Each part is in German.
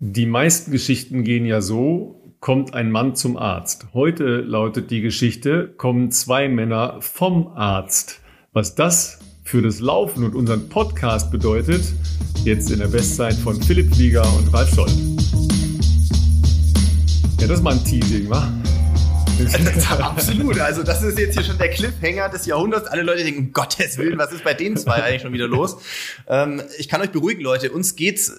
Die meisten Geschichten gehen ja so, kommt ein Mann zum Arzt. Heute lautet die Geschichte, kommen zwei Männer vom Arzt. Was das für das Laufen und unseren Podcast bedeutet, jetzt in der Bestzeit von Philipp Flieger und Ralf Scholl. Ja, das ist mal ein Teasing, wa? Absolut. Also das ist jetzt hier schon der Cliffhanger des Jahrhunderts. Alle Leute denken, um Gottes Willen, was ist bei den zwei eigentlich schon wieder los? Ähm, ich kann euch beruhigen, Leute. Uns geht's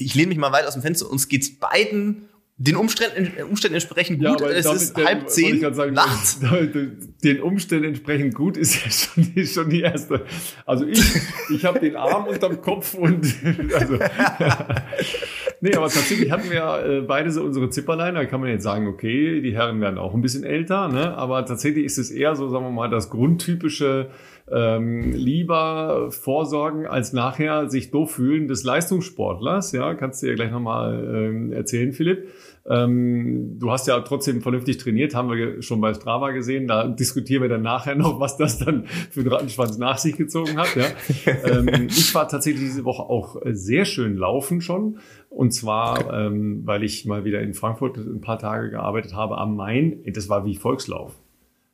ich lehne mich mal weit aus dem Fenster, uns geht's beiden den Umständen, Umständen entsprechend gut. Ja, es ist der, halb zehn sagen, nachts. Den Umständen entsprechend gut ist ja schon, ist schon die erste. Also ich, ich habe den Arm unterm Kopf und also. nee, aber tatsächlich hatten wir äh, beide so unsere Zipperlein. Da kann man jetzt sagen, okay, die Herren werden auch ein bisschen älter, ne? Aber tatsächlich ist es eher so, sagen wir mal, das grundtypische ähm, lieber vorsorgen als nachher sich doof fühlen des Leistungssportlers. Ja, kannst du ja gleich nochmal ähm, erzählen, Philipp. Ähm, du hast ja trotzdem vernünftig trainiert, haben wir schon bei Strava gesehen. Da diskutieren wir dann nachher noch, was das dann für einen Rattenschwanz nach sich gezogen hat. Ja. ähm, ich war tatsächlich diese Woche auch sehr schön laufen schon. Und zwar, ähm, weil ich mal wieder in Frankfurt ein paar Tage gearbeitet habe am Main. Das war wie Volkslauf.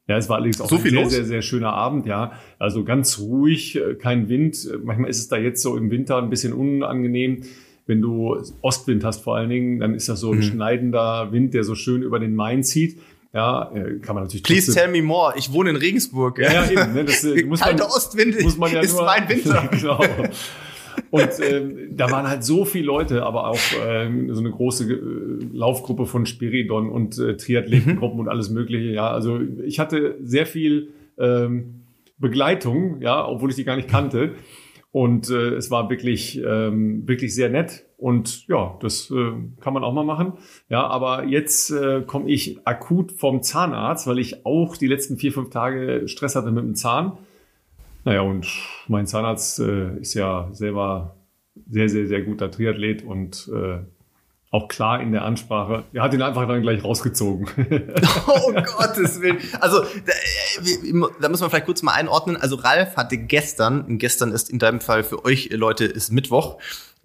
Ja, es war allerdings auch so ein sehr, los? sehr, sehr schöner Abend, ja. Also ganz ruhig, äh, kein Wind. Manchmal ist es da jetzt so im Winter ein bisschen unangenehm. Wenn du Ostwind hast vor allen Dingen, dann ist das so ein mhm. schneidender Wind, der so schön über den Main zieht. Ja, äh, kann man natürlich. Please tell me more. Ich wohne in Regensburg. Ja, ja eben. Ne, das, äh, muss man, Ostwind muss man ja ist nur, mein Winter. genau. Und ähm, da waren halt so viele Leute, aber auch ähm, so eine große äh, Laufgruppe von Spiridon und äh, Triathletengruppen mhm. und alles Mögliche. Ja, also ich hatte sehr viel ähm, Begleitung, ja, obwohl ich die gar nicht kannte. Und äh, es war wirklich, ähm, wirklich sehr nett. Und ja, das äh, kann man auch mal machen. Ja, aber jetzt äh, komme ich akut vom Zahnarzt, weil ich auch die letzten vier, fünf Tage Stress hatte mit dem Zahn. Naja, und mein Zahnarzt äh, ist ja selber sehr, sehr, sehr guter Triathlet und äh, auch klar in der Ansprache. Er hat ihn einfach dann gleich rausgezogen. oh Gottes Willen. Also da, äh, da muss man vielleicht kurz mal einordnen. Also Ralf hatte gestern, gestern ist in deinem Fall für euch Leute ist Mittwoch,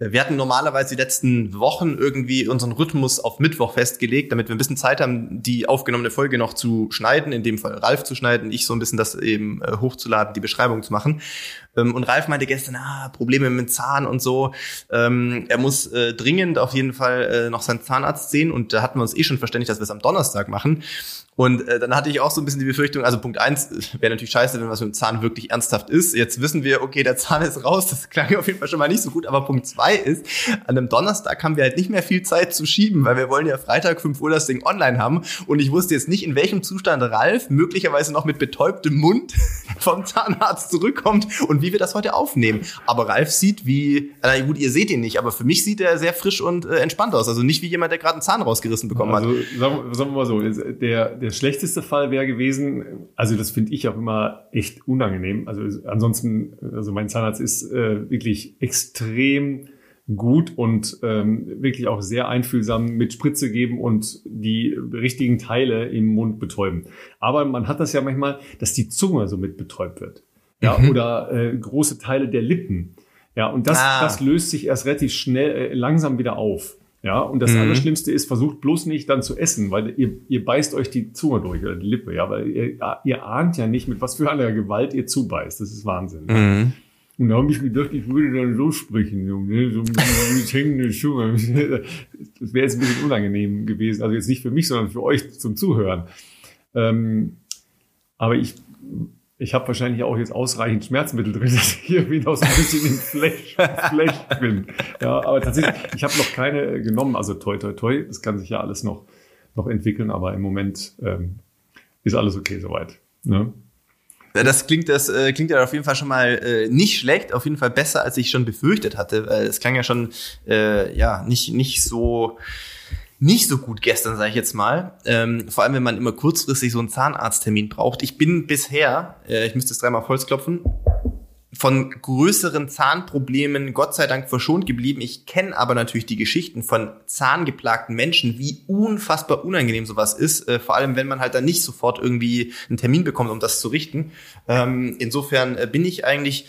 wir hatten normalerweise die letzten Wochen irgendwie unseren Rhythmus auf Mittwoch festgelegt, damit wir ein bisschen Zeit haben, die aufgenommene Folge noch zu schneiden, in dem Fall Ralf zu schneiden, ich so ein bisschen das eben äh, hochzuladen, die Beschreibung zu machen. Ähm, und Ralf meinte gestern, ah, Probleme mit Zahn und so. Ähm, er muss äh, dringend auf jeden Fall äh, noch seinen Zahnarzt sehen und da hatten wir uns eh schon verständigt, dass wir es am Donnerstag machen. Und äh, dann hatte ich auch so ein bisschen die Befürchtung, also Punkt eins äh, wäre natürlich scheiße, wenn was mit dem Zahn wirklich ernsthaft ist. Jetzt wissen wir, okay, der Zahn ist raus, das klang auf jeden Fall schon mal nicht so gut. Aber Punkt zwei ist, an einem Donnerstag haben wir halt nicht mehr viel Zeit zu schieben, weil wir wollen ja Freitag 5 Uhr das Ding online haben. Und ich wusste jetzt nicht, in welchem Zustand Ralf möglicherweise noch mit betäubtem Mund vom Zahnarzt zurückkommt und wie wir das heute aufnehmen. Aber Ralf sieht wie, äh, gut, ihr seht ihn nicht, aber für mich sieht er sehr frisch und äh, entspannt aus. Also nicht wie jemand, der gerade einen Zahn rausgerissen bekommen also, hat. Sagen, sagen wir mal so, der, der schlechteste Fall wäre gewesen, also das finde ich auch immer echt unangenehm. Also ansonsten, also mein Zahnarzt ist äh, wirklich extrem gut und ähm, wirklich auch sehr einfühlsam mit Spritze geben und die richtigen Teile im Mund betäuben. Aber man hat das ja manchmal, dass die Zunge so mit betäubt wird. Ja, mhm. oder äh, große Teile der Lippen. Ja, und das, ah. das löst sich erst relativ schnell, äh, langsam wieder auf. Ja, und das mhm. Allerschlimmste ist, versucht bloß nicht dann zu essen, weil ihr, ihr beißt euch die Zunge durch oder die Lippe, ja, weil ihr, ihr ahnt ja nicht, mit was für einer Gewalt ihr zubeißt. Das ist Wahnsinn. Mhm. Und da habe ich gedacht, ich würde dann so sprechen, so, ne? so mit hängender Zunge. Das wäre jetzt ein bisschen unangenehm gewesen. Also jetzt nicht für mich, sondern für euch zum Zuhören. Ähm, aber ich ich habe wahrscheinlich auch jetzt ausreichend Schmerzmittel drin, dass ich hier wieder so ein bisschen im Flash, bin. Ja, aber tatsächlich, ich habe noch keine genommen. Also toi, toi, toi. Das kann sich ja alles noch, noch entwickeln, aber im Moment ähm, ist alles okay soweit. Ne? Das klingt, das äh, klingt ja auf jeden Fall schon mal äh, nicht schlecht, auf jeden Fall besser, als ich schon befürchtet hatte. Es klang ja schon äh, ja nicht nicht so nicht so gut gestern, sage ich jetzt mal. Ähm, vor allem, wenn man immer kurzfristig so einen Zahnarzttermin braucht. Ich bin bisher, äh, ich müsste es dreimal Holz klopfen, von größeren Zahnproblemen Gott sei Dank verschont geblieben. Ich kenne aber natürlich die Geschichten von zahngeplagten Menschen, wie unfassbar unangenehm sowas ist. Äh, vor allem, wenn man halt dann nicht sofort irgendwie einen Termin bekommt, um das zu richten. Ähm, insofern äh, bin ich eigentlich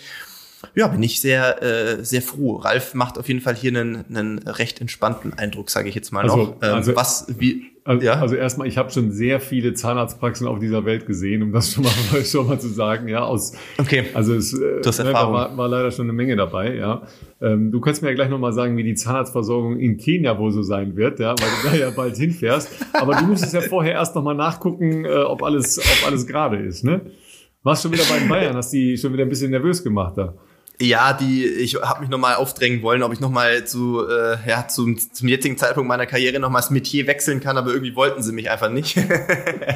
Ja, bin ich sehr, äh, sehr froh. Ralf macht auf jeden Fall hier einen, einen recht entspannten Eindruck, sage ich jetzt mal Also- noch. Ähm, also- was, wie, Also, ja? also erstmal, ich habe schon sehr viele Zahnarztpraxen auf dieser Welt gesehen, um das schon mal, schon mal zu sagen. Ja, aus, okay. also es, äh, ne, war, war leider schon eine Menge dabei. Ja, ähm, du kannst mir ja gleich noch mal sagen, wie die Zahnarztversorgung in Kenia wohl so sein wird, ja, weil du da ja bald hinfährst. Aber du musstest ja vorher erst noch mal nachgucken, äh, ob alles, ob alles gerade ist. Ne? Warst schon wieder bei den Bayern, hast die schon wieder ein bisschen nervös gemacht da. Ja, die, ich habe mich nochmal aufdrängen wollen, ob ich nochmal zu, äh, ja, zum, zum jetzigen Zeitpunkt meiner Karriere nochmal das Metier wechseln kann, aber irgendwie wollten sie mich einfach nicht.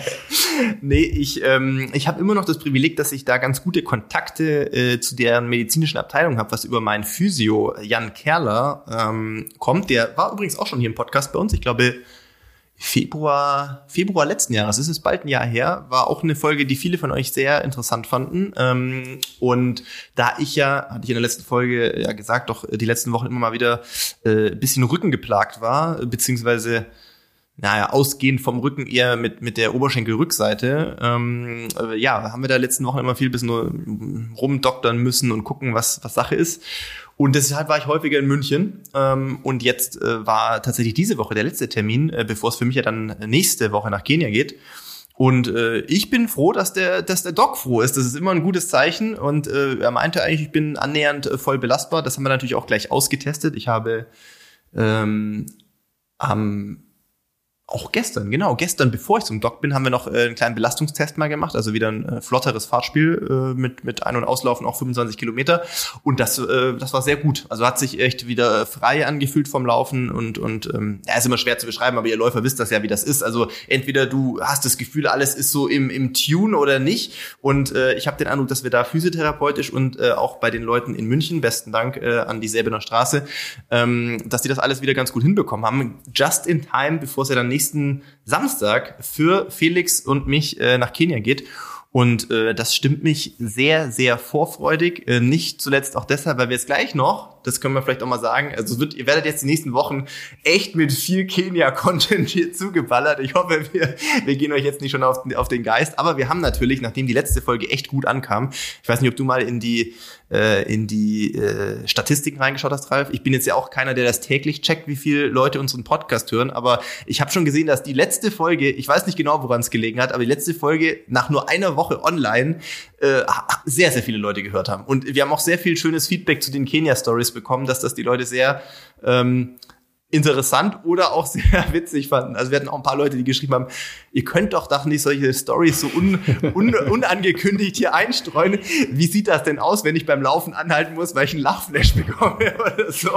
nee, ich, ähm, ich habe immer noch das Privileg, dass ich da ganz gute Kontakte äh, zu deren medizinischen Abteilung habe, was über meinen Physio Jan Kerler ähm, kommt. Der war übrigens auch schon hier im Podcast bei uns. Ich glaube, Februar, Februar letzten Jahres, es ist bald ein Jahr her, war auch eine Folge, die viele von euch sehr interessant fanden. Ähm, und da ich ja, hatte ich in der letzten Folge ja gesagt, doch die letzten Wochen immer mal wieder äh, ein bisschen Rücken geplagt war, beziehungsweise naja, ausgehend vom Rücken eher mit, mit der Oberschenkelrückseite. Ähm, äh, ja, haben wir da letzten Wochen immer viel bisschen nur rumdoktern müssen und gucken, was, was Sache ist. Und deshalb war ich häufiger in München. Ähm, und jetzt äh, war tatsächlich diese Woche der letzte Termin, äh, bevor es für mich ja dann nächste Woche nach Kenia geht. Und äh, ich bin froh, dass der, dass der Doc froh ist. Das ist immer ein gutes Zeichen. Und äh, er meinte eigentlich, ich bin annähernd äh, voll belastbar. Das haben wir natürlich auch gleich ausgetestet. Ich habe ähm, am auch gestern, genau, gestern, bevor ich zum Doc bin, haben wir noch äh, einen kleinen Belastungstest mal gemacht, also wieder ein äh, flotteres Fahrtspiel äh, mit, mit Ein- und Auslaufen, auch 25 Kilometer. Und das, äh, das war sehr gut. Also hat sich echt wieder frei angefühlt vom Laufen und, und ähm, ja, ist immer schwer zu beschreiben, aber ihr Läufer wisst das ja, wie das ist. Also entweder du hast das Gefühl, alles ist so im, im Tune oder nicht. Und äh, ich habe den Eindruck, dass wir da physiotherapeutisch und äh, auch bei den Leuten in München, besten Dank äh, an die Säbener Straße, ähm, dass die das alles wieder ganz gut hinbekommen haben. Just in time, bevor ja dann nächsten Samstag für Felix und mich äh, nach Kenia geht. Und äh, das stimmt mich sehr, sehr vorfreudig. Äh, nicht zuletzt auch deshalb, weil wir jetzt gleich noch, das können wir vielleicht auch mal sagen, also wird, ihr werdet jetzt die nächsten Wochen echt mit viel Kenia-Content hier zugeballert. Ich hoffe, wir, wir gehen euch jetzt nicht schon auf, den- auf den Geist. Aber wir haben natürlich, nachdem die letzte Folge echt gut ankam, ich weiß nicht, ob du mal in die äh, in die äh, Statistiken reingeschaut hast, Ralf. Ich bin jetzt ja auch keiner, der das täglich checkt, wie viele Leute unseren Podcast hören, aber ich habe schon gesehen, dass die letzte Folge, ich weiß nicht genau, woran es gelegen hat, aber die letzte Folge nach nur einer Woche online äh, sehr, sehr viele Leute gehört haben. Und wir haben auch sehr viel schönes Feedback zu den Kenia-Stories bekommen, dass das die Leute sehr ähm, interessant oder auch sehr witzig fanden. Also wir hatten auch ein paar Leute, die geschrieben haben, ihr könnt doch doch nicht solche Stories so un, un, unangekündigt hier einstreuen. Wie sieht das denn aus, wenn ich beim Laufen anhalten muss, weil ich einen Lachflash bekomme oder so?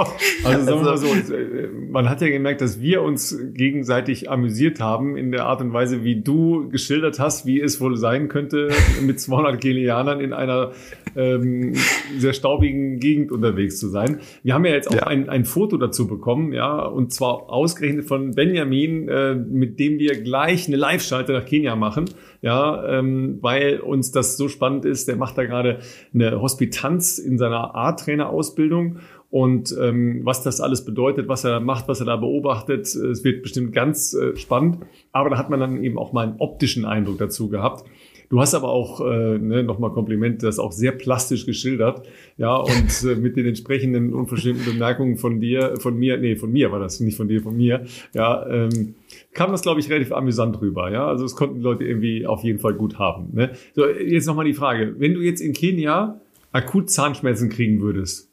Also sagen wir mal so, es, äh, man hat ja gemerkt, dass wir uns gegenseitig amüsiert haben in der Art und Weise, wie du geschildert hast, wie es wohl sein könnte, mit 200 Kenianern in einer ähm, sehr staubigen Gegend unterwegs zu sein. Wir haben ja jetzt auch Ja. ein, ein Foto dazu bekommen, ja, und zwar ausgerechnet von Benjamin, äh, mit dem wir gleich eine Live-Schalte nach Kenia machen, ja, ähm, weil uns das so spannend ist. Der macht da gerade eine Hospitanz in seiner A-Trainer-Ausbildung und ähm, was das alles bedeutet, was er macht, was er da beobachtet, es wird bestimmt ganz äh, spannend. Aber da hat man dann eben auch mal einen optischen Eindruck dazu gehabt. Du hast aber auch äh, ne, nochmal Kompliment, das auch sehr plastisch geschildert, ja und äh, mit den entsprechenden unverschämten Bemerkungen von dir, von mir, nee, von mir war das, nicht von dir, von mir, ja, ähm, kam das glaube ich relativ amüsant rüber, ja, also es konnten die Leute irgendwie auf jeden Fall gut haben. Ne? So jetzt nochmal die Frage, wenn du jetzt in Kenia akut Zahnschmerzen kriegen würdest,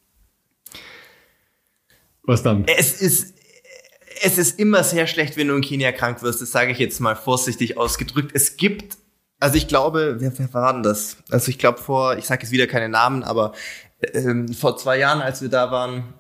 was dann? Es ist, es ist immer sehr schlecht, wenn du in Kenia krank wirst. Das sage ich jetzt mal vorsichtig ausgedrückt. Es gibt, also ich glaube, wer, wer war denn das? Also ich glaube vor, ich sage jetzt wieder keine Namen, aber ähm, vor zwei Jahren, als wir da waren,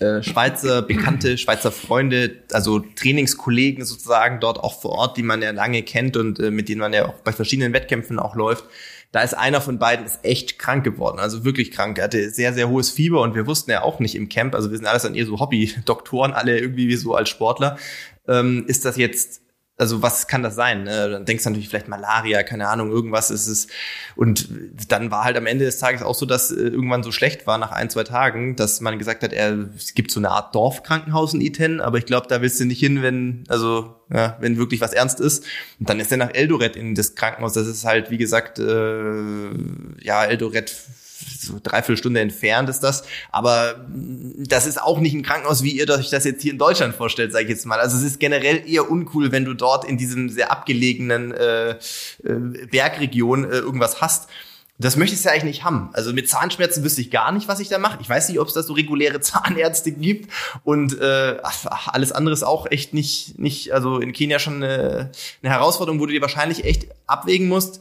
äh, Schweizer Bekannte, Schweizer Freunde, also Trainingskollegen sozusagen dort auch vor Ort, die man ja lange kennt und äh, mit denen man ja auch bei verschiedenen Wettkämpfen auch läuft. Da ist einer von beiden ist echt krank geworden, also wirklich krank. Er hatte sehr, sehr hohes Fieber und wir wussten ja auch nicht im Camp, also wir sind alles dann eher so Hobby-Doktoren, alle irgendwie wie so als Sportler. Ähm, ist das jetzt also was kann das sein? Ne? Dann denkst du natürlich vielleicht Malaria, keine Ahnung, irgendwas ist es. Und dann war halt am Ende des Tages auch so, dass äh, irgendwann so schlecht war nach ein, zwei Tagen, dass man gesagt hat, er, es gibt so eine Art Dorfkrankenhaus in Iten, aber ich glaube, da willst du nicht hin, wenn, also, ja, wenn wirklich was ernst ist. Und dann ist er nach Eldoret in das Krankenhaus. Das ist halt, wie gesagt, äh, ja, Eldoret so dreiviertel Stunde entfernt ist das. Aber das ist auch nicht ein Krankenhaus, wie ihr euch das jetzt hier in Deutschland vorstellt, sage ich jetzt mal. Also es ist generell eher uncool, wenn du dort in diesem sehr abgelegenen äh, äh, Bergregion äh, irgendwas hast. Das möchte ich ja eigentlich nicht haben. Also mit Zahnschmerzen wüsste ich gar nicht, was ich da mache. Ich weiß nicht, ob es da so reguläre Zahnärzte gibt. Und äh, ach, alles andere ist auch echt nicht, nicht, also in Kenia schon eine, eine Herausforderung, wo du dir wahrscheinlich echt abwägen musst.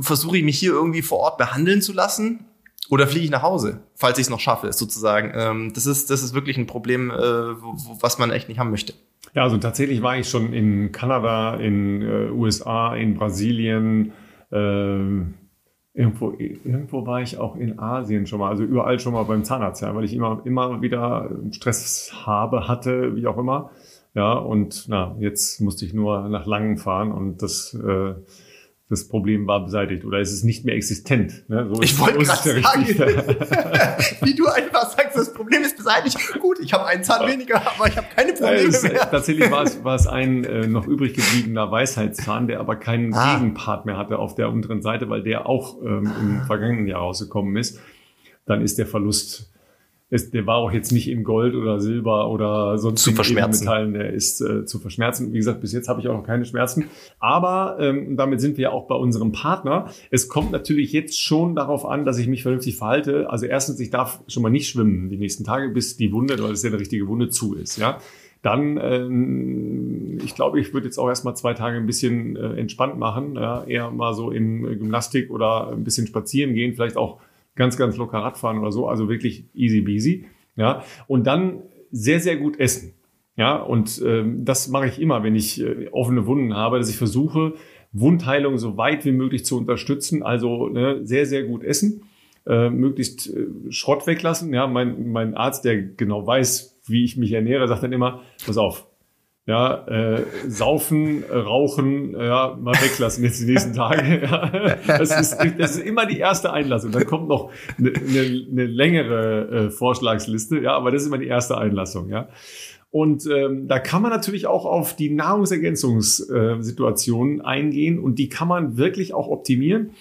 Versuche ich mich hier irgendwie vor Ort behandeln zu lassen oder fliege ich nach Hause, falls ich es noch schaffe, sozusagen. Ähm, das ist, das ist wirklich ein Problem, äh, was man echt nicht haben möchte. Ja, also tatsächlich war ich schon in Kanada, in äh, USA, in Brasilien. Äh, Irgendwo, irgendwo war ich auch in Asien schon mal, also überall schon mal beim Zahnarzt, ja, weil ich immer, immer wieder Stress habe, hatte, wie auch immer. Ja, und na, jetzt musste ich nur nach Langen fahren und das äh, das Problem war beseitigt oder ist es nicht mehr existent. Ne? So ich wollte gerade sagen, wie du einfach sagst, das Problem ist beseitigt. Gut, ich habe einen Zahn weniger, aber ich habe keine Probleme es, mehr. Tatsächlich war es, war es ein äh, noch übrig gebliebener Weisheitszahn, der aber keinen ah. Gegenpart mehr hatte auf der unteren Seite, weil der auch ähm, im vergangenen Jahr rausgekommen ist. Dann ist der Verlust ist, der war auch jetzt nicht in Gold oder Silber oder sonst zu verschmerzen. Metallen, der ist äh, zu verschmerzen. Wie gesagt, bis jetzt habe ich auch noch keine Schmerzen. Aber ähm, damit sind wir ja auch bei unserem Partner. Es kommt natürlich jetzt schon darauf an, dass ich mich vernünftig verhalte. Also erstens, ich darf schon mal nicht schwimmen die nächsten Tage, bis die Wunde, weil es ja eine richtige Wunde zu ist. Ja, dann, ähm, ich glaube, ich würde jetzt auch erstmal zwei Tage ein bisschen äh, entspannt machen, ja, eher mal so in Gymnastik oder ein bisschen spazieren gehen, vielleicht auch ganz, ganz locker Radfahren oder so, also wirklich easy peasy. Ja, und dann sehr, sehr gut essen. Ja, und ähm, das mache ich immer, wenn ich äh, offene Wunden habe, dass ich versuche, Wundheilung so weit wie möglich zu unterstützen. Also ne, sehr, sehr gut essen, äh, möglichst äh, Schrott weglassen. Ja, mein, mein Arzt, der genau weiß, wie ich mich ernähre, sagt dann immer, pass auf, ja, äh, saufen, rauchen, ja, mal weglassen jetzt die nächsten Tage. Das, ist, das ist immer die erste Einlassung. Dann kommt noch eine, eine, eine längere äh, Vorschlagsliste, ja, aber das ist immer die erste Einlassung, ja. Und ähm, da kann man natürlich auch auf die Nahrungsergänzungssituationen äh, eingehen und die kann man wirklich auch optimieren.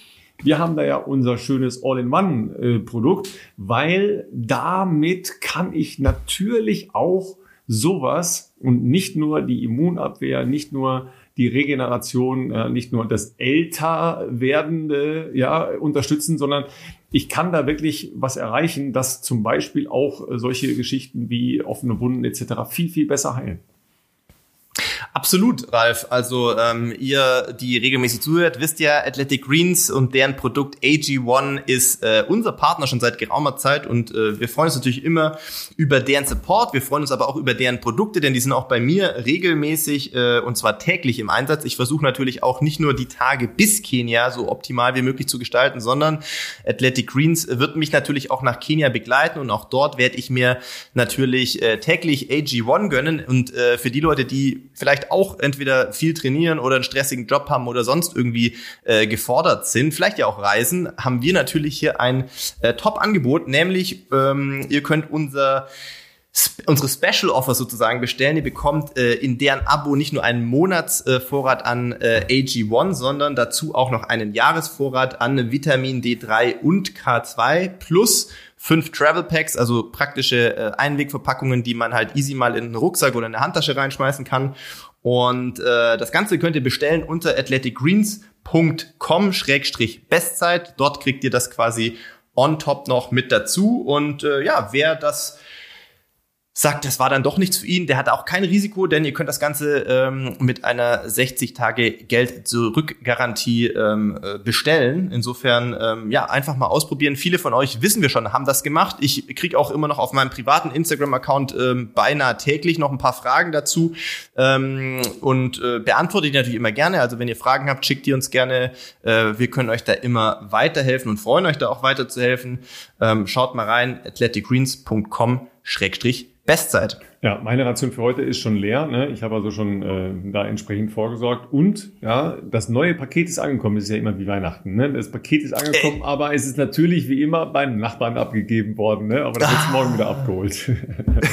Wir haben da ja unser schönes All-in-One-Produkt, äh, weil damit kann ich natürlich auch sowas und nicht nur die Immunabwehr, nicht nur die Regeneration, äh, nicht nur das älter werdende ja, unterstützen, sondern ich kann da wirklich was erreichen, dass zum Beispiel auch solche Geschichten wie offene Wunden etc. viel, viel besser heilen. Absolut, Ralf. Also ähm, ihr, die regelmäßig zuhört, wisst ja, Athletic Greens und deren Produkt AG1 ist äh, unser Partner schon seit geraumer Zeit und äh, wir freuen uns natürlich immer über deren Support. Wir freuen uns aber auch über deren Produkte, denn die sind auch bei mir regelmäßig äh, und zwar täglich im Einsatz. Ich versuche natürlich auch nicht nur die Tage bis Kenia so optimal wie möglich zu gestalten, sondern Athletic Greens wird mich natürlich auch nach Kenia begleiten und auch dort werde ich mir natürlich äh, täglich AG1 gönnen und äh, für die Leute, die vielleicht vielleicht auch entweder viel trainieren oder einen stressigen Job haben oder sonst irgendwie äh, gefordert sind, vielleicht ja auch reisen, haben wir natürlich hier ein äh, Top-Angebot, nämlich ähm, ihr könnt unser unsere Special Offer sozusagen bestellen. Ihr bekommt äh, in deren Abo nicht nur einen Monatsvorrat äh, an äh, AG1, sondern dazu auch noch einen Jahresvorrat an Vitamin D3 und K2 plus fünf Travel Packs, also praktische äh, Einwegverpackungen, die man halt easy mal in einen Rucksack oder in eine Handtasche reinschmeißen kann. Und äh, das Ganze könnt ihr bestellen unter athleticgreens.com-bestzeit. Dort kriegt ihr das quasi on top noch mit dazu. Und äh, ja, wer das sagt, das war dann doch nichts für ihn. Der hat auch kein Risiko, denn ihr könnt das Ganze ähm, mit einer 60 Tage Geld zurück Garantie ähm, äh, bestellen. Insofern ähm, ja einfach mal ausprobieren. Viele von euch wissen wir schon, haben das gemacht. Ich kriege auch immer noch auf meinem privaten Instagram-Account ähm, beinahe täglich noch ein paar Fragen dazu ähm, und äh, beantworte die natürlich immer gerne. Also wenn ihr Fragen habt, schickt die uns gerne. Äh, wir können euch da immer weiterhelfen und freuen euch da auch weiterzuhelfen. Ähm, schaut mal rein athleticgreens.com Schrägstrich Bestzeit. Ja, meine Ration für heute ist schon leer. Ne? Ich habe also schon äh, da entsprechend vorgesorgt. Und ja, das neue Paket ist angekommen. Das ist ja immer wie Weihnachten. Ne? Das Paket ist angekommen, äh. aber es ist natürlich wie immer beim Nachbarn abgegeben worden. Ne? Aber das wird ah. morgen wieder abgeholt.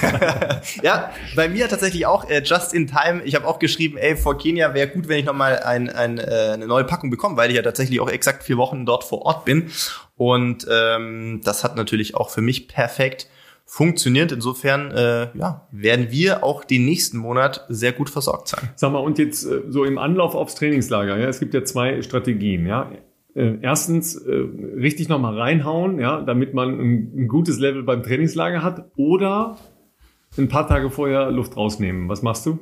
ja, bei mir tatsächlich auch äh, just in time. Ich habe auch geschrieben, ey, vor Kenia wäre gut, wenn ich nochmal ein, ein, äh, eine neue Packung bekomme, weil ich ja tatsächlich auch exakt vier Wochen dort vor Ort bin. Und ähm, das hat natürlich auch für mich perfekt funktioniert. Insofern äh, ja, werden wir auch den nächsten Monat sehr gut versorgt sein. Sag mal, und jetzt äh, so im Anlauf aufs Trainingslager, ja, es gibt ja zwei Strategien, ja. Äh, erstens äh, richtig nochmal reinhauen, ja, damit man ein, ein gutes Level beim Trainingslager hat, oder ein paar Tage vorher Luft rausnehmen. Was machst du?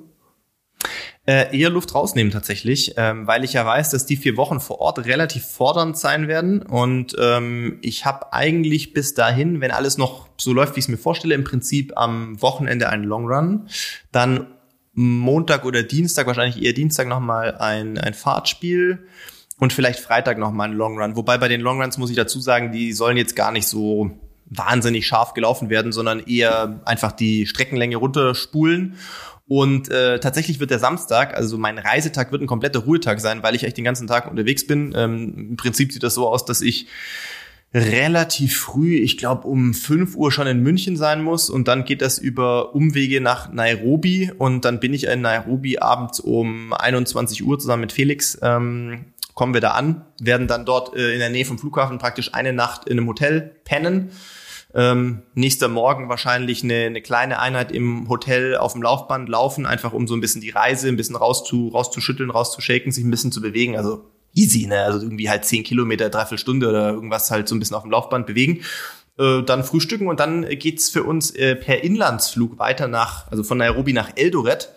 Äh, eher Luft rausnehmen tatsächlich, ähm, weil ich ja weiß, dass die vier Wochen vor Ort relativ fordernd sein werden. Und ähm, ich habe eigentlich bis dahin, wenn alles noch so läuft, wie ich es mir vorstelle, im Prinzip am Wochenende einen Long Run, dann Montag oder Dienstag, wahrscheinlich eher Dienstag nochmal ein, ein Fahrtspiel und vielleicht Freitag nochmal ein Long Run. Wobei bei den Long Runs muss ich dazu sagen, die sollen jetzt gar nicht so wahnsinnig scharf gelaufen werden, sondern eher einfach die Streckenlänge runterspulen und äh, tatsächlich wird der Samstag, also mein Reisetag wird ein kompletter Ruhetag sein, weil ich echt den ganzen Tag unterwegs bin. Ähm, Im Prinzip sieht das so aus, dass ich relativ früh, ich glaube um 5 Uhr schon in München sein muss und dann geht das über Umwege nach Nairobi und dann bin ich in Nairobi abends um 21 Uhr zusammen mit Felix. Ähm, kommen wir da an, werden dann dort äh, in der Nähe vom Flughafen praktisch eine Nacht in einem Hotel pennen ähm, nächster Morgen wahrscheinlich eine, eine kleine Einheit im Hotel auf dem Laufband laufen, einfach um so ein bisschen die Reise ein bisschen rauszu, rauszuschütteln, rauszuschaken, sich ein bisschen zu bewegen. Also easy, ne? Also irgendwie halt zehn Kilometer, dreiviertel Stunde oder irgendwas halt so ein bisschen auf dem Laufband bewegen. Äh, dann frühstücken und dann geht's für uns äh, per Inlandsflug weiter nach, also von Nairobi nach Eldoret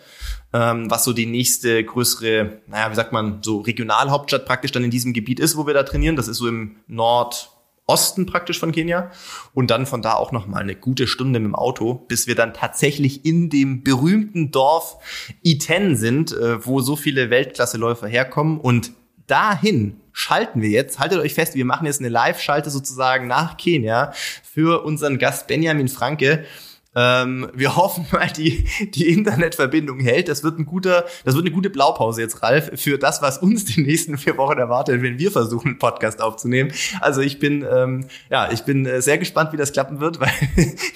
ähm, was so die nächste größere, naja, wie sagt man, so Regionalhauptstadt praktisch dann in diesem Gebiet ist, wo wir da trainieren. Das ist so im Nord, Osten praktisch von Kenia und dann von da auch noch mal eine gute Stunde mit dem Auto, bis wir dann tatsächlich in dem berühmten Dorf Iten sind, äh, wo so viele Weltklasseläufer herkommen und dahin schalten wir jetzt, haltet euch fest, wir machen jetzt eine Live-Schalte sozusagen nach Kenia für unseren Gast Benjamin Franke. Ähm, wir hoffen mal, die, die Internetverbindung hält. Das wird ein guter, das wird eine gute Blaupause jetzt, Ralf, für das, was uns die nächsten vier Wochen erwartet, wenn wir versuchen, einen Podcast aufzunehmen. Also ich bin, ähm, ja, ich bin äh, sehr gespannt, wie das klappen wird, weil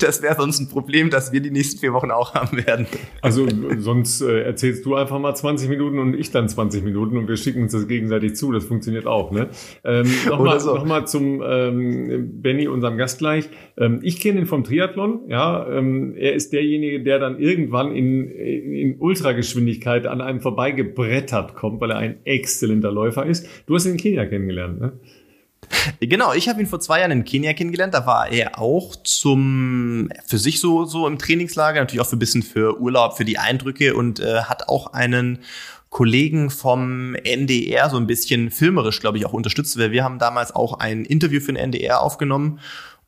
das wäre sonst ein Problem, das wir die nächsten vier Wochen auch haben werden. Also sonst äh, erzählst du einfach mal 20 Minuten und ich dann 20 Minuten und wir schicken uns das gegenseitig zu. Das funktioniert auch, ne? Ähm, Nochmal so. noch zum ähm, Benny, unserem Gast gleich. Ähm, ich kenne ihn vom Triathlon, ja. Ähm, er ist derjenige, der dann irgendwann in, in Ultrageschwindigkeit an einem vorbeigebrettert kommt, weil er ein exzellenter Läufer ist. Du hast ihn in Kenia kennengelernt, ne? Genau, ich habe ihn vor zwei Jahren in Kenia kennengelernt. Da war er auch zum für sich so so im Trainingslager, natürlich auch für ein bisschen für Urlaub, für die Eindrücke und äh, hat auch einen Kollegen vom NDR so ein bisschen filmerisch, glaube ich, auch unterstützt, weil wir haben damals auch ein Interview für den NDR aufgenommen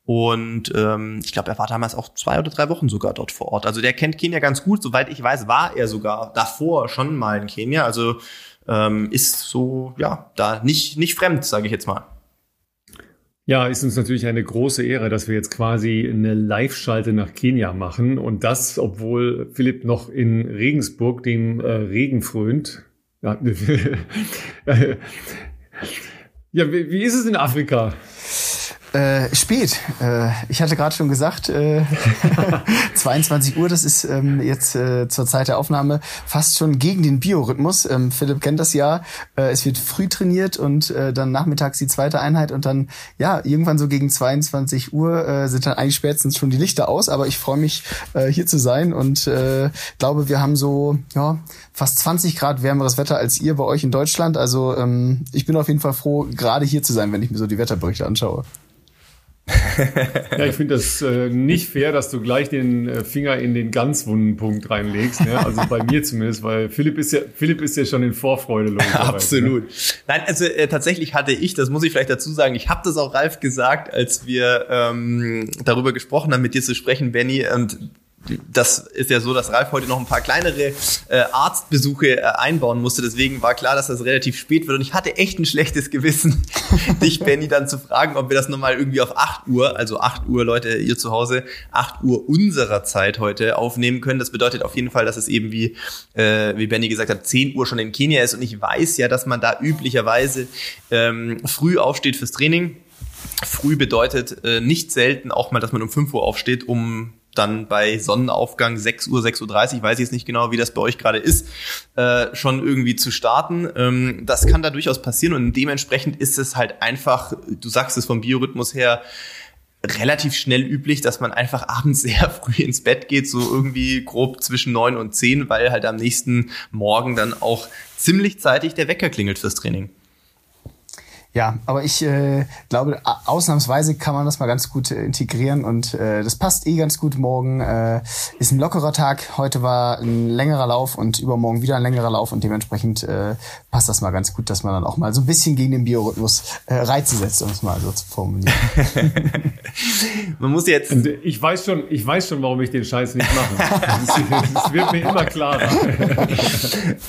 und ähm, ich glaube, er war damals auch zwei oder drei Wochen sogar dort vor Ort. Also der kennt Kenia ganz gut. Soweit ich weiß, war er sogar davor schon mal in Kenia. Also ähm, ist so, ja, da nicht, nicht fremd, sage ich jetzt mal. Ja, ist uns natürlich eine große Ehre, dass wir jetzt quasi eine Live-Schalte nach Kenia machen. Und das, obwohl Philipp noch in Regensburg dem äh, Regen frönt. Ja, ja wie, wie ist es in Afrika? Äh, spät. Äh, ich hatte gerade schon gesagt, äh, 22 Uhr, das ist ähm, jetzt äh, zur Zeit der Aufnahme fast schon gegen den Biorhythmus. Ähm, Philipp kennt das ja. Äh, es wird früh trainiert und äh, dann nachmittags die zweite Einheit und dann, ja, irgendwann so gegen 22 Uhr sind dann eigentlich spätestens schon die Lichter aus. Aber ich freue mich, hier zu sein und glaube, wir haben so ja fast 20 Grad wärmeres Wetter als ihr bei euch in Deutschland. Also ähm, ich bin auf jeden Fall froh, gerade hier zu sein, wenn ich mir so die Wetterberichte anschaue ja, ich finde das äh, nicht fair, dass du gleich den äh, Finger in den ganz wunden Punkt reinlegst. Ne? Also bei mir zumindest, weil Philipp ist ja, Philipp ist ja schon in Vorfreude los. Absolut. Ne? Nein, also äh, tatsächlich hatte ich, das muss ich vielleicht dazu sagen, ich habe das auch Ralf gesagt, als wir ähm, darüber gesprochen haben, mit dir zu sprechen, Benny. Und das ist ja so, dass Ralf heute noch ein paar kleinere äh, Arztbesuche äh, einbauen musste. Deswegen war klar, dass das relativ spät wird. Und ich hatte echt ein schlechtes Gewissen, dich, Benny, dann zu fragen, ob wir das nochmal irgendwie auf 8 Uhr, also 8 Uhr, Leute, ihr zu Hause, 8 Uhr unserer Zeit heute aufnehmen können. Das bedeutet auf jeden Fall, dass es eben wie, äh, wie Benny gesagt hat, 10 Uhr schon in Kenia ist. Und ich weiß ja, dass man da üblicherweise ähm, früh aufsteht fürs Training. Früh bedeutet äh, nicht selten auch mal, dass man um 5 Uhr aufsteht, um dann bei Sonnenaufgang 6 Uhr, 6.30 Uhr, weiß ich jetzt nicht genau, wie das bei euch gerade ist, äh, schon irgendwie zu starten. Ähm, das kann da durchaus passieren und dementsprechend ist es halt einfach, du sagst es vom Biorhythmus her, relativ schnell üblich, dass man einfach abends sehr früh ins Bett geht, so irgendwie grob zwischen neun und zehn, weil halt am nächsten Morgen dann auch ziemlich zeitig der Wecker klingelt fürs Training. Ja, aber ich äh, glaube, ausnahmsweise kann man das mal ganz gut äh, integrieren und äh, das passt eh ganz gut. Morgen äh, ist ein lockerer Tag. Heute war ein längerer Lauf und übermorgen wieder ein längerer Lauf und dementsprechend äh, passt das mal ganz gut, dass man dann auch mal so ein bisschen gegen den Biorhythmus äh, Reize setzt, um es mal so zu formulieren. man muss jetzt. Und ich weiß schon, ich weiß schon, warum ich den Scheiß nicht mache. Es wird mir immer klarer.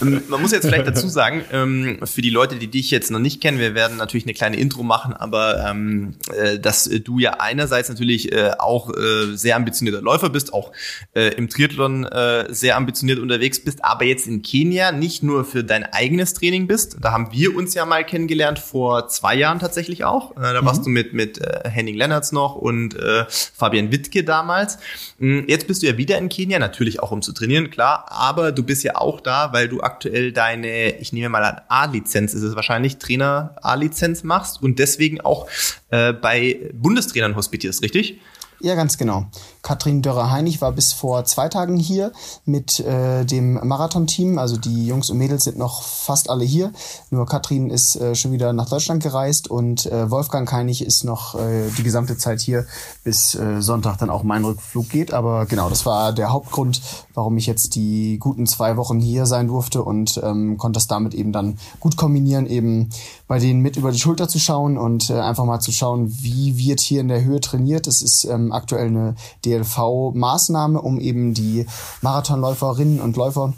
man muss jetzt vielleicht dazu sagen, ähm, für die Leute, die dich jetzt noch nicht kennen, wir werden natürlich natürlich eine kleine Intro machen, aber ähm, äh, dass du ja einerseits natürlich äh, auch äh, sehr ambitionierter Läufer bist, auch äh, im Triathlon äh, sehr ambitioniert unterwegs bist, aber jetzt in Kenia nicht nur für dein eigenes Training bist. Da haben wir uns ja mal kennengelernt vor zwei Jahren tatsächlich auch. Äh, da mhm. warst du mit mit äh, Henning Lennartz noch und äh, Fabian Wittke damals. Mm, jetzt bist du ja wieder in Kenia, natürlich auch um zu trainieren, klar, aber du bist ja auch da, weil du aktuell deine, ich nehme mal an A-Lizenz, ist es wahrscheinlich Trainer A-Lizenz Lizenz machst und deswegen auch äh, bei Bundestrainern hospitierst, richtig? Ja, ganz genau. Katrin Dörrer-Heinig war bis vor zwei Tagen hier mit äh, dem Marathon-Team. Also die Jungs und Mädels sind noch fast alle hier. Nur Katrin ist äh, schon wieder nach Deutschland gereist und äh, Wolfgang Heinig ist noch äh, die gesamte Zeit hier, bis äh, Sonntag dann auch mein Rückflug geht. Aber genau, das war der Hauptgrund, warum ich jetzt die guten zwei Wochen hier sein durfte und ähm, konnte das damit eben dann gut kombinieren, eben bei denen mit über die Schulter zu schauen und äh, einfach mal zu schauen, wie wird hier in der Höhe trainiert. Das ist ähm, aktuell eine DLV-Maßnahme, um eben die Marathonläuferinnen und Läufer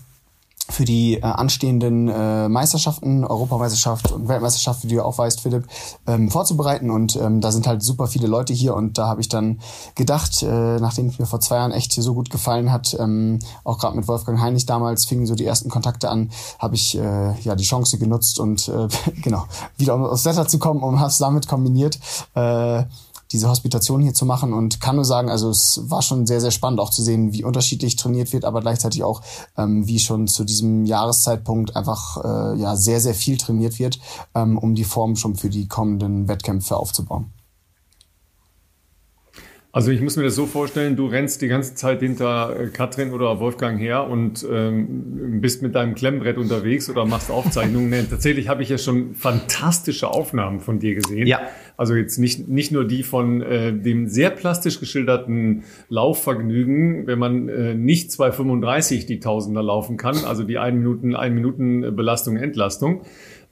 für die äh, anstehenden äh, Meisterschaften, Europameisterschaft und Weltmeisterschaft, wie du ja auch weißt, Philipp, ähm, vorzubereiten. Und ähm, da sind halt super viele Leute hier. Und da habe ich dann gedacht, äh, nachdem es mir vor zwei Jahren echt so gut gefallen hat, ähm, auch gerade mit Wolfgang Heinrich damals fingen so die ersten Kontakte an, habe ich äh, ja die Chance genutzt und äh, genau wieder aufs Wetter zu kommen und habe es damit kombiniert. Äh, diese Hospitation hier zu machen und kann nur sagen, also es war schon sehr, sehr spannend auch zu sehen, wie unterschiedlich trainiert wird, aber gleichzeitig auch, ähm, wie schon zu diesem Jahreszeitpunkt einfach äh, ja sehr, sehr viel trainiert wird, ähm, um die Form schon für die kommenden Wettkämpfe aufzubauen. Also ich muss mir das so vorstellen, du rennst die ganze Zeit hinter äh, Katrin oder Wolfgang her und ähm, bist mit deinem Klemmbrett unterwegs oder machst Aufzeichnungen. nee, tatsächlich habe ich ja schon fantastische Aufnahmen von dir gesehen. Ja. Also jetzt nicht, nicht nur die von äh, dem sehr plastisch geschilderten Laufvergnügen, wenn man äh, nicht 2,35 die Tausender laufen kann, also die 1 Minuten, 1 Minuten Belastung, Entlastung,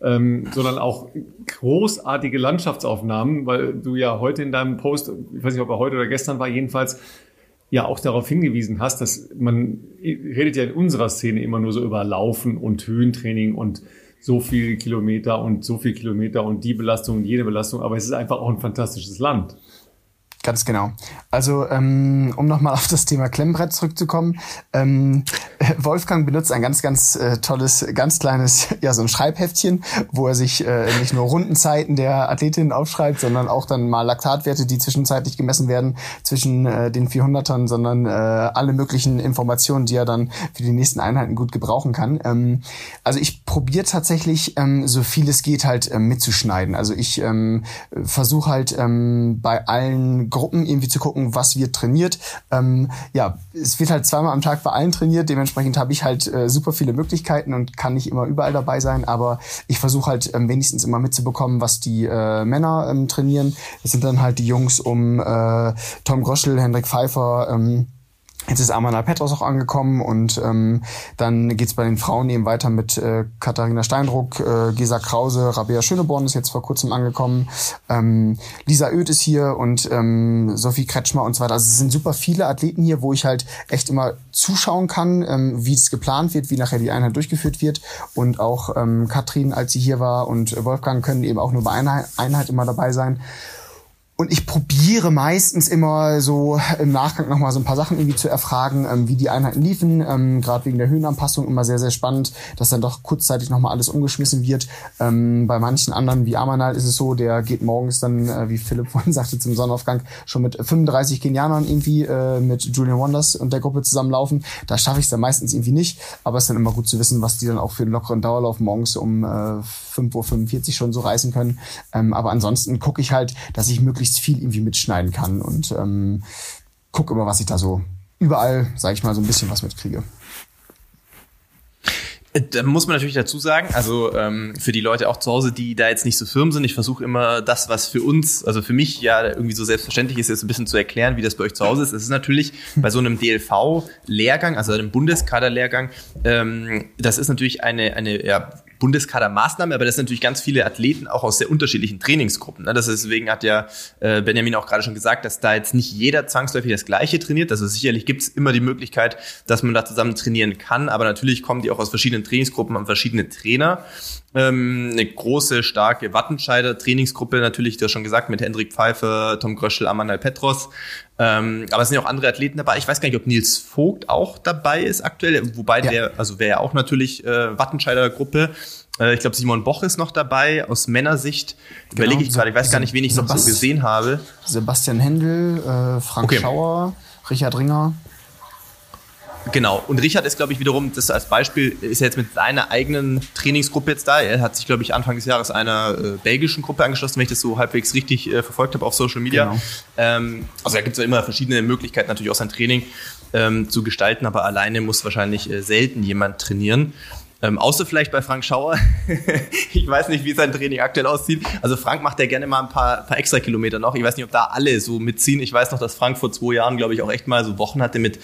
ähm, sondern auch großartige Landschaftsaufnahmen, weil du ja heute in deinem Post, ich weiß nicht, ob er heute oder gestern war, jedenfalls ja auch darauf hingewiesen hast, dass man redet ja in unserer Szene immer nur so über Laufen und Höhentraining und so viele Kilometer und so viel Kilometer und die Belastung und jede Belastung, aber es ist einfach auch ein fantastisches Land. Ganz genau. Also ähm, um nochmal auf das Thema Klemmbrett zurückzukommen, ähm, Wolfgang benutzt ein ganz, ganz äh, tolles, ganz kleines, ja so ein Schreibheftchen, wo er sich äh, nicht nur Rundenzeiten der Athletinnen aufschreibt, sondern auch dann mal Laktatwerte, die zwischenzeitlich gemessen werden zwischen äh, den 400ern, sondern äh, alle möglichen Informationen, die er dann für die nächsten Einheiten gut gebrauchen kann. Ähm, also ich probiere tatsächlich ähm, so viel es geht halt äh, mitzuschneiden. Also ich ähm, versuche halt ähm, bei allen Gruppen irgendwie zu gucken, was wird trainiert. Ähm, ja, es wird halt zweimal am Tag bei allen trainiert, dementsprechend habe ich halt äh, super viele Möglichkeiten und kann nicht immer überall dabei sein, aber ich versuche halt ähm, wenigstens immer mitzubekommen, was die äh, Männer ähm, trainieren. Das sind dann halt die Jungs um äh, Tom Groschel, Hendrik Pfeiffer, ähm, Jetzt ist Amanal Petros auch angekommen und ähm, dann geht's bei den Frauen eben weiter mit äh, Katharina Steindruck, äh, Gesa Krause, Rabea Schöneborn ist jetzt vor kurzem angekommen, ähm, Lisa Oeth ist hier und ähm, Sophie Kretschmer und so weiter. Also es sind super viele Athleten hier, wo ich halt echt immer zuschauen kann, ähm, wie es geplant wird, wie nachher die Einheit durchgeführt wird und auch ähm, Katrin, als sie hier war und Wolfgang können eben auch nur bei einer Einheit immer dabei sein. Und ich probiere meistens immer so im Nachgang nochmal so ein paar Sachen irgendwie zu erfragen, ähm, wie die Einheiten liefen. Ähm, Gerade wegen der Höhenanpassung immer sehr, sehr spannend, dass dann doch kurzzeitig nochmal alles umgeschmissen wird. Ähm, bei manchen anderen, wie Amanal, ist es so, der geht morgens dann, äh, wie Philipp vorhin sagte, zum Sonnenaufgang schon mit 35 Kenianern irgendwie äh, mit Julian Wonders und der Gruppe zusammenlaufen. Da schaffe ich es dann meistens irgendwie nicht. Aber es ist dann immer gut zu wissen, was die dann auch für einen lockeren Dauerlauf morgens um äh, 5.45 Uhr schon so reißen können. Ähm, aber ansonsten gucke ich halt, dass ich möglichst möglichst viel irgendwie mitschneiden kann und ähm, gucke immer, was ich da so überall, sage ich mal, so ein bisschen was mitkriege. Äh, da muss man natürlich dazu sagen, also ähm, für die Leute auch zu Hause, die da jetzt nicht so firm sind, ich versuche immer das, was für uns, also für mich ja irgendwie so selbstverständlich ist, jetzt ein bisschen zu erklären, wie das bei euch zu Hause ist. Es ist natürlich bei so einem DLV-Lehrgang, also einem Bundeskader-Lehrgang, ähm, das ist natürlich eine, eine ja, Bundeskadermaßnahme, aber das sind natürlich ganz viele Athleten auch aus sehr unterschiedlichen Trainingsgruppen. Ne? Deswegen hat ja äh, Benjamin auch gerade schon gesagt, dass da jetzt nicht jeder zwangsläufig das Gleiche trainiert. Also sicherlich gibt es immer die Möglichkeit, dass man da zusammen trainieren kann, aber natürlich kommen die auch aus verschiedenen Trainingsgruppen, haben verschiedene Trainer. Ähm, eine große, starke Wattenscheider Trainingsgruppe natürlich, du hast schon gesagt, mit Hendrik Pfeiffer, Tom Gröschel, Amanal Petros. Ähm, aber es sind ja auch andere Athleten dabei. Ich weiß gar nicht, ob Nils Vogt auch dabei ist aktuell, wobei ja. der, also wäre ja auch natürlich äh, Wattenscheider Gruppe. Äh, ich glaube, Simon Boch ist noch dabei. Aus Männersicht genau. überlege ich gerade, ich weiß gar nicht, wen ich Sebast noch so gesehen habe. Sebastian Händel, äh, Frank okay. Schauer, Richard Ringer. Genau. Und Richard ist, glaube ich, wiederum, das als Beispiel, ist jetzt mit seiner eigenen Trainingsgruppe jetzt da. Er hat sich, glaube ich, Anfang des Jahres einer äh, belgischen Gruppe angeschlossen, wenn ich das so halbwegs richtig äh, verfolgt habe auf Social Media. Genau. Ähm, also da gibt es ja immer verschiedene Möglichkeiten, natürlich auch sein Training ähm, zu gestalten, aber alleine muss wahrscheinlich äh, selten jemand trainieren. Ähm, außer vielleicht bei Frank Schauer. ich weiß nicht, wie sein Training aktuell aussieht. Also Frank macht ja gerne mal ein paar, paar extra Kilometer noch. Ich weiß nicht, ob da alle so mitziehen. Ich weiß noch, dass Frank vor zwei Jahren, glaube ich, auch echt mal so Wochen hatte mit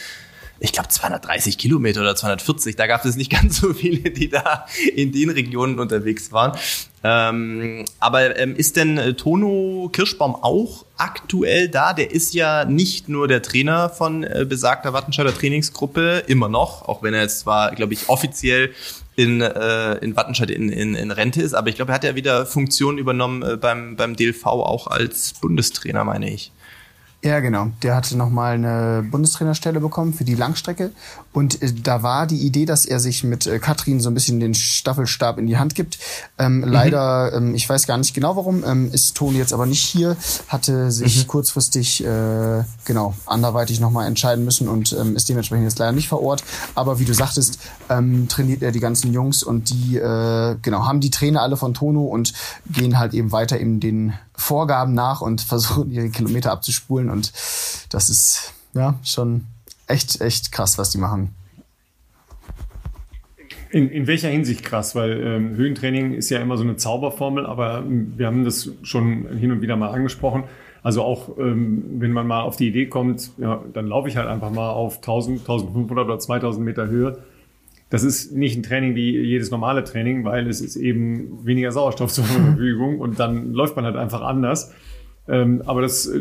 ich glaube 230 Kilometer oder 240. Da gab es nicht ganz so viele, die da in den Regionen unterwegs waren. Ähm, aber ähm, ist denn äh, Tono Kirschbaum auch aktuell da? Der ist ja nicht nur der Trainer von äh, besagter Wattenscheider Trainingsgruppe, immer noch, auch wenn er jetzt zwar, glaube ich, offiziell in, äh, in Wattenscheid in, in, in Rente ist, aber ich glaube, er hat ja wieder Funktionen übernommen äh, beim, beim DLV auch als Bundestrainer, meine ich. Ja, genau. Der hatte nochmal eine Bundestrainerstelle bekommen für die Langstrecke. Und äh, da war die Idee, dass er sich mit äh, Katrin so ein bisschen den Staffelstab in die Hand gibt. Ähm, mhm. Leider, ähm, ich weiß gar nicht genau warum, ähm, ist Toni jetzt aber nicht hier, hatte sich mhm. kurzfristig, äh, genau, anderweitig nochmal entscheiden müssen und ähm, ist dementsprechend jetzt leider nicht vor Ort. Aber wie du sagtest, ähm, trainiert er die ganzen Jungs und die, äh, genau, haben die Trainer alle von Tono und gehen halt eben weiter in den Vorgaben nach und versuchen ihre Kilometer abzuspulen und das ist ja schon echt, echt krass, was die machen. In, in welcher Hinsicht krass? Weil ähm, Höhentraining ist ja immer so eine Zauberformel, aber ähm, wir haben das schon hin und wieder mal angesprochen. Also auch ähm, wenn man mal auf die Idee kommt, ja, dann laufe ich halt einfach mal auf 1000, 1500 oder 2000 Meter Höhe das ist nicht ein Training wie jedes normale Training, weil es ist eben weniger Sauerstoff zur Verfügung und dann läuft man halt einfach anders. Ähm, aber das, äh,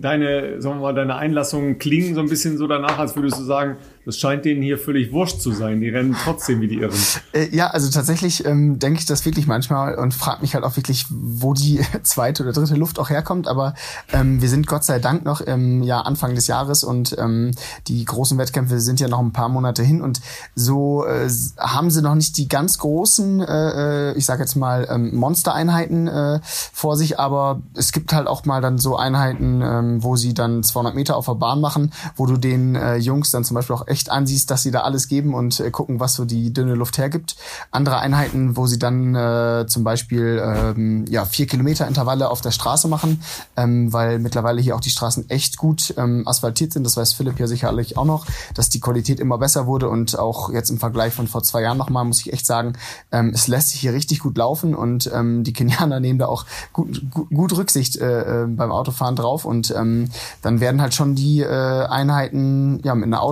deine, sagen wir mal, deine Einlassungen klingen so ein bisschen so danach, als würdest du sagen, das scheint denen hier völlig wurscht zu sein. Die rennen trotzdem wie die Irren. Äh, ja, also tatsächlich ähm, denke ich das wirklich manchmal und frage mich halt auch wirklich, wo die zweite oder dritte Luft auch herkommt. Aber ähm, wir sind Gott sei Dank noch im Jahr Anfang des Jahres und ähm, die großen Wettkämpfe sind ja noch ein paar Monate hin und so äh, haben sie noch nicht die ganz großen, äh, äh ich sage jetzt mal ähm, Monstereinheiten äh, vor sich, aber es gibt halt auch mal dann so Einheiten, ähm, wo sie dann 200 Meter auf der Bahn machen, wo du den äh, Jungs dann zum Beispiel auch echt echt ansiehst, dass sie da alles geben und äh, gucken, was so die dünne Luft hergibt. Andere Einheiten, wo sie dann äh, zum Beispiel ähm, ja vier Kilometer Intervalle auf der Straße machen, ähm, weil mittlerweile hier auch die Straßen echt gut ähm, asphaltiert sind. Das weiß Philipp ja sicherlich auch noch, dass die Qualität immer besser wurde und auch jetzt im Vergleich von vor zwei Jahren nochmal, muss ich echt sagen, ähm, es lässt sich hier richtig gut laufen und ähm, die Kenianer nehmen da auch gut, gut, gut Rücksicht äh, äh, beim Autofahren drauf und ähm, dann werden halt schon die äh, Einheiten ja mit einer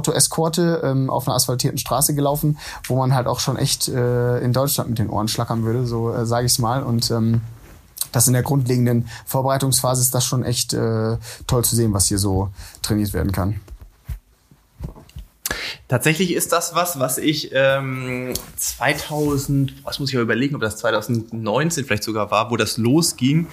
Autoeskorte ähm, auf einer asphaltierten Straße gelaufen, wo man halt auch schon echt äh, in Deutschland mit den Ohren schlackern würde, so äh, sage ich es mal und ähm, das in der grundlegenden Vorbereitungsphase ist das schon echt äh, toll zu sehen, was hier so trainiert werden kann. Tatsächlich ist das was, was ich ähm, 2000, was muss ich aber überlegen, ob das 2019 vielleicht sogar war, wo das losging.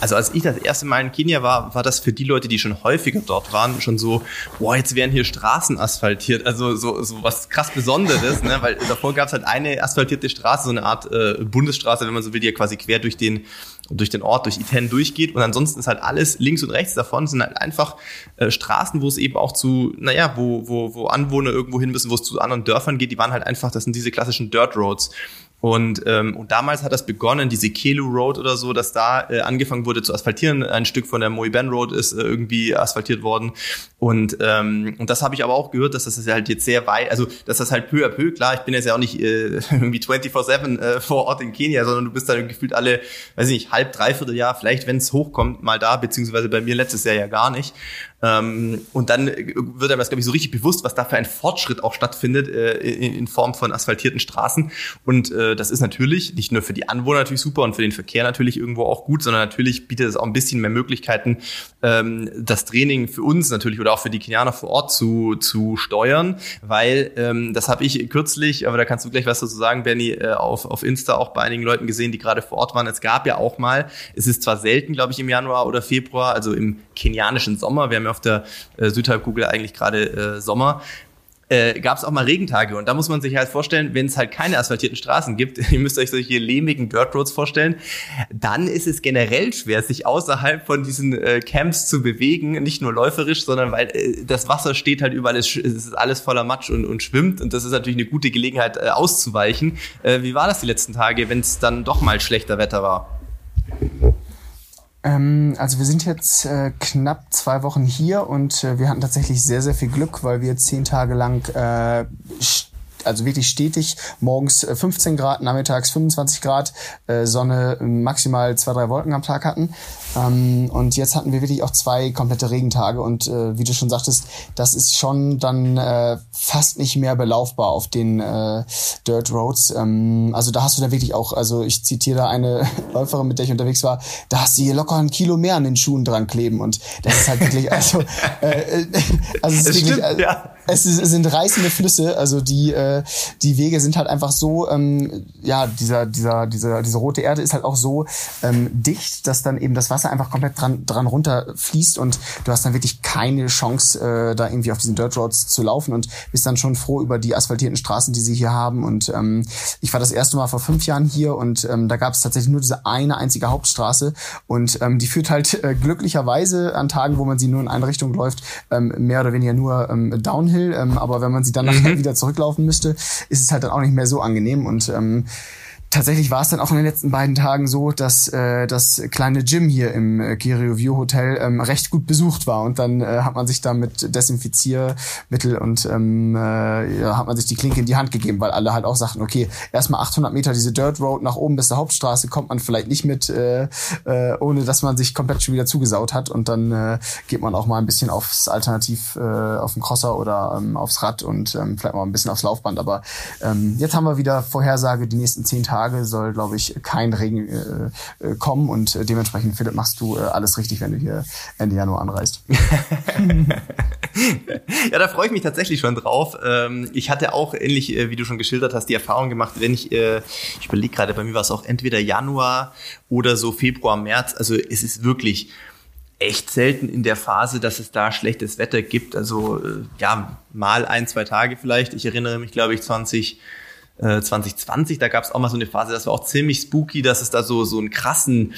Also als ich das erste Mal in Kenia war, war das für die Leute, die schon häufiger dort waren, schon so, boah, jetzt werden hier Straßen asphaltiert. Also so, so was krass Besonderes, ne? weil davor gab es halt eine asphaltierte Straße, so eine Art äh, Bundesstraße, wenn man so will, die ja quasi quer durch den durch den Ort, durch Iten durchgeht. Und ansonsten ist halt alles links und rechts davon sind halt einfach äh, Straßen, wo es eben auch zu, naja, wo, wo, wo Anwohner irgendwo hin müssen, wo es zu anderen Dörfern geht. Die waren halt einfach, das sind diese klassischen Dirt Roads. Und, ähm, und damals hat das begonnen, diese Kelu Road oder so, dass da äh, angefangen wurde zu asphaltieren. Ein Stück von der Moiben Road ist äh, irgendwie asphaltiert worden. Und, ähm, und das habe ich aber auch gehört, dass das halt jetzt sehr weit, also dass das halt peu à peu, klar, ich bin jetzt ja auch nicht äh, irgendwie 24-7 äh, vor Ort in Kenia, sondern du bist dann gefühlt alle, weiß ich nicht, halb, dreiviertel Jahr, vielleicht, wenn es hochkommt, mal da, beziehungsweise bei mir letztes Jahr ja gar nicht. Ähm, und dann wird einem das, glaube ich, so richtig bewusst, was da für ein Fortschritt auch stattfindet äh, in, in, Form von asphaltierten Straßen. Und äh, das ist natürlich nicht nur für die Anwohner natürlich super und für den Verkehr natürlich irgendwo auch gut, sondern natürlich bietet es auch ein bisschen mehr Möglichkeiten, ähm, das Training für uns natürlich oder auch für die Kenianer vor Ort zu, zu steuern, weil ähm, das habe ich kürzlich, aber da kannst du gleich was dazu sagen, Benny, äh, auf, auf Insta auch bei einigen Leuten gesehen, die gerade vor Ort waren. Es gab ja auch mal, es ist zwar selten, glaube ich, im Januar oder Februar, also im kenianischen Sommer, wir haben ja auf der äh, Südhalbkugel eigentlich gerade äh, Sommer, äh, gab es auch mal Regentage. Und da muss man sich halt vorstellen, wenn es halt keine asphaltierten Straßen gibt, ihr müsst euch solche lehmigen Dirt Roads vorstellen, dann ist es generell schwer, sich außerhalb von diesen äh, Camps zu bewegen. Nicht nur läuferisch, sondern weil äh, das Wasser steht halt überall, es ist alles voller Matsch und, und schwimmt. Und das ist natürlich eine gute Gelegenheit, äh, auszuweichen. Äh, wie war das die letzten Tage, wenn es dann doch mal schlechter Wetter war? Ähm, also wir sind jetzt äh, knapp zwei Wochen hier und äh, wir hatten tatsächlich sehr, sehr viel Glück, weil wir zehn Tage lang äh, also wirklich stetig morgens 15 äh, Grad, nachmittags 25 Grad, äh, Sonne maximal zwei, drei Wolken am Tag hatten. Ähm, und jetzt hatten wir wirklich auch zwei komplette Regentage und äh, wie du schon sagtest, das ist schon dann äh, fast nicht mehr belaufbar auf den äh, Dirt Roads. Ähm, also da hast du dann wirklich auch, also ich zitiere da eine Läuferin, mit der ich unterwegs war, da hast du hier locker ein Kilo mehr an den Schuhen dran kleben und das ist halt wirklich, also, äh, also es, ist wirklich, stimmt, ja. Es, sind reißende Flüsse, also die, äh, die Wege sind halt einfach so, ähm, ja, dieser, dieser, dieser, diese rote Erde ist halt auch so ähm, dicht, dass dann eben das Wasser Wasser einfach komplett dran, dran runterfließt und du hast dann wirklich keine Chance, äh, da irgendwie auf diesen Dirt Roads zu laufen und bist dann schon froh über die asphaltierten Straßen, die sie hier haben. Und ähm, ich war das erste Mal vor fünf Jahren hier und ähm, da gab es tatsächlich nur diese eine einzige Hauptstraße und ähm, die führt halt äh, glücklicherweise an Tagen, wo man sie nur in eine Richtung läuft, ähm, mehr oder weniger nur ähm, Downhill. Ähm, aber wenn man sie dann nachher mhm. wieder zurücklaufen müsste, ist es halt dann auch nicht mehr so angenehm und ähm, tatsächlich war es dann auch in den letzten beiden Tagen so, dass äh, das kleine Gym hier im äh, Kirio View Hotel ähm, recht gut besucht war. Und dann äh, hat man sich da mit Desinfiziermittel und ähm, äh, ja, hat man sich die Klinke in die Hand gegeben, weil alle halt auch sagten, okay, erstmal 800 Meter diese Dirt Road nach oben bis zur Hauptstraße kommt man vielleicht nicht mit, äh, äh, ohne dass man sich komplett schon wieder zugesaut hat. Und dann äh, geht man auch mal ein bisschen aufs Alternativ, äh, auf den Crosser oder ähm, aufs Rad und ähm, vielleicht mal ein bisschen aufs Laufband, aber ähm, jetzt haben wir wieder Vorhersage die nächsten zehn Tage Tage soll, glaube ich, kein Regen äh, äh, kommen und äh, dementsprechend, Philipp, machst du äh, alles richtig, wenn du hier Ende Januar anreist. ja, da freue ich mich tatsächlich schon drauf. Ähm, ich hatte auch ähnlich, äh, wie du schon geschildert hast, die Erfahrung gemacht, wenn ich, ich überlege gerade, bei mir war es auch entweder Januar oder so Februar, März. Also es ist wirklich echt selten in der Phase, dass es da schlechtes Wetter gibt. Also ja, mal ein, zwei Tage vielleicht. Ich erinnere mich, glaube ich, 20 2020, äh, da gab es auch mal so eine Phase, das war auch ziemlich spooky, dass es da so, so einen krassen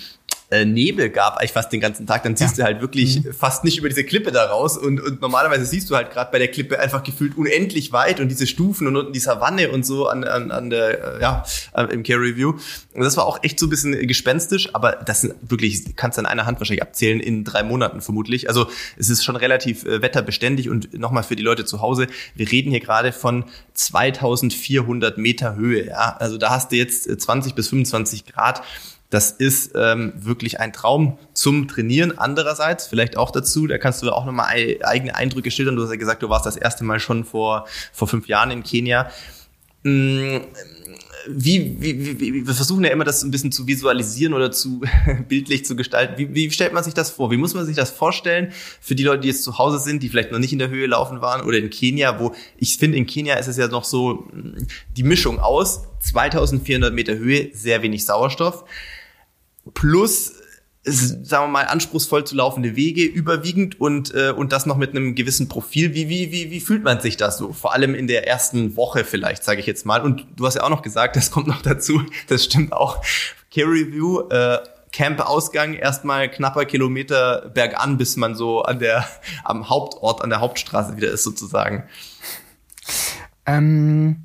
äh, Nebel gab, eigentlich fast den ganzen Tag, dann siehst ja. du halt wirklich mhm. fast nicht über diese Klippe da raus und, und normalerweise siehst du halt gerade bei der Klippe einfach gefühlt unendlich weit und diese Stufen und unten die Savanne und so an, an, an der, äh, ja, im Care Review. Und das war auch echt so ein bisschen gespenstisch, aber das sind wirklich, kannst du an einer Hand wahrscheinlich abzählen, in drei Monaten vermutlich. Also es ist schon relativ äh, wetterbeständig und nochmal für die Leute zu Hause, wir reden hier gerade von 2400 Meter Höhe, ja. Also da hast du jetzt 20 äh, bis 25 Grad. Das ist ähm, wirklich ein Traum zum Trainieren. Andererseits, vielleicht auch dazu, da kannst du auch nochmal eigene Eindrücke schildern. Du hast ja gesagt, du warst das erste Mal schon vor, vor fünf Jahren in Kenia. Hm, wie, wie, wie, wir versuchen ja immer das ein bisschen zu visualisieren oder zu bildlich zu gestalten. Wie, wie stellt man sich das vor? Wie muss man sich das vorstellen für die Leute, die jetzt zu Hause sind, die vielleicht noch nicht in der Höhe laufen waren oder in Kenia, wo ich finde, in Kenia ist es ja noch so hm, die Mischung aus 2400 Meter Höhe, sehr wenig Sauerstoff, plus sagen wir mal, anspruchsvoll zu laufende Wege überwiegend und, äh, und das noch mit einem gewissen Profil. Wie, wie, wie, wie fühlt man sich das so? Vor allem in der ersten Woche vielleicht, sage ich jetzt mal. Und du hast ja auch noch gesagt, das kommt noch dazu, das stimmt auch. Care Review, äh, Camp-Ausgang erstmal knapper Kilometer bergan, bis man so an der, am Hauptort, an der Hauptstraße wieder ist sozusagen. Ähm,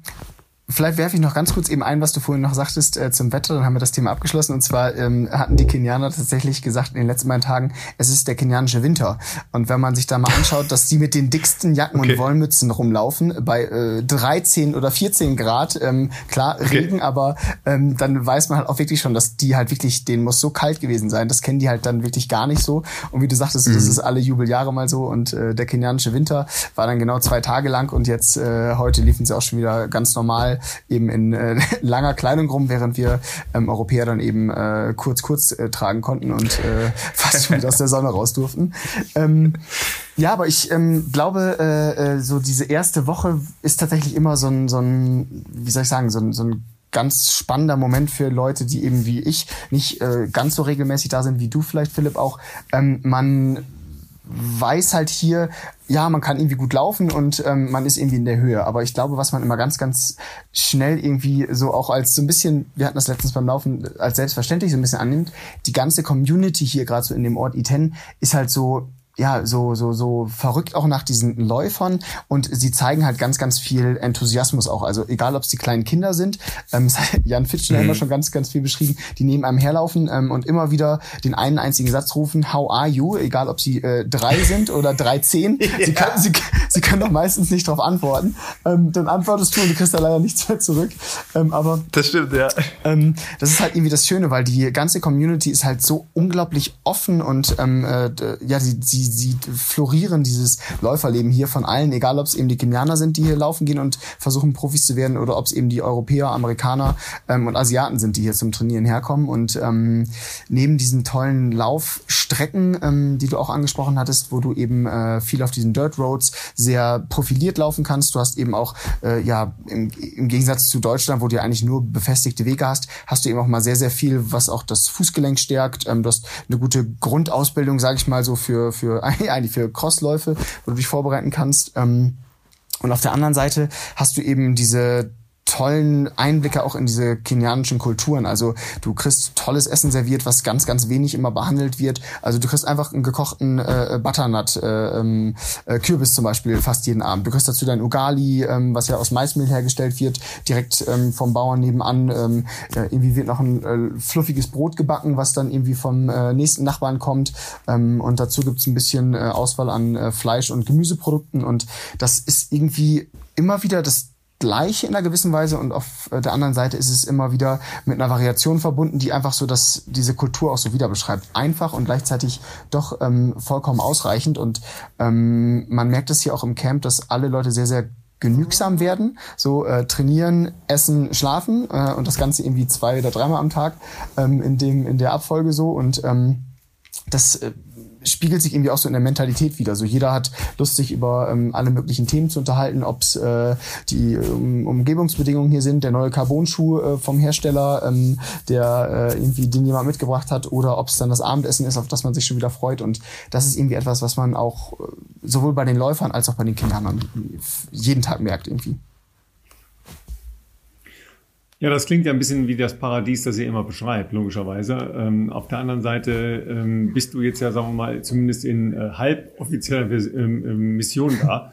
Vielleicht werfe ich noch ganz kurz eben ein, was du vorhin noch sagtest äh, zum Wetter, dann haben wir das Thema abgeschlossen. Und zwar ähm, hatten die Kenianer tatsächlich gesagt in den letzten beiden Tagen, es ist der kenianische Winter. Und wenn man sich da mal anschaut, dass die mit den dicksten Jacken okay. und Wollmützen rumlaufen, bei äh, 13 oder 14 Grad, ähm, klar, okay. Regen, aber ähm, dann weiß man halt auch wirklich schon, dass die halt wirklich, denen muss so kalt gewesen sein. Das kennen die halt dann wirklich gar nicht so. Und wie du sagtest, mhm. das ist alle Jubeljahre mal so. Und äh, der kenianische Winter war dann genau zwei Tage lang und jetzt äh, heute liefen sie auch schon wieder ganz normal eben in äh, langer Kleidung rum, während wir ähm, Europäer dann eben äh, kurz kurz äh, tragen konnten und äh, fast schon wieder aus der Sonne raus durften. Ähm, ja, aber ich ähm, glaube, äh, äh, so diese erste Woche ist tatsächlich immer so ein, so ein wie soll ich sagen, so ein, so ein ganz spannender Moment für Leute, die eben wie ich nicht äh, ganz so regelmäßig da sind, wie du vielleicht, Philipp, auch. Ähm, man weiß halt hier, ja, man kann irgendwie gut laufen und ähm, man ist irgendwie in der Höhe. Aber ich glaube, was man immer ganz, ganz schnell irgendwie so auch als so ein bisschen, wir hatten das letztens beim Laufen, als selbstverständlich so ein bisschen annimmt, die ganze Community hier gerade so in dem Ort Iten ist halt so ja, so, so, so verrückt auch nach diesen Läufern und sie zeigen halt ganz, ganz viel Enthusiasmus auch. Also egal, ob es die kleinen Kinder sind, ähm, Jan Fitschner mhm. immer schon ganz, ganz viel beschrieben, die neben einem herlaufen ähm, und immer wieder den einen einzigen Satz rufen, how are you? Egal, ob sie äh, drei sind oder drei zehn. ja. sie, können, sie, sie können doch meistens nicht darauf antworten. Ähm, dann antwortest du und du kriegst da leider nichts mehr zurück. Ähm, aber das stimmt, ja. Ähm, das ist halt irgendwie das Schöne, weil die ganze Community ist halt so unglaublich offen und ähm, äh, ja, sie, sie sie florieren dieses Läuferleben hier von allen, egal ob es eben die Kenianer sind, die hier laufen gehen und versuchen Profis zu werden oder ob es eben die Europäer, Amerikaner ähm, und Asiaten sind, die hier zum Trainieren herkommen und ähm, neben diesen tollen Laufstrecken, ähm, die du auch angesprochen hattest, wo du eben äh, viel auf diesen Dirt Roads sehr profiliert laufen kannst, du hast eben auch äh, ja im, im Gegensatz zu Deutschland, wo du ja eigentlich nur befestigte Wege hast, hast du eben auch mal sehr sehr viel, was auch das Fußgelenk stärkt. Ähm, du hast eine gute Grundausbildung, sage ich mal so für für eigentlich für Crossläufe, wo du dich vorbereiten kannst. Ähm, und auf der anderen Seite hast du eben diese tollen Einblicke auch in diese kenianischen Kulturen. Also du kriegst tolles Essen serviert, was ganz, ganz wenig immer behandelt wird. Also du kriegst einfach einen gekochten äh, Butternut, äh, ähm, äh, Kürbis zum Beispiel fast jeden Abend. Du kriegst dazu dein Ugali, ähm, was ja aus Maismehl hergestellt wird, direkt ähm, vom Bauern nebenan. Ähm, äh, irgendwie wird noch ein äh, fluffiges Brot gebacken, was dann irgendwie vom äh, nächsten Nachbarn kommt. Ähm, und dazu gibt's ein bisschen äh, Auswahl an äh, Fleisch- und Gemüseprodukten. Und das ist irgendwie immer wieder das Gleiche in einer gewissen Weise und auf äh, der anderen Seite ist es immer wieder mit einer Variation verbunden, die einfach so, dass diese Kultur auch so wieder beschreibt. Einfach und gleichzeitig doch ähm, vollkommen ausreichend und ähm, man merkt es hier auch im Camp, dass alle Leute sehr, sehr genügsam werden, so äh, trainieren, essen, schlafen äh, und das Ganze irgendwie zwei oder dreimal am Tag ähm, in dem in der Abfolge so und ähm, das äh, spiegelt sich irgendwie auch so in der Mentalität wieder. So jeder hat Lust, sich über ähm, alle möglichen Themen zu unterhalten, ob es äh, die um, Umgebungsbedingungen hier sind, der neue Carbon-Schuh äh, vom Hersteller, ähm, der äh, irgendwie den jemand mitgebracht hat, oder ob es dann das Abendessen ist, auf das man sich schon wieder freut. Und das ist irgendwie etwas, was man auch äh, sowohl bei den Läufern als auch bei den Kindern jeden Tag merkt irgendwie. Ja, das klingt ja ein bisschen wie das Paradies, das ihr immer beschreibt, logischerweise. Ähm, auf der anderen Seite ähm, bist du jetzt ja, sagen wir mal, zumindest in äh, halboffizieller ähm, ähm, Mission da.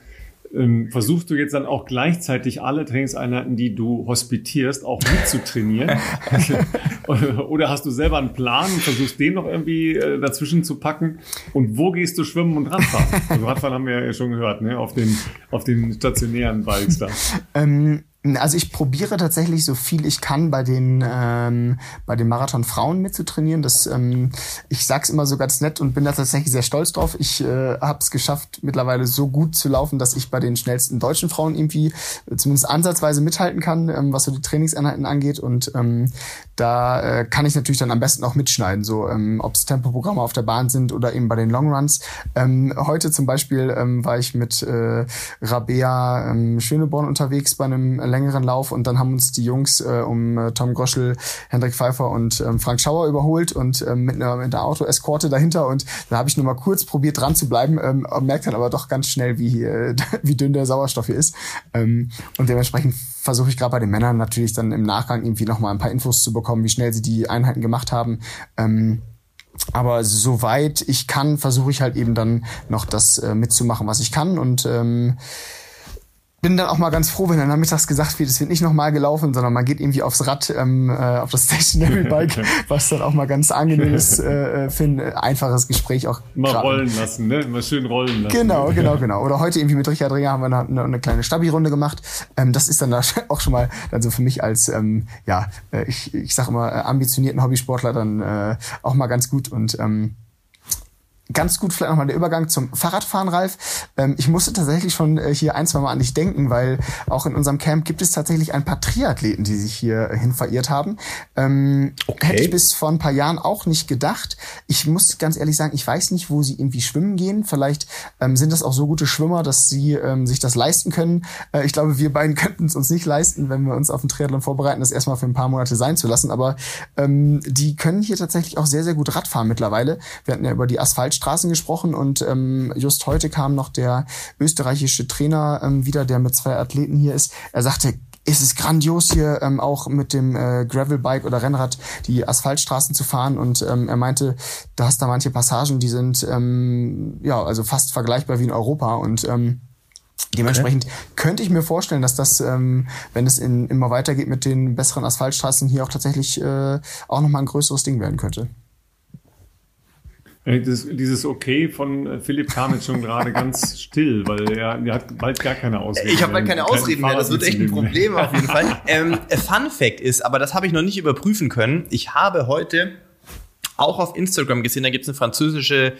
Ähm, versuchst du jetzt dann auch gleichzeitig alle Trainingseinheiten, die du hospitierst, auch mitzutrainieren? Oder hast du selber einen Plan und versuchst den noch irgendwie äh, dazwischen zu packen? Und wo gehst du schwimmen und Radfahren? Also Radfahren haben wir ja schon gehört, ne? Auf den, auf den stationären Bikes da. Ähm also ich probiere tatsächlich so viel ich kann bei den ähm, bei den Marathon Frauen mitzutrainieren. Das ähm, ich sag's immer so ganz nett und bin da tatsächlich sehr stolz drauf. Ich äh, habe es geschafft mittlerweile so gut zu laufen, dass ich bei den schnellsten deutschen Frauen irgendwie äh, zumindest ansatzweise mithalten kann, ähm, was so die Trainingseinheiten angeht und ähm, da äh, kann ich natürlich dann am besten auch mitschneiden, so ähm, ob es Tempoprogramme auf der Bahn sind oder eben bei den Longruns. Ähm, heute zum Beispiel ähm, war ich mit äh, Rabea ähm, Schöneborn unterwegs bei einem längeren Lauf und dann haben uns die Jungs äh, um äh, Tom Groschel, Hendrik Pfeiffer und ähm, Frank Schauer überholt und ähm, mit einer, mit einer Auto-Eskorte dahinter und da habe ich nur mal kurz probiert dran zu bleiben, ähm, merkt dann aber doch ganz schnell, wie, äh, wie dünn der Sauerstoff hier ist ähm, und dementsprechend versuche ich gerade bei den Männern natürlich dann im Nachgang irgendwie nochmal ein paar Infos zu bekommen, wie schnell sie die Einheiten gemacht haben. Ähm, aber soweit ich kann, versuche ich halt eben dann noch das äh, mitzumachen, was ich kann. Und ähm, bin dann auch mal ganz froh, wenn dann nachmittags gesagt wird, es wird nicht nochmal gelaufen, sondern man geht irgendwie aufs Rad, ähm, äh, auf das Stationary Bike, was dann auch mal ganz angenehm ist äh, äh für ein einfaches Gespräch auch. Mal grad. rollen lassen, ne? Mal schön rollen lassen. Genau, genau, genau. Oder heute irgendwie mit Richard Ringer haben wir eine, eine kleine Stabi-Runde gemacht. Ähm, das ist dann da auch schon mal dann so für mich als, ähm, ja, äh, ich, ich sag immer, äh, ambitionierten Hobbysportler dann äh, auch mal ganz gut und ähm, Ganz gut vielleicht nochmal der Übergang zum Fahrradfahren, Ralf. Ähm, ich musste tatsächlich schon äh, hier ein, zwei Mal an dich denken, weil auch in unserem Camp gibt es tatsächlich ein paar Triathleten, die sich hier hin verirrt haben. Ähm, okay. Hätte ich bis vor ein paar Jahren auch nicht gedacht. Ich muss ganz ehrlich sagen, ich weiß nicht, wo sie irgendwie schwimmen gehen. Vielleicht ähm, sind das auch so gute Schwimmer, dass sie ähm, sich das leisten können. Äh, ich glaube, wir beiden könnten es uns nicht leisten, wenn wir uns auf den Triathlon vorbereiten, das erstmal für ein paar Monate sein zu lassen. Aber ähm, die können hier tatsächlich auch sehr, sehr gut Radfahren mittlerweile. Wir hatten ja über die Asphalt Straßen gesprochen und ähm, just heute kam noch der österreichische Trainer ähm, wieder, der mit zwei Athleten hier ist. Er sagte, es ist grandios hier ähm, auch mit dem äh, Gravelbike oder Rennrad die Asphaltstraßen zu fahren und ähm, er meinte, da hast da manche Passagen, die sind ähm, ja also fast vergleichbar wie in Europa und ähm, Dementsprechend okay. könnte ich mir vorstellen, dass das, ähm, wenn es in, immer weitergeht mit den besseren Asphaltstraßen, hier auch tatsächlich äh, auch nochmal ein größeres Ding werden könnte. Äh, das, dieses Okay von äh, Philipp kam jetzt schon gerade ganz still, weil er, er hat bald gar keine Ausreden Ich habe bald keine Ausreden mehr, das wird echt ein Problem auf jeden Fall. ähm, Fun Fact ist, aber das habe ich noch nicht überprüfen können, ich habe heute auch auf Instagram gesehen, da gibt es eine französische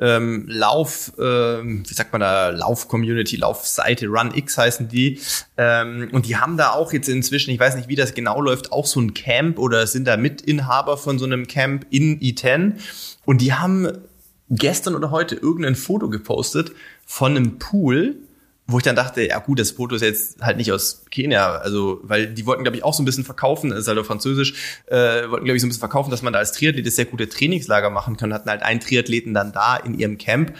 ähm, Lauf, ähm, wie sagt man da, Lauf-Community, Laufseite, RunX heißen die. Ähm, und die haben da auch jetzt inzwischen, ich weiß nicht, wie das genau läuft, auch so ein Camp oder sind da Mitinhaber von so einem Camp in I10. Und die haben gestern oder heute irgendein Foto gepostet von einem Pool, wo ich dann dachte, ja gut, das Foto ist jetzt halt nicht aus Kenia, also weil die wollten glaube ich auch so ein bisschen verkaufen, das ist halt auf Französisch, äh, wollten glaube ich so ein bisschen verkaufen, dass man da als Triathlet sehr gute Trainingslager machen kann, hatten halt einen Triathleten dann da in ihrem Camp.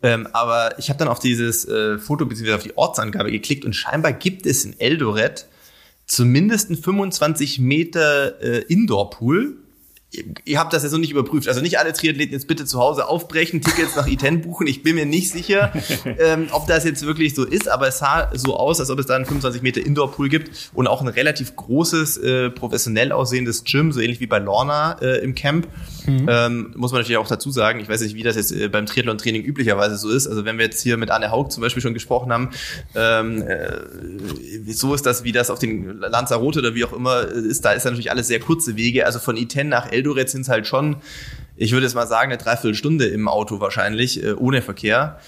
Ähm, aber ich habe dann auf dieses äh, Foto bzw. auf die Ortsangabe geklickt und scheinbar gibt es in Eldoret zumindest einen 25 Meter äh, Indoor-Pool ihr habt das jetzt noch nicht überprüft. Also nicht alle Triathleten jetzt bitte zu Hause aufbrechen, Tickets nach I10 buchen. Ich bin mir nicht sicher, ähm, ob das jetzt wirklich so ist, aber es sah so aus, als ob es da einen 25 Meter Indoor-Pool gibt und auch ein relativ großes, äh, professionell aussehendes Gym, so ähnlich wie bei Lorna äh, im Camp. Mhm. Ähm, muss man natürlich auch dazu sagen, ich weiß nicht, wie das jetzt äh, beim Triathlon-Training üblicherweise so ist. Also wenn wir jetzt hier mit Anne Haug zum Beispiel schon gesprochen haben, ähm, äh, so ist das, wie das auf den Lanzarote oder wie auch immer ist, da ist natürlich alles sehr kurze Wege. Also von I10 nach Eldoret sind es halt schon, ich würde jetzt mal sagen, eine Dreiviertelstunde im Auto wahrscheinlich, äh, ohne Verkehr.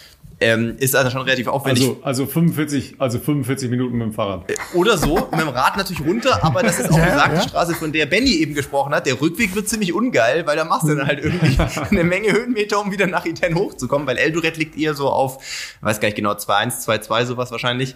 Ähm, ist also schon relativ aufwendig. Also, also 45, also 45 Minuten mit dem Fahrrad. Äh, oder so, mit dem Rad natürlich runter, aber das ist auch ja, besagte ja. Straße, von der Benny eben gesprochen hat. Der Rückweg wird ziemlich ungeil, weil da machst du dann halt irgendwie eine Menge Höhenmeter, um wieder nach Iten hochzukommen, weil Eldoret liegt eher so auf, weiß gar nicht genau, 2,1, 2,2 sowas wahrscheinlich.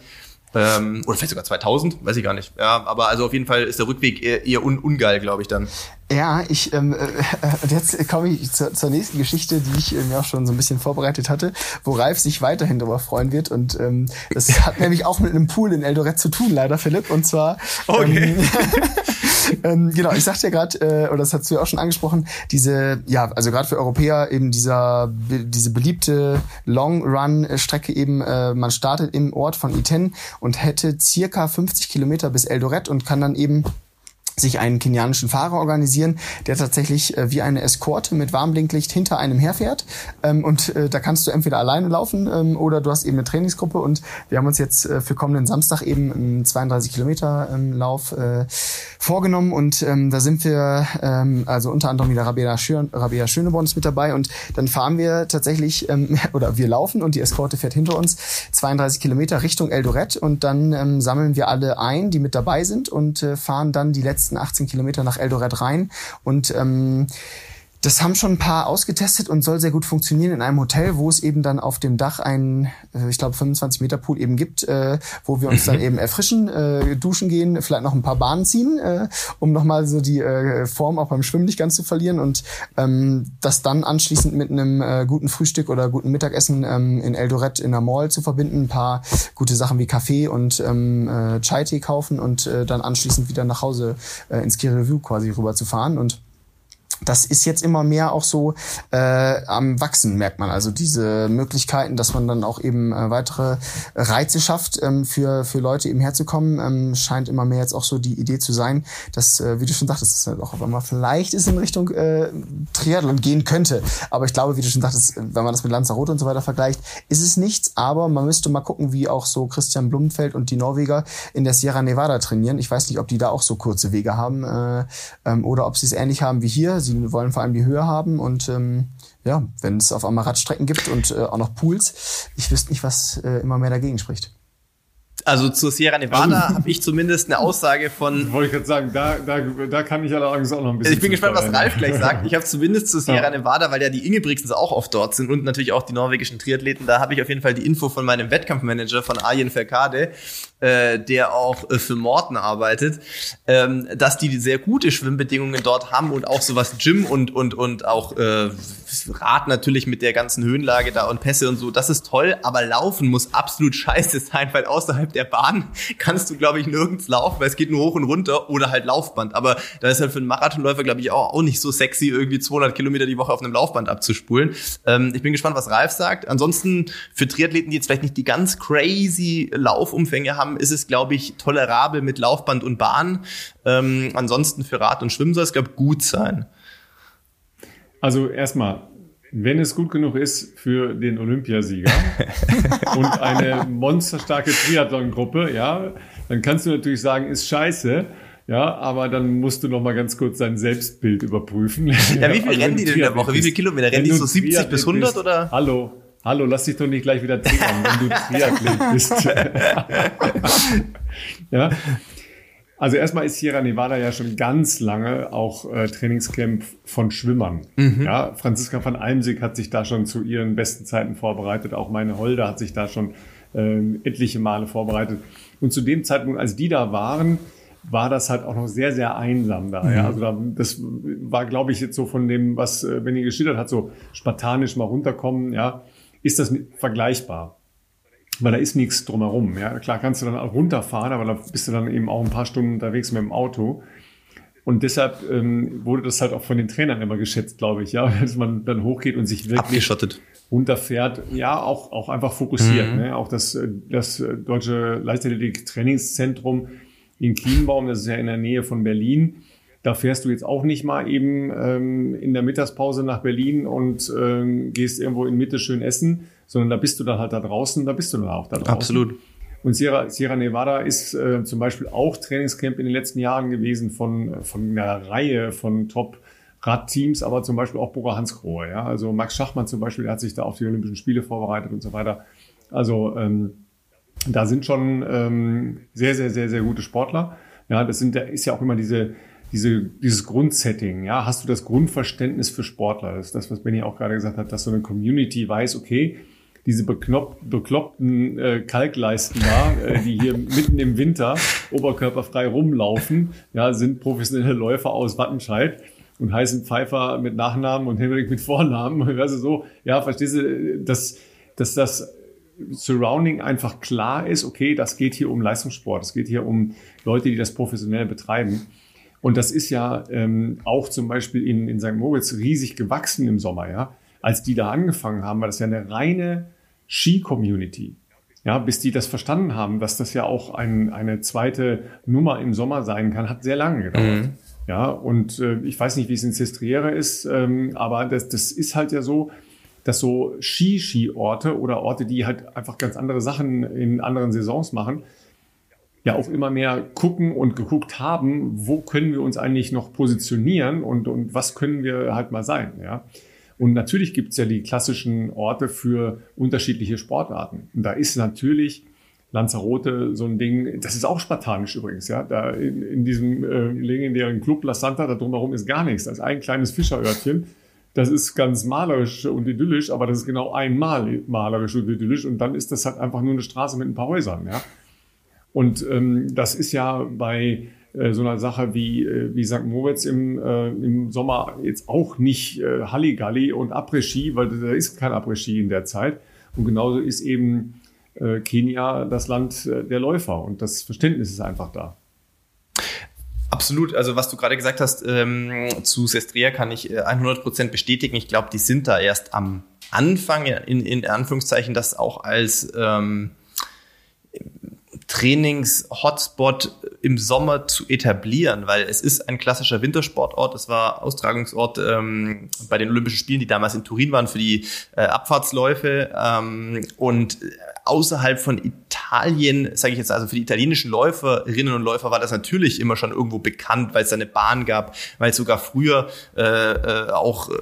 Ähm, oder vielleicht sogar 2000, weiß ich gar nicht. Ja, aber also auf jeden Fall ist der Rückweg eher, eher un ungeil, glaube ich dann. Ja, ich ähm, äh, äh jetzt komme ich zur, zur nächsten Geschichte, die ich mir auch schon so ein bisschen vorbereitet hatte, wo Ralf sich weiterhin darüber freuen wird. Und ähm, das hat nämlich auch mit einem Pool in Eldoret zu tun, leider, Philipp. Und zwar okay. ähm, ähm, genau, ich sagte ja gerade, äh, oder das hast du ja auch schon angesprochen, diese, ja, also gerade für Europäer eben dieser, diese beliebte Long-Run-Strecke eben, äh, man startet im Ort von Iten und hätte circa 50 Kilometer bis Eldoret und kann dann eben sich einen kenianischen Fahrer organisieren, der tatsächlich äh, wie eine Eskorte mit Warnblinklicht hinter einem herfährt. Ähm, und äh, da kannst du entweder alleine laufen ähm, oder du hast eben eine Trainingsgruppe. Und wir haben uns jetzt äh, für kommenden Samstag eben einen 32 Kilometer ähm, Lauf äh, vorgenommen. Und ähm, da sind wir, ähm, also unter anderem wieder Rabea, Schön Rabea Schöneborn ist mit dabei. Und dann fahren wir tatsächlich, ähm, oder wir laufen und die Eskorte fährt hinter uns 32 Kilometer Richtung Eldoret. Und dann ähm, sammeln wir alle ein, die mit dabei sind und äh, fahren dann die letzten letzten 18 Kilometer nach Eldoret rein. Und ähm, das haben schon ein paar ausgetestet und soll sehr gut funktionieren in einem Hotel, wo es eben dann auf dem Dach einen, äh, ich glaube, 25 Meter Pool eben gibt, äh, wo wir uns dann eben erfrischen, äh, duschen gehen, vielleicht noch ein paar Bahnen ziehen, äh, um nochmal so die äh, Form auch beim Schwimmen nicht ganz zu verlieren und ähm, das dann anschließend mit einem äh, guten Frühstück oder guten Mittagessen ähm, in Eldoret in der Mall zu verbinden, ein paar gute Sachen wie Kaffee und ähm, äh, Chai-Tee kaufen und äh, dann anschließend wieder nach Hause äh, ins Kiri Review quasi rüber zu fahren und das ist jetzt immer mehr auch so äh, am Wachsen, merkt man. Also diese Möglichkeiten, dass man dann auch eben äh, weitere Reize schafft, ähm, für, für Leute eben herzukommen, ähm, scheint immer mehr jetzt auch so die Idee zu sein, dass, äh, wie du schon sagtest, dass halt auch auf einmal vielleicht ist in Richtung äh, Triathlon gehen könnte. Aber ich glaube, wie du schon sagtest, wenn man das mit Lanzarote und so weiter vergleicht, ist es nichts. Aber man müsste mal gucken, wie auch so Christian Blumenfeld und die Norweger in der Sierra Nevada trainieren. Ich weiß nicht, ob die da auch so kurze Wege haben äh, ähm, oder ob sie es ähnlich haben wie hier. Sie Sie wollen vor allem die Höhe haben und ähm, ja, wenn es auf einmal Radstrecken gibt und äh, auch noch Pools, ich wüsste nicht, was äh, immer mehr dagegen spricht. Also zur Sierra Nevada habe ich zumindest eine Aussage von. Wollte ich gerade sagen, da, da, da kann ich allerdings auch noch ein bisschen. Ich bin gespannt, was Ralf gleich sagt. Ich habe zumindest zur Sierra Nevada, weil ja die Ingebrigtsens auch oft dort sind und natürlich auch die norwegischen Triathleten, da habe ich auf jeden Fall die Info von meinem Wettkampfmanager von Arjen Verkade, äh, der auch äh, für Morten arbeitet, ähm, dass die sehr gute Schwimmbedingungen dort haben und auch sowas Gym und und und auch äh, Rad natürlich mit der ganzen Höhenlage da und Pässe und so, das ist toll, aber Laufen muss absolut scheiße sein, weil außerhalb der Bahn kannst du, glaube ich, nirgends laufen, weil es geht nur hoch und runter oder halt Laufband. Aber da ist halt für einen Marathonläufer, glaube ich, auch, auch nicht so sexy, irgendwie 200 Kilometer die Woche auf einem Laufband abzuspulen. Ähm, ich bin gespannt, was Ralf sagt. Ansonsten für Triathleten, die jetzt vielleicht nicht die ganz crazy Laufumfänge haben, ist es, glaube ich, tolerabel mit Laufband und Bahn. Ähm, ansonsten für Rad und Schwimmen soll es, glaube ich, gut sein. Also erstmal, wenn es gut genug ist für den Olympiasieger und eine monsterstarke Triathlon-Gruppe, ja, dann kannst du natürlich sagen, ist scheiße. Ja, aber dann musst du noch mal ganz kurz dein Selbstbild überprüfen. Ja, wie viel also, rennen die denn in der Woche? Wie viele Kilometer? Rennen die so 70 bis 100 bist, oder? Hallo, hallo, lass dich doch nicht gleich wieder triggern, wenn du Triathlet bist. ja, also erstmal ist Sierra Nevada ja schon ganz lange auch äh, Trainingscamp von Schwimmern. Mhm. Ja, Franziska van Almsig hat sich da schon zu ihren besten Zeiten vorbereitet. Auch meine Holde hat sich da schon äh, etliche Male vorbereitet. Und zu dem Zeitpunkt, als die da waren, war das halt auch noch sehr, sehr einsam da. Mhm. Ja? Also da, das war, glaube ich, jetzt so von dem, was äh, Benny geschildert hat, so spartanisch mal runterkommen, ja, ist das vergleichbar weil da ist nichts drumherum. Ja, klar kannst du dann auch runterfahren, aber da bist du dann eben auch ein paar Stunden unterwegs mit dem Auto. Und deshalb ähm, wurde das halt auch von den Trainern immer geschätzt, glaube ich, ja, dass man dann hochgeht und sich wirklich runterfährt. Ja, auch auch einfach fokussiert. Mhm. Ne? Auch das das deutsche Leichtathletik-Trainingszentrum in Kienbaum, das ist ja in der Nähe von Berlin. Da fährst du jetzt auch nicht mal eben ähm, in der Mittagspause nach Berlin und ähm, gehst irgendwo in Mitte schön essen, sondern da bist du dann halt da draußen, da bist du dann auch da draußen. Absolut. Und Sierra, Sierra Nevada ist äh, zum Beispiel auch Trainingscamp in den letzten Jahren gewesen von, von einer Reihe von Top Radteams, aber zum Beispiel auch Bora Hansgrohe. Ja? Also Max Schachmann zum Beispiel, der hat sich da auf die Olympischen Spiele vorbereitet und so weiter. Also ähm, da sind schon ähm, sehr, sehr, sehr, sehr gute Sportler. Ja, das sind, da ist ja auch immer diese, diese, dieses Grundsetting, ja, hast du das Grundverständnis für Sportler? Das ist das, was Benny auch gerade gesagt hat, dass so eine Community weiß, okay, diese beknopp, bekloppten äh, Kalkleisten da, äh, die hier mitten im Winter oberkörperfrei rumlaufen, ja, sind professionelle Läufer aus Wattenscheid und heißen Pfeiffer mit Nachnamen und Henrik mit Vornamen. Also so, ja, verstehst du, dass, dass das Surrounding einfach klar ist, okay, das geht hier um Leistungssport, es geht hier um Leute, die das professionell betreiben. Und das ist ja ähm, auch zum Beispiel in, in St. Moritz riesig gewachsen im Sommer, ja. Als die da angefangen haben, war das ja eine reine Ski-Community. Ja, bis die das verstanden haben, dass das ja auch ein, eine zweite Nummer im Sommer sein kann, hat sehr lange gedauert. Mhm. Ja, und äh, ich weiß nicht, wie es in Sestriere ist, ähm, aber das, das ist halt ja so, dass so Ski-Ski-Orte oder Orte, die halt einfach ganz andere Sachen in anderen Saisons machen, ja auch immer mehr gucken und geguckt haben, wo können wir uns eigentlich noch positionieren und, und was können wir halt mal sein, ja. Und natürlich gibt's ja die klassischen Orte für unterschiedliche Sportarten. Und da ist natürlich Lanzarote so ein Ding, das ist auch spartanisch übrigens, ja. Da in, in diesem äh, legendären Club La Santa, da drumherum ist gar nichts. Das ist ein kleines Fischerörtchen. Das ist ganz malerisch und idyllisch, aber das ist genau einmal malerisch und idyllisch. Und dann ist das halt einfach nur eine Straße mit ein paar Häusern, ja. Und ähm, das ist ja bei so einer Sache wie, äh, wie St. Moritz im, äh, im Sommer jetzt auch nicht äh, Halligalli und Après-Ski, weil da ist kein Après-Ski in der Zeit. Und genauso ist eben äh, Kenia das Land äh, der Läufer und das Verständnis ist einfach da. Absolut. Also was du gerade gesagt hast ähm, zu Sestria kann ich äh, 100% bestätigen. Ich glaube, die sind da erst am Anfang, in, in Anführungszeichen, das auch als ähm, Trainings-Hotspot im Sommer zu etablieren, weil es ist ein klassischer Wintersportort. Es war Austragungsort ähm, bei den Olympischen Spielen, die damals in Turin waren für die äh, Abfahrtsläufe. Ähm, und außerhalb von Italien, sage ich jetzt also für die italienischen Läuferinnen und Läufer war das natürlich immer schon irgendwo bekannt, weil es eine Bahn gab, weil es sogar früher äh, äh, auch äh,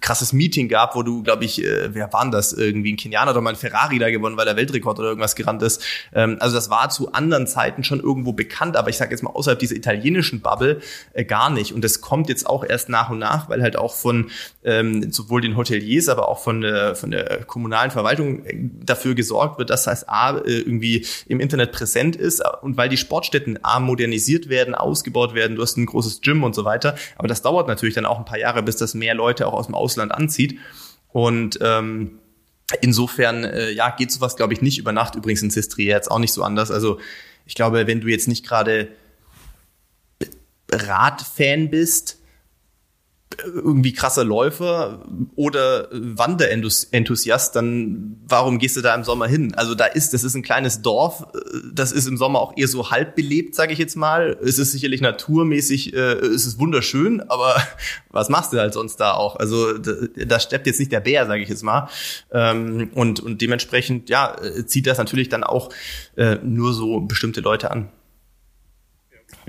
krasses Meeting gab, wo du, glaube ich, äh, wer waren das? Irgendwie ein Kenianer oder mal ein Ferrari da gewonnen, weil der Weltrekord oder irgendwas gerannt ist. Ähm, also das war zu anderen Zeiten schon irgendwo bekannt, aber ich sage jetzt mal außerhalb dieser italienischen Bubble äh, gar nicht. Und das kommt jetzt auch erst nach und nach, weil halt auch von ähm, sowohl den Hoteliers, aber auch von der, von der kommunalen Verwaltung äh, dafür gesorgt wird, dass das A äh, irgendwie im Internet präsent ist und weil die Sportstätten A modernisiert werden, ausgebaut werden, du hast ein großes Gym und so weiter. Aber das dauert natürlich dann auch ein paar Jahre, bis das mehr Leute auch aus dem Ausland anzieht. Und ähm, insofern, äh, ja, geht sowas, glaube ich, nicht über Nacht. Übrigens in Sistria jetzt auch nicht so anders. Also ich glaube, wenn du jetzt nicht gerade Radfan bist, irgendwie krasser Läufer oder Wanderenthusiast, dann warum gehst du da im Sommer hin? Also da ist, das ist ein kleines Dorf, das ist im Sommer auch eher so halb belebt, sage ich jetzt mal. Es ist sicherlich naturmäßig, äh, es ist wunderschön, aber was machst du halt sonst da auch? Also da, da steppt jetzt nicht der Bär, sage ich jetzt mal. Ähm, und, und dementsprechend, ja, zieht das natürlich dann auch äh, nur so bestimmte Leute an.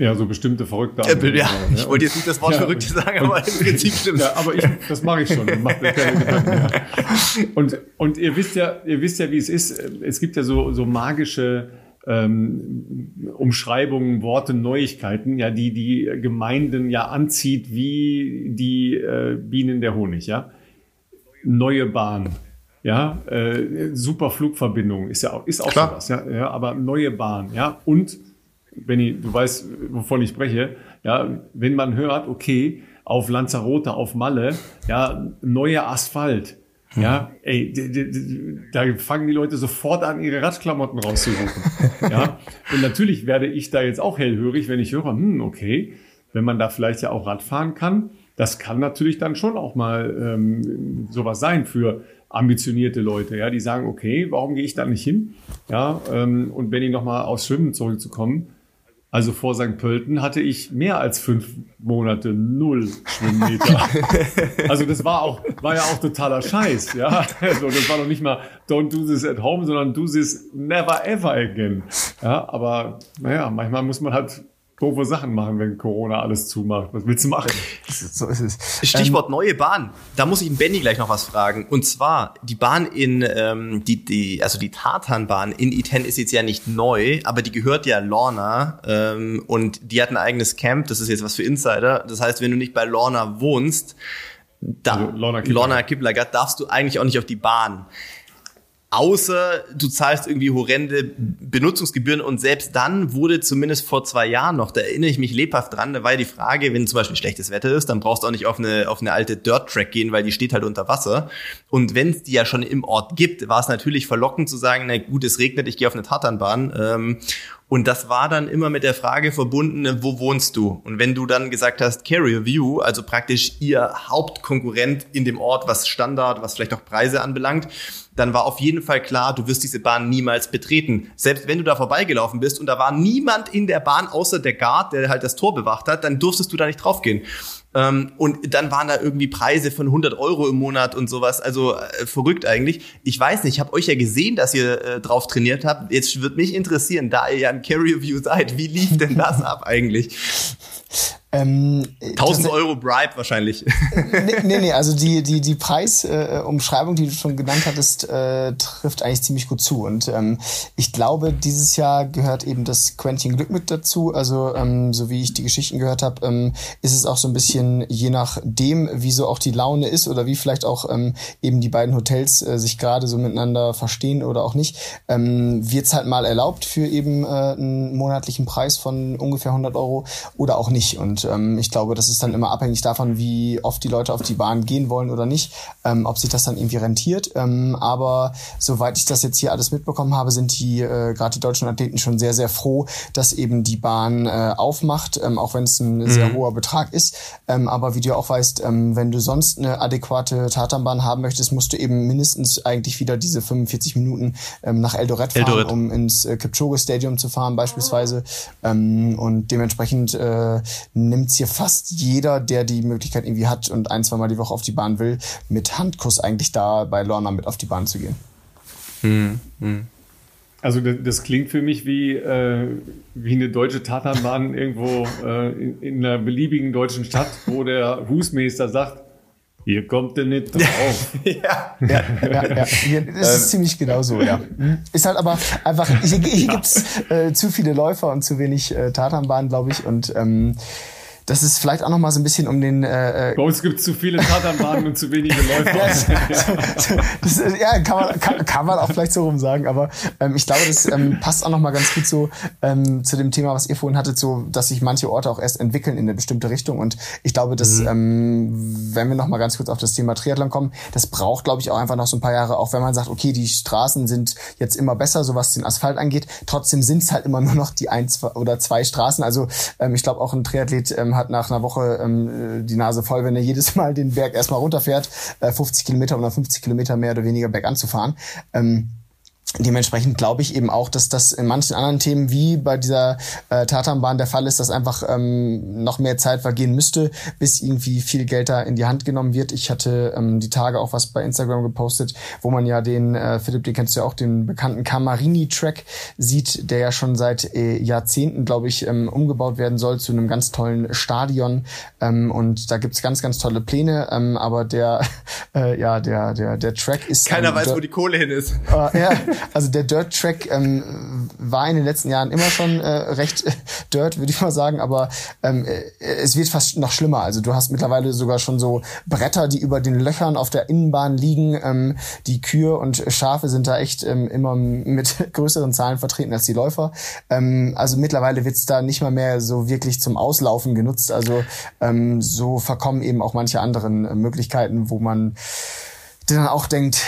Ja, so bestimmte verrückte Apple, ja. ja. Ich wollte jetzt nicht das Wort ja, verrückte sagen, aber im Prinzip stimmt Ja, aber ich, das mache ich schon. Keine Gedanken. Und, und ihr wisst ja, ihr wisst ja, wie es ist. Es gibt ja so, so magische ähm, Umschreibungen, Worte, Neuigkeiten, ja, die die Gemeinden ja anzieht wie die äh, Bienen der Honig, ja. Neue Bahn, ja, äh, super Flugverbindung ist ja auch, ist auch Klar. sowas, ja, ja, aber neue Bahn, ja, und Benny, du weißt, wovon ich spreche. Ja, wenn man hört, okay, auf Lanzarote, auf Malle, ja, neuer Asphalt. Ja, ey, da fangen die Leute sofort an, ihre Radklamotten rauszusuchen. ja, und natürlich werde ich da jetzt auch hellhörig, wenn ich höre, hm, okay, wenn man da vielleicht ja auch Rad fahren kann, das kann natürlich dann schon auch mal ähm, sowas sein für ambitionierte Leute, ja, die sagen, okay, warum gehe ich da nicht hin? Ja, ähm, und Benny nochmal aufs Schwimmen zurückzukommen, also vor St. Pölten hatte ich mehr als fünf Monate null Schwimmmeter. also das war auch, war ja auch totaler Scheiß, ja. Also das war noch nicht mal don't do this at home, sondern do this never ever again. Ja, aber naja, manchmal muss man halt doofe Sachen machen, wenn Corona alles zumacht. Was willst du machen? So ist es. Stichwort ähm, neue Bahn. Da muss ich den Benny gleich noch was fragen. Und zwar die Bahn in ähm, die die also die Tartanbahn in Iten ist jetzt ja nicht neu, aber die gehört ja Lorna ähm, und die hat ein eigenes Camp. Das ist jetzt was für Insider. Das heißt, wenn du nicht bei Lorna wohnst, da, also Lorna, Lorna Kiplagat, darfst du eigentlich auch nicht auf die Bahn. Außer du zahlst irgendwie horrende Benutzungsgebühren und selbst dann wurde zumindest vor zwei Jahren noch, da erinnere ich mich lebhaft dran, da war die Frage, wenn zum Beispiel schlechtes Wetter ist, dann brauchst du auch nicht auf eine, auf eine alte Dirt-Track gehen, weil die steht halt unter Wasser. Und wenn es die ja schon im Ort gibt, war es natürlich verlockend zu sagen, na gut, es regnet, ich gehe auf eine Tatanbahn. Ähm, Und das war dann immer mit der Frage verbunden, wo wohnst du? Und wenn du dann gesagt hast, Carrier View, also praktisch ihr Hauptkonkurrent in dem Ort, was Standard, was vielleicht auch Preise anbelangt, dann war auf jeden Fall klar, du wirst diese Bahn niemals betreten. Selbst wenn du da vorbeigelaufen bist und da war niemand in der Bahn außer der Guard, der halt das Tor bewacht hat, dann durftest du da nicht draufgehen. Ähm, und dann waren da irgendwie Preise von 100 Euro im Monat und sowas. Also äh, verrückt eigentlich. Ich weiß nicht, ich habe euch ja gesehen, dass ihr äh, drauf trainiert habt. Jetzt wird mich interessieren, da ihr ja ein Carrier View seid, wie lief denn das ab eigentlich? Ähm, 1000 Euro Bribe wahrscheinlich. nee, nee, nee, also die, die, die Preisumschreibung, äh, die du schon genannt hattest, äh, trifft eigentlich ziemlich gut zu. Und ähm, ich glaube, dieses Jahr gehört eben das Quentin Glück mit dazu. Also, ähm, so wie ich die Geschichten gehört habe, ähm, ist es auch so ein bisschen je nachdem, wie so auch die Laune ist oder wie vielleicht auch ähm, eben die beiden Hotels äh, sich gerade so miteinander verstehen oder auch nicht, ähm, wird es halt mal erlaubt für eben äh, einen monatlichen Preis von ungefähr 100 Euro oder auch nicht. Und ähm, ich glaube, das ist dann immer abhängig davon, wie oft die Leute auf die Bahn gehen wollen oder nicht, ähm, ob sich das dann irgendwie rentiert. Ähm, aber soweit ich das jetzt hier alles mitbekommen habe, sind die äh, gerade die deutschen Athleten schon sehr, sehr froh, dass eben die Bahn äh, aufmacht, ähm, auch wenn es ein mhm. sehr hoher Betrag ist. Ähm, aber wie du auch weißt, ähm, wenn du sonst eine adäquate Tatanbahn haben möchtest, musst du eben mindestens eigentlich wieder diese 45 Minuten ähm, nach Eldoret fahren, Eldoret. um ins äh, Kipchoge Stadium zu fahren beispielsweise. Ähm, und dementsprechend äh, nimmt's hier fast jeder, der die Möglichkeit irgendwie hat und ein, zwei Mal die Woche auf die Bahn will, mit Handkuss eigentlich da bei Lorna mit auf die Bahn zu gehen. Hm, hm. Also das klingt für mich wie, äh, wie eine deutsche Tatanbahn irgendwo äh, in, in, einer beliebigen deutschen Stadt, wo der Husmeister sagt, hier kommt der nicht drauf. ja. ja, ja, ja. Hier, das ist ähm. ziemlich genau so, ja. Ist halt aber einfach, hier, hier gibt's äh, zu viele Läufer und zu wenig äh, Tatanbahnen, glaube ich. Und ähm, das ist vielleicht auch noch mal so ein bisschen um den. Äh, äh Bei uns gibt es zu viele Tatanbahnen und zu wenige Läufer. ja, kann, man, kann, kann man auch vielleicht so rum sagen, aber ähm, ich glaube, das ähm, passt auch noch mal ganz gut so ähm, zu dem Thema, was ihr vorhin hattet, so, dass sich manche Orte auch erst entwickeln in eine bestimmte Richtung. Und ich glaube, dass, mhm. ähm, wenn wir noch mal ganz kurz auf das Thema Triathlon kommen, das braucht, glaube ich, auch einfach noch so ein paar Jahre, auch wenn man sagt, okay, die Straßen sind jetzt immer besser, so was den Asphalt angeht. Trotzdem sind es halt immer nur noch die ein zwei oder zwei Straßen. Also ähm, ich glaube, auch ein Triathlet ähm, hat nach einer Woche ähm, die Nase voll, wenn er jedes Mal den Berg erstmal runterfährt, äh, 50 Kilometer oder 50 Kilometer mehr oder weniger bergan zu. Ähm, Dementsprechend glaube ich eben auch, dass das in manchen anderen Themen wie bei dieser äh, Tatanbahn der Fall ist, dass einfach ähm, noch mehr Zeit vergehen müsste, bis irgendwie viel Geld da in die Hand genommen wird. Ich hatte ähm, die Tage auch was bei Instagram gepostet, wo man ja den, äh, Philipp, den kennst du ja auch, den bekannten Camarini-Track sieht, der ja schon seit äh, Jahrzehnten, glaube ich, ähm, umgebaut werden soll zu einem ganz tollen Stadion. Ähm, und da gibt's ganz, ganz tolle Pläne, ähm, aber der, äh, ja, der, der, der Track ist. Keiner ähm, weiß, wo die Kohle hin ist. Äh, ja, also der Dirt Track ähm, war in den letzten Jahren immer schon äh, recht äh, Dirt, würde ich mal sagen, aber ähm, äh, es wird fast noch schlimmer. Also du hast mittlerweile sogar schon so Bretter, die über den Löchern auf der Innenbahn liegen. Ähm, die Kühe und Schafe sind da echt ähm, immer mit größeren Zahlen vertreten als die Läufer. Ähm, also mittlerweile wird's da nicht mal mehr so wirklich zum Auslaufen genutzt. Also ähm, so verkommen eben auch manche anderen äh, Möglichkeiten, wo man dann auch denkt,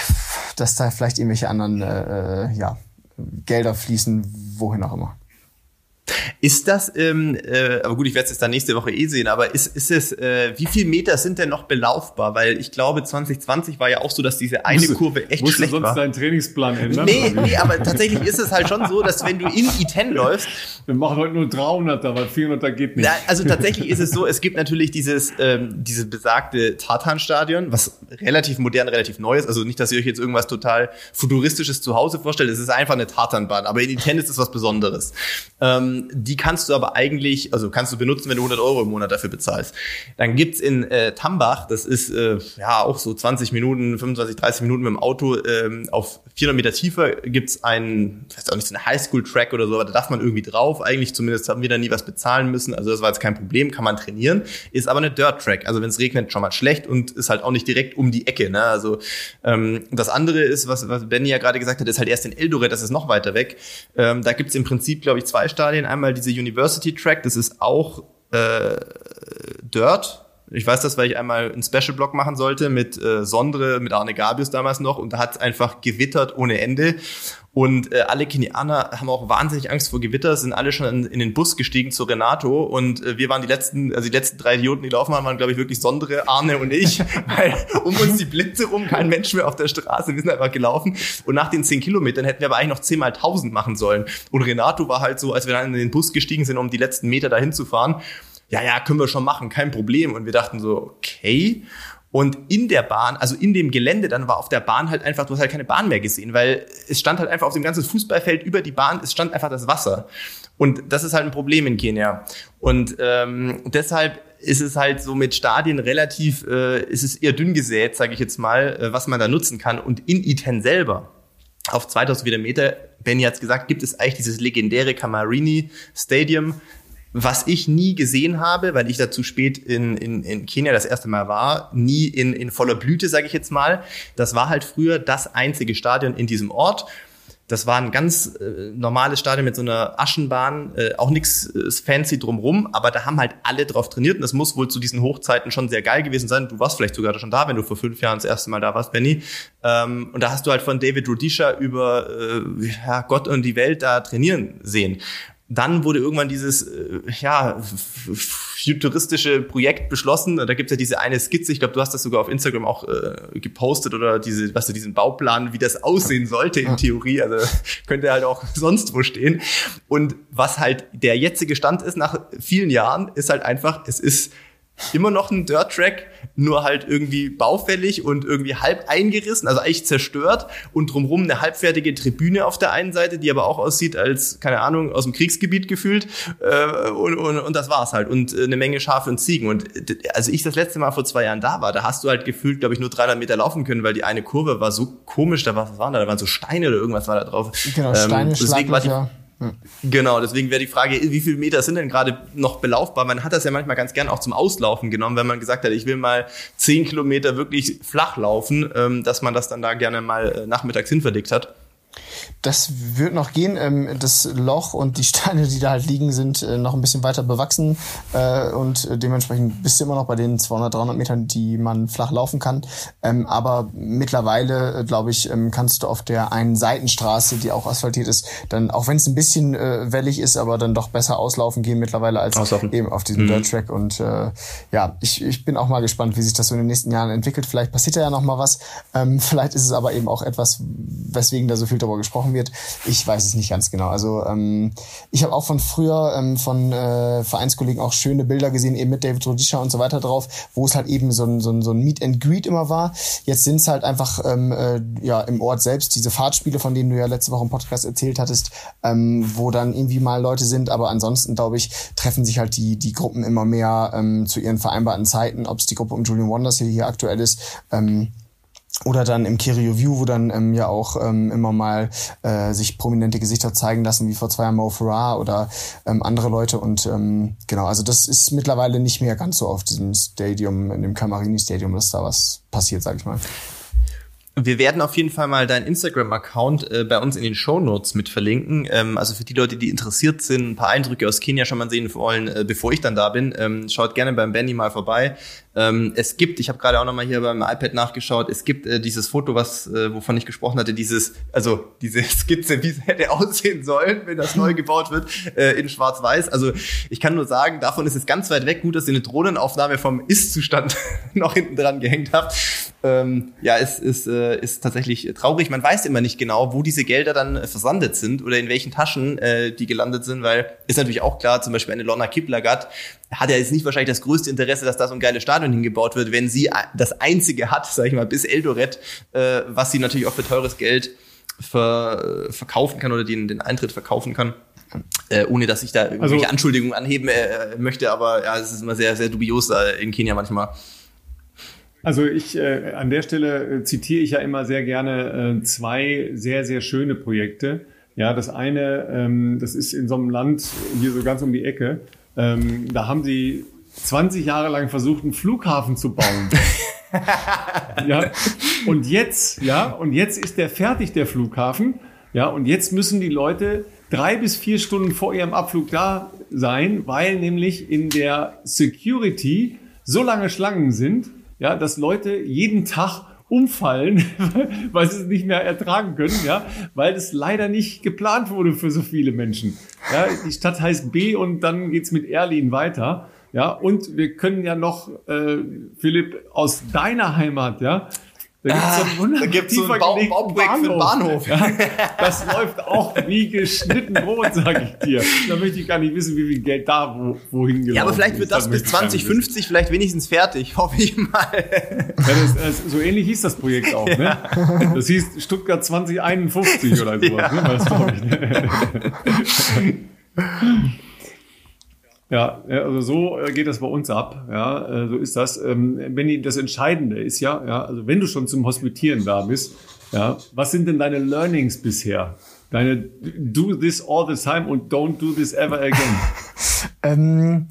dass da vielleicht irgendwelche anderen äh, äh, ja, Gelder fließen, wohin auch immer. Ist das, ähm, äh, aber gut, ich werde es jetzt dann nächste Woche eh sehen, aber ist, ist es, äh, wie viel Meter sind denn noch belaufbar? Weil ich glaube, 2020 war ja auch so, dass diese eine musst Kurve echt musst schlecht du sonst war. deinen Trainingsplan ändern? Nee, nee, aber tatsächlich ist es halt schon so, dass wenn du in I10 läufst. Wir machen heute nur 300er, weil 400er geht nicht. Na, also tatsächlich ist es so, es gibt natürlich dieses, ähm, dieses besagte Tartan-Stadion, was relativ modern, relativ neu ist. Also nicht, dass ihr euch jetzt irgendwas total futuristisches zu Hause vorstellt. Es ist einfach eine Tartanbahn. Aber in I10 ist es was Besonderes. Ähm, die kannst du aber eigentlich, also kannst du benutzen, wenn du 100 Euro im Monat dafür bezahlst. Dann gibt's in äh, Tambach, das ist äh, ja auch so 20 Minuten, 25, 30 Minuten mit dem Auto, ähm, auf 400 Meter tiefer gibt's einen, ich weiß auch nicht, so einen Highschool-Track oder so, aber da darf man irgendwie drauf. Eigentlich zumindest haben wir da nie was bezahlen müssen. Also das war jetzt kein Problem, kann man trainieren. Ist aber eine Dirt-Track. Also wenn es regnet, schon mal schlecht und ist halt auch nicht direkt um die Ecke. Ne? Also ähm, das andere ist, was, was Benny ja gerade gesagt hat, ist halt erst in Eldoret, das ist noch weiter weg. Ähm, da gibt's im Prinzip, glaube ich, zwei Stadien. Einmal diese University Track, das ist auch äh, Dirt, Ich weiß das, weil ich einmal einen Special-Blog machen sollte mit äh, Sondre, mit Arne Gabius damals noch und da hat es einfach gewittert ohne Ende. Und äh, alle Kenianer haben auch wahnsinnig Angst vor Gewitter, sind alle schon in, in den Bus gestiegen zu Renato und äh, wir waren die letzten, also die letzten drei Idioten, die laufen waren, waren glaube ich wirklich Sondre, Arne und ich, weil um uns die Blitze rum, kein Mensch mehr auf der Straße, wir sind einfach gelaufen und nach den zehn Kilometern hätten wir aber eigentlich noch zehn mal tausend machen sollen. Und Renato war halt so, als wir dann in den Bus gestiegen sind, um die letzten Meter dahin zu fahren, ja, ja, können wir schon machen, kein Problem. Und wir dachten so, okay. Und in der Bahn, also in dem Gelände, dann war auf der Bahn halt einfach, du hast halt keine Bahn mehr gesehen, weil es stand halt einfach auf dem ganzen Fußballfeld über die Bahn, es stand einfach das Wasser. Und das ist halt ein Problem in Kenia. Und ähm, deshalb ist es halt so mit Stadien relativ, äh, ist es eher dünn gesät, sage ich jetzt mal, äh, was man da nutzen kann. Und in Iten selber, auf 2000 Meter, Benny hat es gesagt, gibt es eigentlich dieses legendäre Camarini Stadium, was ich nie gesehen habe, weil ich da zu spät in, in, in Kenia das erste Mal war, nie in, in voller Blüte, sage ich jetzt mal. Das war halt früher das einzige Stadion in diesem Ort. Das war ein ganz äh, normales Stadion mit so einer Aschenbahn, äh, auch nichts äh, fancy drumrum, aber da haben halt alle drauf trainiert und das muss wohl zu diesen Hochzeiten schon sehr geil gewesen sein. Du warst vielleicht sogar schon da, wenn du vor fünf Jahren das erste Mal da warst, Benny. Ähm, und da hast du halt von David Rudisha über äh, ja, Gott und die Welt da trainieren sehen dann wurde irgendwann dieses äh, ja futuristische Projekt beschlossen. Da gibt es ja diese eine Skizze, ich glaube, du hast das sogar auf Instagram auch äh, gepostet oder diese, was du diesen Bauplan, wie das aussehen sollte in Theorie. Also könnte halt auch sonst wo stehen. Und was halt der jetzige Stand ist nach vielen Jahren, ist halt einfach, es ist immer noch ein Dirt-Track, nur halt irgendwie baufällig und irgendwie halb eingerissen, also eigentlich zerstört und drumherum eine halbfertige Tribüne auf der einen Seite, die aber auch aussieht als, keine Ahnung, aus dem Kriegsgebiet gefühlt äh, und, und, und das war's halt. Und äh, eine Menge Schafe und Ziegen. Und also ich das letzte Mal vor zwei Jahren da war, da hast du halt gefühlt, glaube ich, nur 300 Meter laufen können, weil die eine Kurve war so komisch, da war, was waren da, da waren so Steine oder irgendwas war da drauf. Genau, Steine, ähm, deswegen war die, Genau, deswegen wäre die Frage, wie viele Meter sind denn gerade noch belaufbar? Man hat das ja manchmal ganz gern auch zum Auslaufen genommen, wenn man gesagt hat, ich will mal zehn Kilometer wirklich flach laufen, ähm, dass man das dann da gerne mal äh, nachmittags hinverlegt hat. Das wird noch gehen. Ähm, das Loch und die Steine, die da halt liegen, sind äh, noch ein bisschen weiter bewachsen äh, und dementsprechend bist du immer noch bei den 200, 300 Metern, die man flach laufen kann. Ähm, aber mittlerweile, äh, glaube ich, ähm, kannst du auf der einen Seitenstraße, die auch asphaltiert ist, dann, auch wenn es ein bisschen wellig ist, aber dann doch besser auslaufen gehen mittlerweile als auslaufen. eben auf diesem mhm. Dirt Track. Und äh, ja, ich, ich bin auch mal gespannt, wie sich das so in den nächsten Jahren entwickelt. Vielleicht passiert da ja noch mal was. Ähm, vielleicht ist es aber eben auch etwas, weswegen da so viel darüber gesprochen wird. Ich weiß es nicht ganz genau. Also ähm, ich habe auch von früher ähm, von äh, Vereinskollegen auch schöne Bilder gesehen, eben mit David Rodisha und so weiter drauf, wo es halt eben so ein, so ein, so ein Meet and Greet immer war. Jetzt sind es halt einfach ähm, äh, ja im Ort selbst diese Fahrtspiele, von denen du ja letzte Woche im Podcast erzählt hattest, ähm, wo dann irgendwie mal Leute sind, aber ansonsten glaube ich treffen sich halt die die Gruppen immer mehr ähm, zu ihren vereinbarten Zeiten, ob es die Gruppe um Julian Wonders hier, hier aktuell ist. Ähm, oder dann im Kirio View, wo dann ähm, ja auch ähm, immer mal äh, sich prominente Gesichter zeigen lassen, wie vor zwei Jahren Mo Farah oder ähm, andere Leute. Und ähm, genau, also das ist mittlerweile nicht mehr ganz so auf diesem Stadium, in dem Camarini Stadium, dass da was passiert, sag ich mal. Wir werden auf jeden Fall mal deinen Instagram-Account äh, bei uns in den Show Notes mit verlinken. Ähm, also für die Leute, die interessiert sind, ein paar Eindrücke aus Kenia schon mal sehen wollen, äh, bevor ich dann da bin, ähm, schaut gerne beim Benny mal vorbei. Ähm, es gibt, ich habe gerade auch noch mal hier beim iPad nachgeschaut, es gibt äh, dieses Foto, was äh, wovon ich gesprochen hatte, dieses, also diese Skizze, wie es hätte aussehen sollen, wenn das neu gebaut wird, äh, in Schwarz-Weiß. Also ich kann nur sagen, davon ist es ganz weit weg. Gut, dass ihr eine Drohnenaufnahme vom Ist-Zustand noch hinten dran gehängt habt. Ähm, ja, es ist, äh, ist tatsächlich traurig. Man weiß immer nicht genau, wo diese Gelder dann äh, versandet sind oder in welchen Taschen äh, die gelandet sind, weil ist natürlich auch klar, zum Beispiel eine Lorna Kiplagat hat ja jetzt nicht wahrscheinlich das größte Interesse, dass da so ein geiles Stadion hingebaut wird, wenn sie das einzige hat, sag ich mal, bis Eldoret, äh, was sie natürlich auch für teures Geld ver, verkaufen kann oder den, den Eintritt verkaufen kann. Äh, ohne dass ich da irgendwelche also, Anschuldigungen anheben äh, möchte, aber ja, es ist immer sehr, sehr dubios da in Kenia manchmal. Also ich äh, an der Stelle äh, zitiere ich ja immer sehr gerne äh, zwei sehr, sehr schöne Projekte. Ja, das eine, ähm, das ist in so einem Land hier so ganz um die Ecke. Ähm, da haben sie 20 Jahre lang versucht, einen Flughafen zu bauen. ja, und jetzt, ja, und jetzt ist der fertig, der Flughafen. Ja, und jetzt müssen die Leute drei bis vier Stunden vor ihrem Abflug da sein, weil nämlich in der Security so lange Schlangen sind, ja, dass Leute jeden Tag umfallen, weil sie es nicht mehr ertragen können, ja, weil es leider nicht geplant wurde für so viele Menschen. Ja, die Stadt heißt B und dann geht's mit Erlin weiter. Ja, und wir können ja noch, äh, Philipp, aus deiner Heimat, ja, da gibt's so einen, ah, da gibt's so einen Bau Bauprojekt für den Bahnhof. Ja, das läuft auch wie geschnitten Brot, sag ich dir. Da möchte ich gar nicht wissen, wie viel Geld da wo, wohin gelaufen Ja, aber vielleicht wird das, das bis 2050 vielleicht wenigstens fertig, hoffe ich mal. Ja, das, das, so ähnlich hieß das Projekt auch, ne? Das hieß Stuttgart 2051 oder sowas, ja. ne? Das glaube ich. Ne? Ja, also so äh, geht das bei uns ab. Ja, äh, so ist das. Ähm, Benny, das Entscheidende ist ja, ja, also wenn du schon zum Hospitieren da bist, ja, was sind denn deine Learnings bisher? Deine do this all the time und don't do this ever again. ähm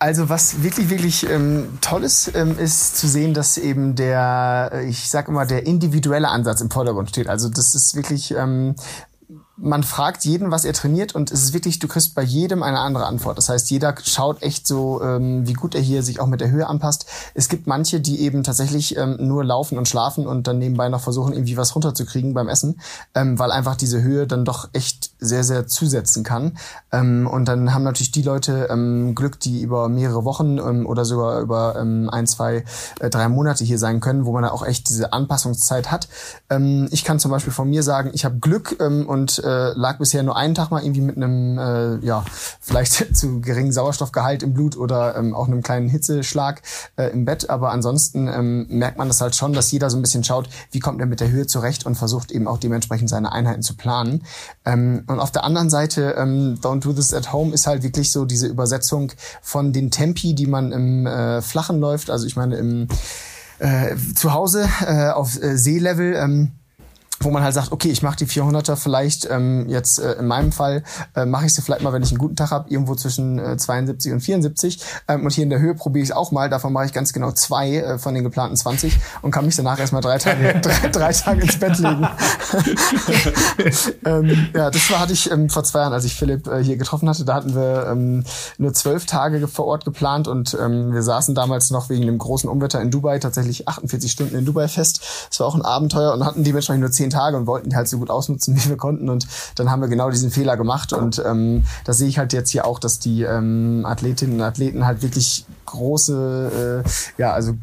also was wirklich, wirklich ähm, toll ist, ähm, ist zu sehen, dass eben der, ich sag immer, der individuelle Ansatz im Vordergrund steht. Also das ist wirklich, ähm, man fragt jeden, was er trainiert und es ist wirklich, du kriegst bei jedem eine andere Antwort. Das heißt, jeder schaut echt so, ähm, wie gut er hier sich auch mit der Höhe anpasst. Es gibt manche, die eben tatsächlich ähm, nur laufen und schlafen und dann nebenbei noch versuchen, irgendwie was runterzukriegen beim Essen, ähm, weil einfach diese Höhe dann doch echt sehr, sehr zusetzen kann. Ähm, und dann haben natürlich die Leute ähm, Glück, die über mehrere Wochen ähm, oder sogar über ähm, ein, zwei, äh, drei Monate hier sein können, wo man auch echt diese Anpassungszeit hat. Ähm, ich kann zum Beispiel von mir sagen, ich habe Glück ähm, und äh, lag bisher nur einen Tag mal irgendwie mit einem, äh, ja, vielleicht zu geringen Sauerstoffgehalt im Blut oder ähm, auch einem kleinen Hitzeschlag äh, im Bett. Aber ansonsten ähm, merkt man das halt schon, dass jeder so ein bisschen schaut, wie kommt er mit der Höhe zurecht und versucht eben auch dementsprechend seine Einheiten zu planen. Ähm, und auf der anderen Seite, ähm, Don't Do This at Home ist halt wirklich so diese Übersetzung von den Tempi, die man im äh, Flachen läuft. Also ich meine im äh, zu Hause äh, auf äh, Seelevel. Ähm, wo man halt sagt, okay, ich mache die 400er vielleicht ähm, jetzt äh, in meinem Fall äh, mache ich sie vielleicht mal, wenn ich einen guten Tag habe, irgendwo zwischen äh, 72 und 74 ähm, und hier in der Höhe probiere ich es auch mal. Davon mache ich ganz genau zwei äh, von den geplanten 20 und kann mich danach erstmal drei Tage drei, drei Tage ins Bett legen. ähm, ja, das war hatte ich ähm, vor zwei Jahren, als ich Philipp äh, hier getroffen hatte. Da hatten wir ähm, nur zwölf Tage vor Ort geplant und ähm, wir saßen damals noch wegen dem großen Umwetter in Dubai tatsächlich 48 Stunden in Dubai fest. Das war auch ein Abenteuer und hatten dementsprechend nur zehn Tage und wollten die halt so gut ausnutzen, wie wir konnten. Und dann haben wir genau diesen Fehler gemacht. Und ähm, das sehe ich halt jetzt hier auch, dass die ähm, Athletinnen und Athleten halt wirklich große, äh, ja, also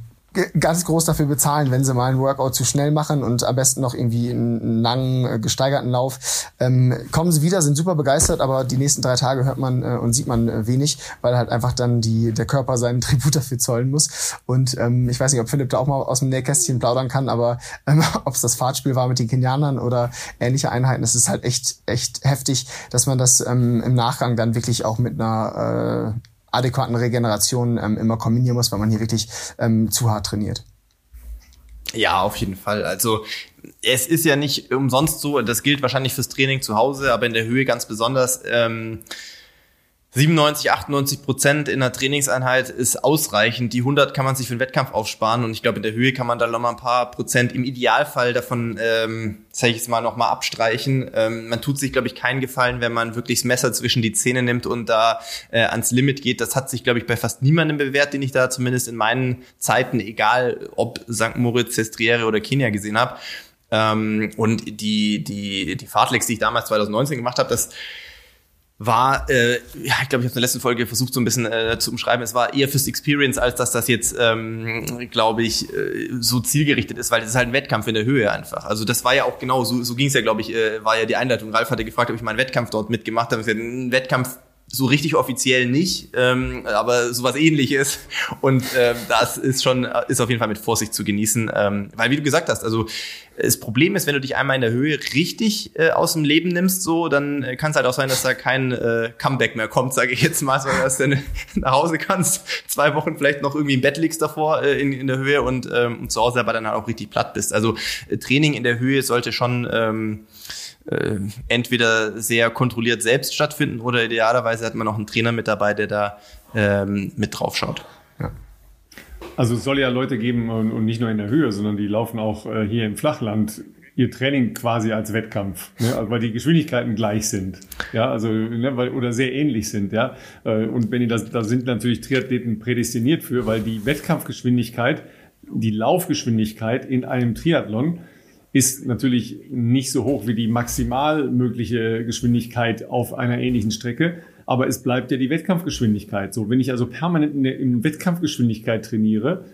ganz groß dafür bezahlen, wenn sie mal einen Workout zu schnell machen und am besten noch irgendwie einen langen, äh, gesteigerten Lauf. Ähm, kommen sie wieder, sind super begeistert, aber die nächsten drei Tage hört man äh, und sieht man äh, wenig, weil halt einfach dann die, der Körper seinen Tribut dafür zollen muss. Und ähm, ich weiß nicht, ob Philipp da auch mal aus dem Nähkästchen plaudern kann, aber ähm, ob es das Fahrtspiel war mit den Kenianern oder ähnliche Einheiten, es ist halt echt, echt heftig, dass man das ähm, im Nachgang dann wirklich auch mit einer äh, adäquaten Regeneration ähm, immer kombinieren muss, weil man hier wirklich ähm, zu hart trainiert. Ja, auf jeden Fall. Also es ist ja nicht umsonst so, das gilt wahrscheinlich fürs Training zu Hause, aber in der Höhe ganz besonders. Ähm, 97, 98 Prozent in der Trainingseinheit ist ausreichend. Die 100 kann man sich für den Wettkampf aufsparen und ich glaube, in der Höhe kann man dann noch mal ein paar Prozent im Idealfall davon, ähm, sag ich jetzt mal, noch mal abstreichen. Ähm, man tut sich, glaube ich, keinen Gefallen, wenn man wirklich das Messer zwischen die Zähne nimmt und da äh, ans Limit geht. Das hat sich, glaube ich, bei fast niemandem bewährt, den ich da zumindest in meinen Zeiten, egal ob St. Moritz, Sestriere oder Kenia gesehen habe. Ähm, und die, die, die Fahrtlex, die ich damals 2019 gemacht habe, das war, äh, ja, ich glaube, ich habe in der letzten Folge versucht, so ein bisschen äh, zu umschreiben, es war eher fürs Experience, als dass das jetzt, ähm, glaube ich, äh, so zielgerichtet ist, weil das ist halt ein Wettkampf in der Höhe einfach. Also das war ja auch genau, so, so ging es ja, glaube ich, äh, war ja die Einleitung. Ralf hatte gefragt, ob ich meinen Wettkampf dort mitgemacht habe. Ich gesagt, ein Wettkampf so richtig offiziell nicht, ähm, aber sowas ähnliches. Und ähm, das ist schon, ist auf jeden Fall mit Vorsicht zu genießen. Ähm, weil, wie du gesagt hast, also das Problem ist, wenn du dich einmal in der Höhe richtig äh, aus dem Leben nimmst, so, dann äh, kann es halt auch sein, dass da kein äh, Comeback mehr kommt, sage ich jetzt mal, so dass du nach Hause kannst, zwei Wochen vielleicht noch irgendwie im Bett liegst davor äh, in, in der Höhe und, ähm, und zu Hause aber dann halt auch richtig platt bist. Also äh, Training in der Höhe sollte schon ähm, äh, entweder sehr kontrolliert selbst stattfinden oder idealerweise hat man noch einen Trainer mit dabei, der da ähm, mit drauf schaut. Ja. Also es soll ja Leute geben und, und, nicht nur in der Höhe, sondern die laufen auch äh, hier im Flachland ihr Training quasi als Wettkampf, ne? also weil die Geschwindigkeiten gleich sind, ja, also ne, weil, oder sehr ähnlich sind, ja. Äh, und wenn das, da sind natürlich Triathleten prädestiniert für, weil die Wettkampfgeschwindigkeit, die Laufgeschwindigkeit in einem Triathlon ist natürlich nicht so hoch wie die maximal mögliche Geschwindigkeit auf einer ähnlichen Strecke, aber es bleibt ja die Wettkampfgeschwindigkeit. So, wenn ich also permanent in, der, in Wettkampfgeschwindigkeit trainiere,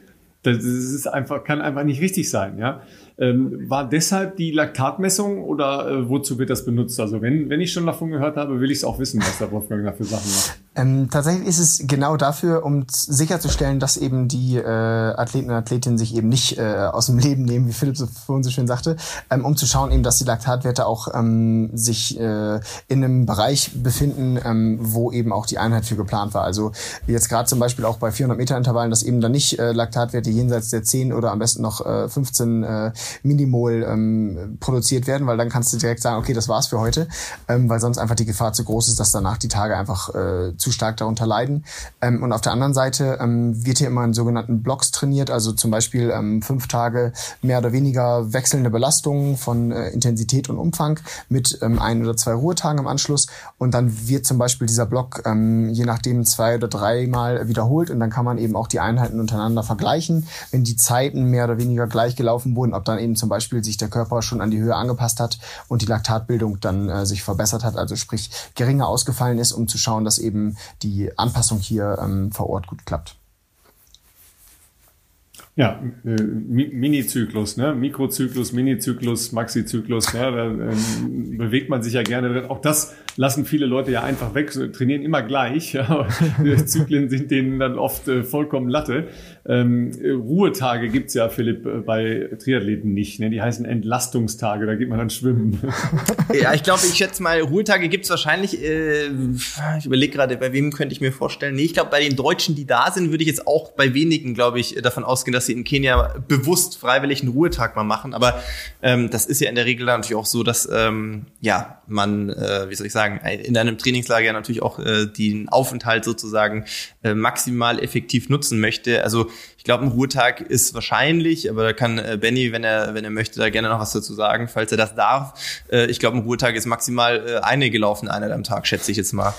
das ist einfach, kann einfach nicht richtig sein, ja. Ähm, war deshalb die Laktatmessung oder äh, wozu wird das benutzt? Also wenn, wenn ich schon davon gehört habe, will ich es auch wissen, was der Wolfgang dafür Sachen macht. Ähm, tatsächlich ist es genau dafür, um sicherzustellen, dass eben die äh, Athleten und Athletinnen sich eben nicht äh, aus dem Leben nehmen, wie Philipp so vorhin so schön sagte, ähm, um zu schauen eben, dass die Laktatwerte auch ähm, sich äh, in einem Bereich befinden, ähm, wo eben auch die Einheit für geplant war. Also jetzt gerade zum Beispiel auch bei 400 Meter Intervallen, dass eben dann nicht äh, Laktatwerte jenseits der 10 oder am besten noch äh, 15 äh, Minimol ähm, produziert werden, weil dann kannst du direkt sagen, okay, das war's für heute, ähm, weil sonst einfach die Gefahr zu groß ist, dass danach die Tage einfach äh, zu stark darunter leiden. Ähm, und auf der anderen Seite ähm, wird hier immer in sogenannten Blocks trainiert, also zum Beispiel ähm, fünf Tage mehr oder weniger wechselnde Belastungen von äh, Intensität und Umfang mit ähm, ein oder zwei Ruhetagen im Anschluss. Und dann wird zum Beispiel dieser Block ähm, je nachdem zwei oder dreimal wiederholt und dann kann man eben auch die Einheiten untereinander vergleichen, wenn die Zeiten mehr oder weniger gleich gelaufen wurden, ob dann eben zum Beispiel sich der Körper schon an die Höhe angepasst hat und die Laktatbildung dann äh, sich verbessert hat, also sprich geringer ausgefallen ist, um zu schauen, dass eben die Anpassung hier ähm, vor Ort gut klappt. Ja, äh, Mini-Zyklus, ne? Mikrozyklus, Mini-Zyklus, Maxi-Zyklus, ne? da ähm, bewegt man sich ja gerne drin. Auch das lassen viele Leute ja einfach weg, trainieren immer gleich. Ja? Zyklen sind denen dann oft äh, vollkommen Latte. Ähm, Ruhetage gibt's ja, Philipp, äh, bei Triathleten nicht. Ne? Die heißen Entlastungstage, da geht man dann schwimmen. ja, ich glaube, ich schätze mal, Ruhetage gibt's wahrscheinlich, äh, ich überlege gerade, bei wem könnte ich mir vorstellen. Nee, ich glaube, bei den Deutschen, die da sind, würde ich jetzt auch bei wenigen, glaube ich, davon ausgehen, dass sie in Kenia bewusst freiwillig einen Ruhetag mal machen. Aber ähm, das ist ja in der Regel natürlich auch so, dass ähm, ja man, äh, wie soll ich sagen, in einem Trainingslager natürlich auch äh, den Aufenthalt sozusagen äh, maximal effektiv nutzen möchte. Also ich glaube, ein Ruhetag ist wahrscheinlich, aber da kann äh, Benny, wenn er wenn er möchte, da gerne noch was dazu sagen, falls er das darf. Äh, ich glaube, ein Ruhetag ist maximal äh, eine gelaufene Einheit am Tag, schätze ich jetzt mal.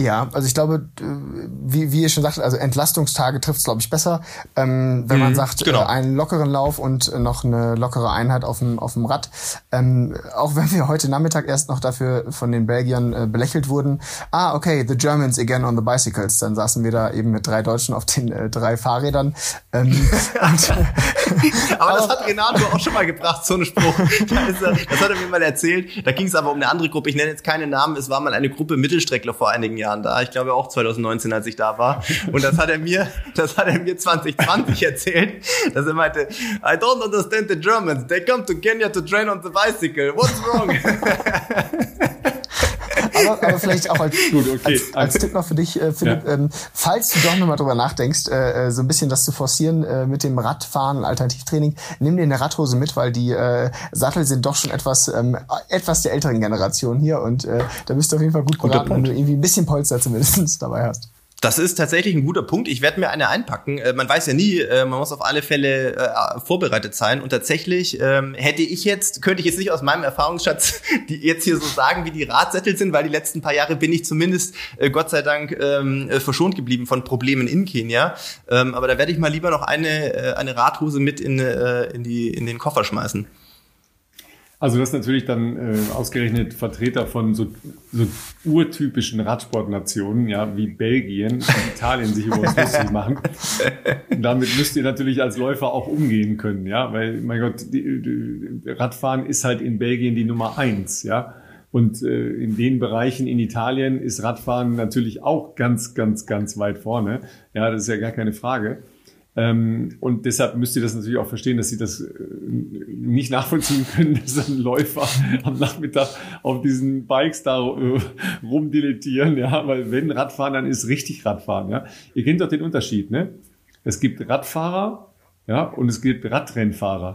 Ja, also ich glaube, wie, wie ihr schon sagtet, also Entlastungstage trifft es, glaube ich, besser. Ähm, wenn mhm, man sagt, genau. äh, einen lockeren Lauf und noch eine lockere Einheit auf dem, auf dem Rad. Ähm, auch wenn wir heute Nachmittag erst noch dafür von den Belgiern äh, belächelt wurden, ah, okay, the Germans again on the bicycles. Dann saßen wir da eben mit drei Deutschen auf den äh, drei Fahrrädern. Ähm, aber das hat Renato auch schon mal gebracht, so einen Spruch. Das hat er mir mal erzählt. Da ging es aber um eine andere Gruppe. Ich nenne jetzt keine Namen. Es war mal eine Gruppe Mittelstreckler vor einigen Jahren. Jahren da. Ich glaube auch 2019, als ich da war. Und das hat er mir, das hat er mir 2020 erzählt, dass er meinte, I don't understand the Germans. They come to Kenya to train on the bicycle. What's wrong? aber, aber vielleicht auch als, Gut, okay. als, als Tipp noch für dich, äh, Philipp, ja. ähm, falls du doch nochmal drüber nachdenkst, äh, äh, so ein bisschen das zu forcieren äh, mit dem Radfahren, Alternativtraining, nimm dir eine Radhose mit, weil die äh, Sattel sind doch schon etwas, ähm, etwas der älteren Generation hier und äh, da bist du auf jeden Fall gut beraten, wenn du irgendwie ein bisschen Polster zumindest dabei hast. Das ist tatsächlich ein guter Punkt. Ich werde mir eine einpacken. Äh, man weiß ja nie, äh, man muss auf alle Fälle äh, vorbereitet sein. Und tatsächlich ähm, hätte ich jetzt, könnte ich jetzt nicht aus meinem Erfahrungsschatz die jetzt hier so sagen, wie die Radsättel sind, weil die letzten paar Jahre bin ich zumindest Gott sei Dank ähm, verschont geblieben von Problemen in Kenia. Ähm, aber da werde ich mal lieber noch eine, eine Radhose mit in, in, die, in den Koffer schmeißen. Also das natürlich dann äh, ausgerechnet Vertreter von so, so urtypischen Radsportnationen, ja, wie Belgien und Italien sich über uns lustig machen. Und damit müsst ihr natürlich als Läufer auch umgehen können, ja, weil, mein Gott, die, die, Radfahren ist halt in Belgien die Nummer eins, ja. Und äh, in den Bereichen in Italien ist Radfahren natürlich auch ganz, ganz, ganz weit vorne. Ja, das ist ja gar keine Frage. Ähm, und deshalb müsst ihr das natürlich auch verstehen, dass sie das äh, nicht nachvollziehen können, dass ein Läufer am Nachmittag auf diesen Bikes da äh, rumdilettieren, ja, weil wenn Radfahren, dann ist richtig Radfahren, ja. Ihr kennt doch den Unterschied, ne? Es gibt Radfahrer, ja, und es gibt Radrennfahrer.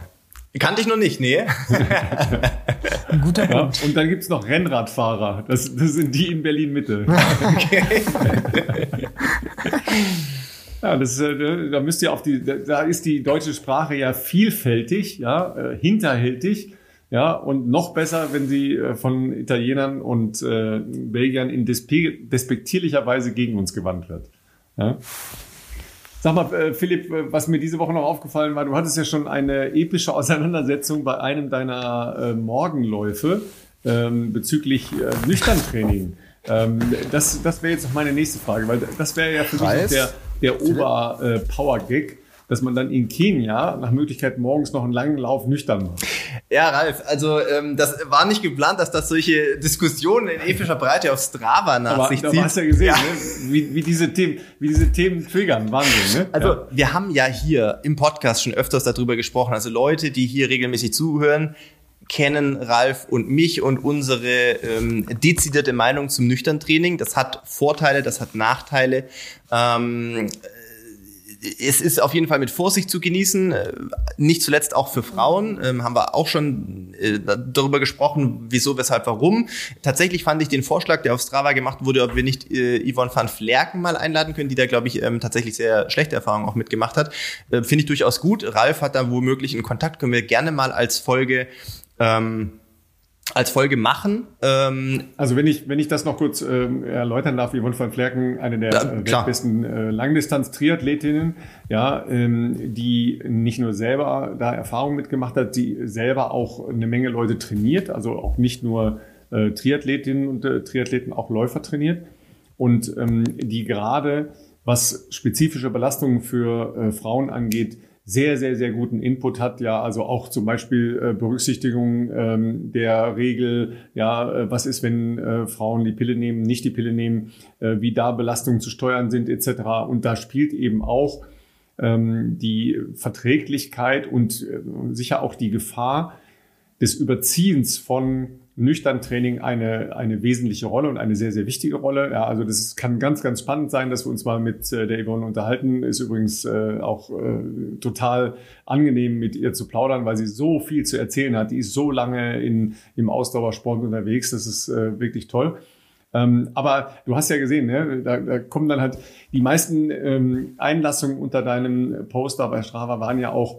Kannte ich noch nicht, nee. Ein guter Punkt. Ja, und dann gibt's noch Rennradfahrer. Das, das sind die in Berlin Mitte. okay. Ja, das, äh, da müsst ihr auf die, da ist die deutsche Sprache ja vielfältig, ja, äh, hinterhältig. Ja, und noch besser, wenn sie äh, von Italienern und äh, Belgiern in despe despektierlicher Weise gegen uns gewandt wird. Ja. Sag mal, äh, Philipp, was mir diese Woche noch aufgefallen war, du hattest ja schon eine epische Auseinandersetzung bei einem deiner äh, Morgenläufe ähm, bezüglich äh, Nüchterntraining. Ähm, das das wäre jetzt noch meine nächste Frage, weil das wäre ja für mich der, der Ober-Power-Gig dass man dann in Kenia nach Möglichkeit morgens noch einen langen Lauf nüchtern macht. Ja, Ralf, also ähm, das war nicht geplant, dass das solche Diskussionen in epischer Breite auf Strava nach Aber, sich zieht. hast du ja gesehen, Ne? Wie, wie, diese Themen, wie diese Themen triggern. Wahnsinn, ne? Also ja. wir haben ja hier im Podcast schon öfters darüber gesprochen. Also Leute, die hier regelmäßig zuhören, kennen Ralf und mich und unsere ähm, dezidierte Meinung zum Nüchtern-Training. Das hat Vorteile, das hat Nachteile. Ähm, es ist auf jeden Fall mit Vorsicht zu genießen, äh, nicht zuletzt auch für Frauen, ähm, haben wir auch schon äh, darüber gesprochen, wieso, weshalb, warum. Tatsächlich fand ich den Vorschlag, der auf Strava gemacht wurde, ob wir nicht äh, Yvonne van Flerken mal einladen können, die da, glaube ich, ähm, tatsächlich sehr schlechte Erfahrungen auch mitgemacht hat, äh, finde ich durchaus gut. Ralf hat da womöglich einen Kontakt, können wir gerne mal als Folge ähm, als Folge machen. Ähm, Also wenn ich, wenn ich das noch kurz ähm, erläutern darf, Yvonne van Flerken, eine der Ja, äh, weltbesten äh, Langdistanz-Triathletinnen, ja, ähm, die nicht nur selber da Erfahrung mitgemacht hat, die selber auch eine Menge Leute trainiert, also auch nicht nur äh, Triathletinnen und äh, Triathleten, auch Läufer trainiert und ähm, die gerade, was spezifische Belastungen für äh, Frauen angeht, sehr, sehr, sehr guten Input hat, ja, also auch zum Beispiel äh, Berücksichtigung ähm, der Regel, ja, äh, was ist, wenn äh, Frauen die Pille nehmen, nicht die Pille nehmen, äh, wie da Belastungen zu steuern sind, etc. Und da spielt eben auch ähm, die Verträglichkeit und äh, sicher auch die Gefahr des Überziehens von nüchtern Training eine, eine wesentliche Rolle und eine sehr, sehr wichtige Rolle. Ja, also das kann ganz, ganz spannend sein, dass wir uns mal mit äh, der Yvonne unterhalten. Ist übrigens äh, auch äh, total angenehm, mit ihr zu plaudern, weil sie so viel zu erzählen hat. Die ist so lange in, im Ausdauersport unterwegs. Das ist äh, wirklich toll. Ähm, aber du hast ja gesehen, ne? da, da kommen dann halt die meisten ähm, Einlassungen unter deinem Poster bei Strava waren ja auch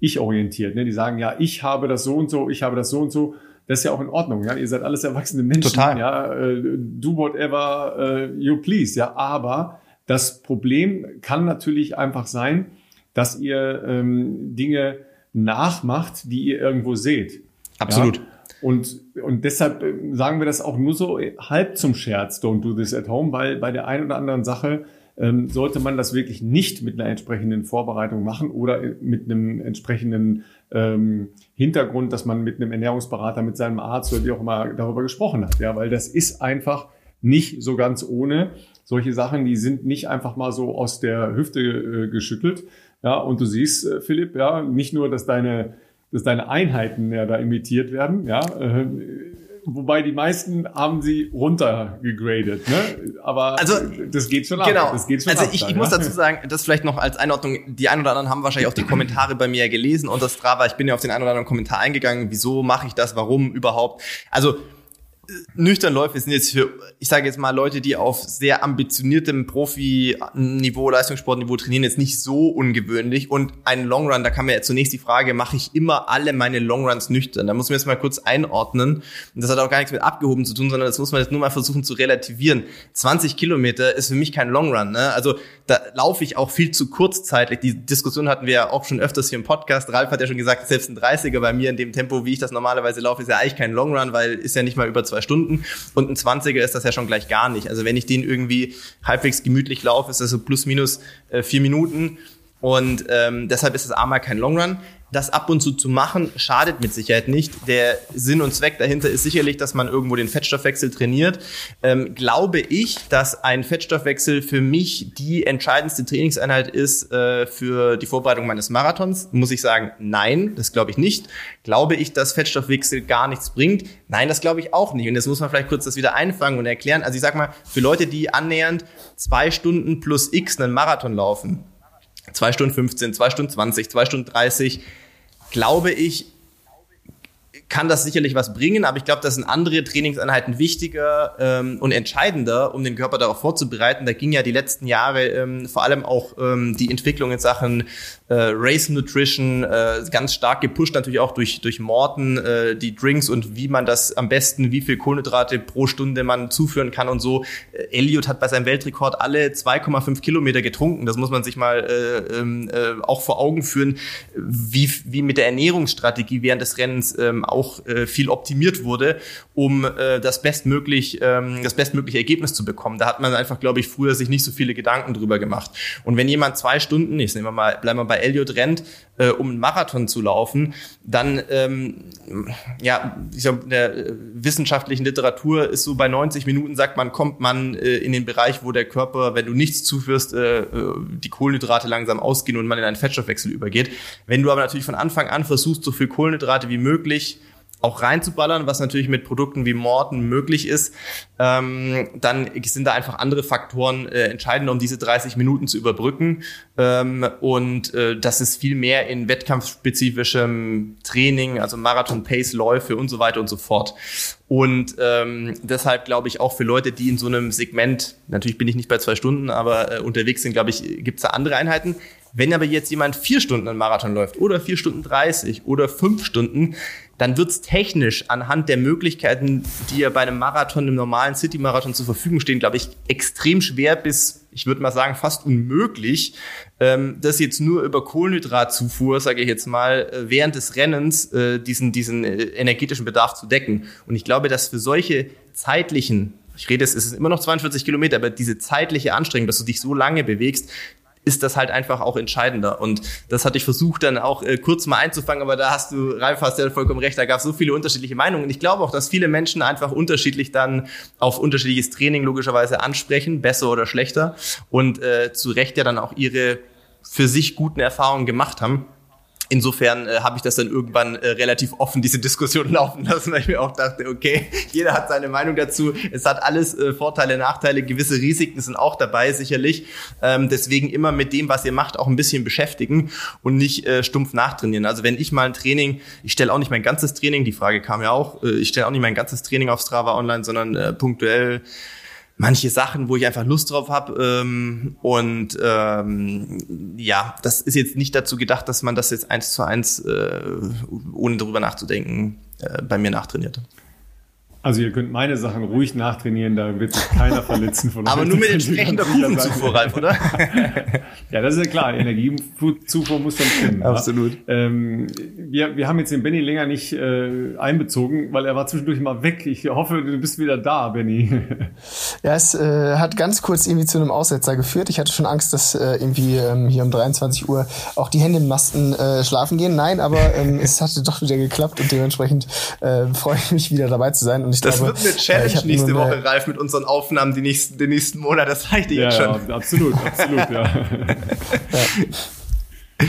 ich orientiert. Ne? Die sagen ja, ich habe das so und so, ich habe das so und so. Das ist ja auch in Ordnung. Ja, ihr seid alles erwachsene Menschen. Total. Ja, äh, do whatever äh, you please. Ja, aber das Problem kann natürlich einfach sein, dass ihr ähm, Dinge nachmacht, die ihr irgendwo seht. Absolut. Ja? Und, und deshalb äh, sagen wir das auch nur so halb zum Scherz, don't do this at home, weil bei der einen oder anderen Sache ähm, sollte man das wirklich nicht mit einer entsprechenden Vorbereitung machen oder mit einem entsprechenden ähm, Hintergrund, dass man mit einem Ernährungsberater, mit seinem Arzt oder wie auch immer darüber gesprochen hat. Ja, weil das ist einfach nicht so ganz ohne. Solche Sachen, die sind nicht einfach mal so aus der Hüfte äh, geschüttelt. Ja, und du siehst, äh, Philipp, ja, nicht nur, dass deine, dass deine Einheiten ja da imitiert werden, ja, äh, wobei die meisten haben sie runtergegradet, ne? Aber Also, das geht schon ab. Genau. Das geht schon also ab ich, dann, ich muss ja. dazu sagen, das vielleicht noch als Einordnung, die ein oder anderen haben wahrscheinlich auch die Kommentare bei mir gelesen unter Strava. Ich bin ja auf den einen oder anderen Kommentar eingegangen. Wieso mache ich das? Warum überhaupt? Also äh, Nüchternläufe sind jetzt für, ich sage jetzt mal, Leute, die auf sehr ambitioniertem Profi-Niveau, Leistungssportniveau trainieren, jetzt nicht so ungewöhnlich. Und ein Longrun, da kam ja zunächst die Frage, mache ich immer alle meine Longruns nüchtern? Da muss man jetzt mal kurz einordnen. Und das hat auch gar nichts mit abgehoben zu tun, sondern das muss man jetzt nur mal versuchen zu relativieren. 20 Kilometer ist für mich kein Longrun. Ne? Also da laufe ich auch viel zu kurzzeitlich. Die Diskussion hatten wir ja auch schon öfters hier im Podcast. Ralf hat ja schon gesagt, selbst ein 30er bei mir in dem Tempo, wie ich das normalerweise laufe, ist ja eigentlich kein Longrun, weil ist ja nicht mal über zwei Stunden. Und ein 20er ist das ja schon gleich gar nicht. Also wenn ich den irgendwie halbwegs gemütlich laufe, ist das so plus minus äh, vier Minuten. Und ähm, deshalb ist es einmal kein Longrun. Das ab und zu zu machen, schadet mit Sicherheit nicht. Der Sinn und Zweck dahinter ist sicherlich, dass man irgendwo den Fettstoffwechsel trainiert. Ähm, glaube ich, dass ein Fettstoffwechsel für mich die entscheidendste Trainingseinheit ist äh, für die Vorbereitung meines Marathons? Muss ich sagen, nein, das glaube ich nicht. Glaube ich, dass Fettstoffwechsel gar nichts bringt? Nein, das glaube ich auch nicht. Und jetzt muss man vielleicht kurz das wieder einfangen und erklären. Also ich sag mal, für Leute, die annähernd zwei Stunden plus X einen Marathon laufen, 2 Stunden 15, 2 Stunden 20, 2 Stunden 30, glaube ich, kann das sicherlich was bringen, aber ich glaube, das sind andere Trainingseinheiten wichtiger ähm, und entscheidender, um den Körper darauf vorzubereiten. Da ging ja die letzten Jahre ähm, vor allem auch ähm, die Entwicklung in Sachen äh, Race Nutrition äh, ganz stark gepusht, natürlich auch durch, durch Morten, äh, die Drinks und wie man das am besten, wie viel Kohlenhydrate pro Stunde man zuführen kann und so. Äh, Elliot hat bei seinem Weltrekord alle 2,5 Kilometer getrunken. Das muss man sich mal äh, ähm, äh, auch vor Augen führen, wie, wie mit der Ernährungsstrategie während des Rennens ähm, auch äh, viel optimiert wurde, um äh, das bestmöglich ähm, das bestmögliche Ergebnis zu bekommen. Da hat man einfach, glaube ich, früher sich nicht so viele Gedanken drüber gemacht. Und wenn jemand zwei Stunden, ich nehme mal, bleiben wir bei Elliot rennt, äh, um einen Marathon zu laufen, dann ähm, ja, ich glaube, in der äh, wissenschaftlichen Literatur ist so bei 90 Minuten sagt man, kommt man äh, in den Bereich, wo der Körper, wenn du nichts zuführst, äh, äh, die Kohlenhydrate langsam ausgehen und man in einen Fettstoffwechsel übergeht. Wenn du aber natürlich von Anfang an versuchst, so viel Kohlenhydrate wie möglich auch reinzuballern, was natürlich mit Produkten wie Morten möglich ist, ähm, dann sind da einfach andere Faktoren äh, entscheidend, um diese 30 Minuten zu überbrücken. Ähm, und äh, das ist viel mehr in wettkampfspezifischem Training, also Marathon, Pace, Läufe und so weiter und so fort. Und ähm, deshalb glaube ich auch für Leute, die in so einem Segment, natürlich bin ich nicht bei zwei Stunden, aber äh, unterwegs sind, glaube ich, gibt es da andere Einheiten. Wenn aber jetzt jemand vier Stunden einen Marathon läuft oder vier Stunden 30 oder fünf Stunden, dann wird's technisch anhand der Möglichkeiten, die ja bei einem Marathon, einem normalen City-Marathon zur Verfügung stehen, glaube ich, extrem schwer bis, ich würde mal sagen, fast unmöglich, ähm, das jetzt nur über Kohlenhydratzufuhr, sage ich jetzt mal, äh, während des Rennens äh, diesen, diesen äh, energetischen Bedarf zu decken. Und ich glaube, dass für solche zeitlichen ich rede, es ist immer noch 42 Kilometer, aber diese zeitliche Anstrengung, dass du dich so lange bewegst, ist das halt einfach auch entscheidender. Und das hatte ich versucht dann auch äh, kurz mal einzufangen, aber da hast du, Ralf, hast ja vollkommen recht, da gab es so viele unterschiedliche Meinungen. Und ich glaube auch, dass viele Menschen einfach unterschiedlich dann auf unterschiedliches Training logischerweise ansprechen, besser oder schlechter. Und äh, zu Recht ja dann auch ihre für sich guten Erfahrungen gemacht haben. Insofern äh, habe ich das dann irgendwann äh, relativ offen, diese Diskussion laufen lassen, weil ich mir auch dachte, okay, jeder hat seine Meinung dazu. Es hat alles äh, Vorteile, Nachteile, gewisse Risiken sind auch dabei, sicherlich. Ähm, deswegen immer mit dem, was ihr macht, auch ein bisschen beschäftigen und nicht äh, stumpf nachtrainieren. Also wenn ich mal ein Training, ich stelle auch nicht mein ganzes Training, die Frage kam ja auch, äh, ich stelle auch nicht mein ganzes Training auf Strava online, sondern äh, punktuell manche Sachen, wo ich einfach Lust drauf habe. Ähm, und ähm, ja, das ist jetzt nicht dazu gedacht, dass man das jetzt eins zu eins, äh, ohne darüber nachzudenken, äh, bei mir nachtrainiert. Also ihr könnt meine Sachen ruhig nachtrainieren, da wird sich keiner verletzen von Aber nur mit entsprechender Kuchenzufuhr, Ralf, oder? ja, das ist ja klar. Energiezufuhr muss dann stimmen. Absolut. Ähm, wir, wir haben jetzt den Benny länger nicht äh, einbezogen, weil er war zwischendurch mal weg. Ich hoffe, du bist wieder da, Benny. ja, es äh, hat ganz kurz irgendwie zu einem Aussetzer geführt. Ich hatte schon Angst, dass äh, irgendwie ähm, hier um 23 Uhr auch die Hände im Masten äh, schlafen gehen. Nein, aber ähm, es hatte doch wieder geklappt und dementsprechend äh, freue ich mich wieder dabei zu sein. Und ich das glaube, wird eine Challenge nächste Woche, Ralf, mit unseren Aufnahmen die nächsten, den nächsten Monat. Das reicht dir ja, jetzt schon. Ja, absolut, absolut, ja. ja.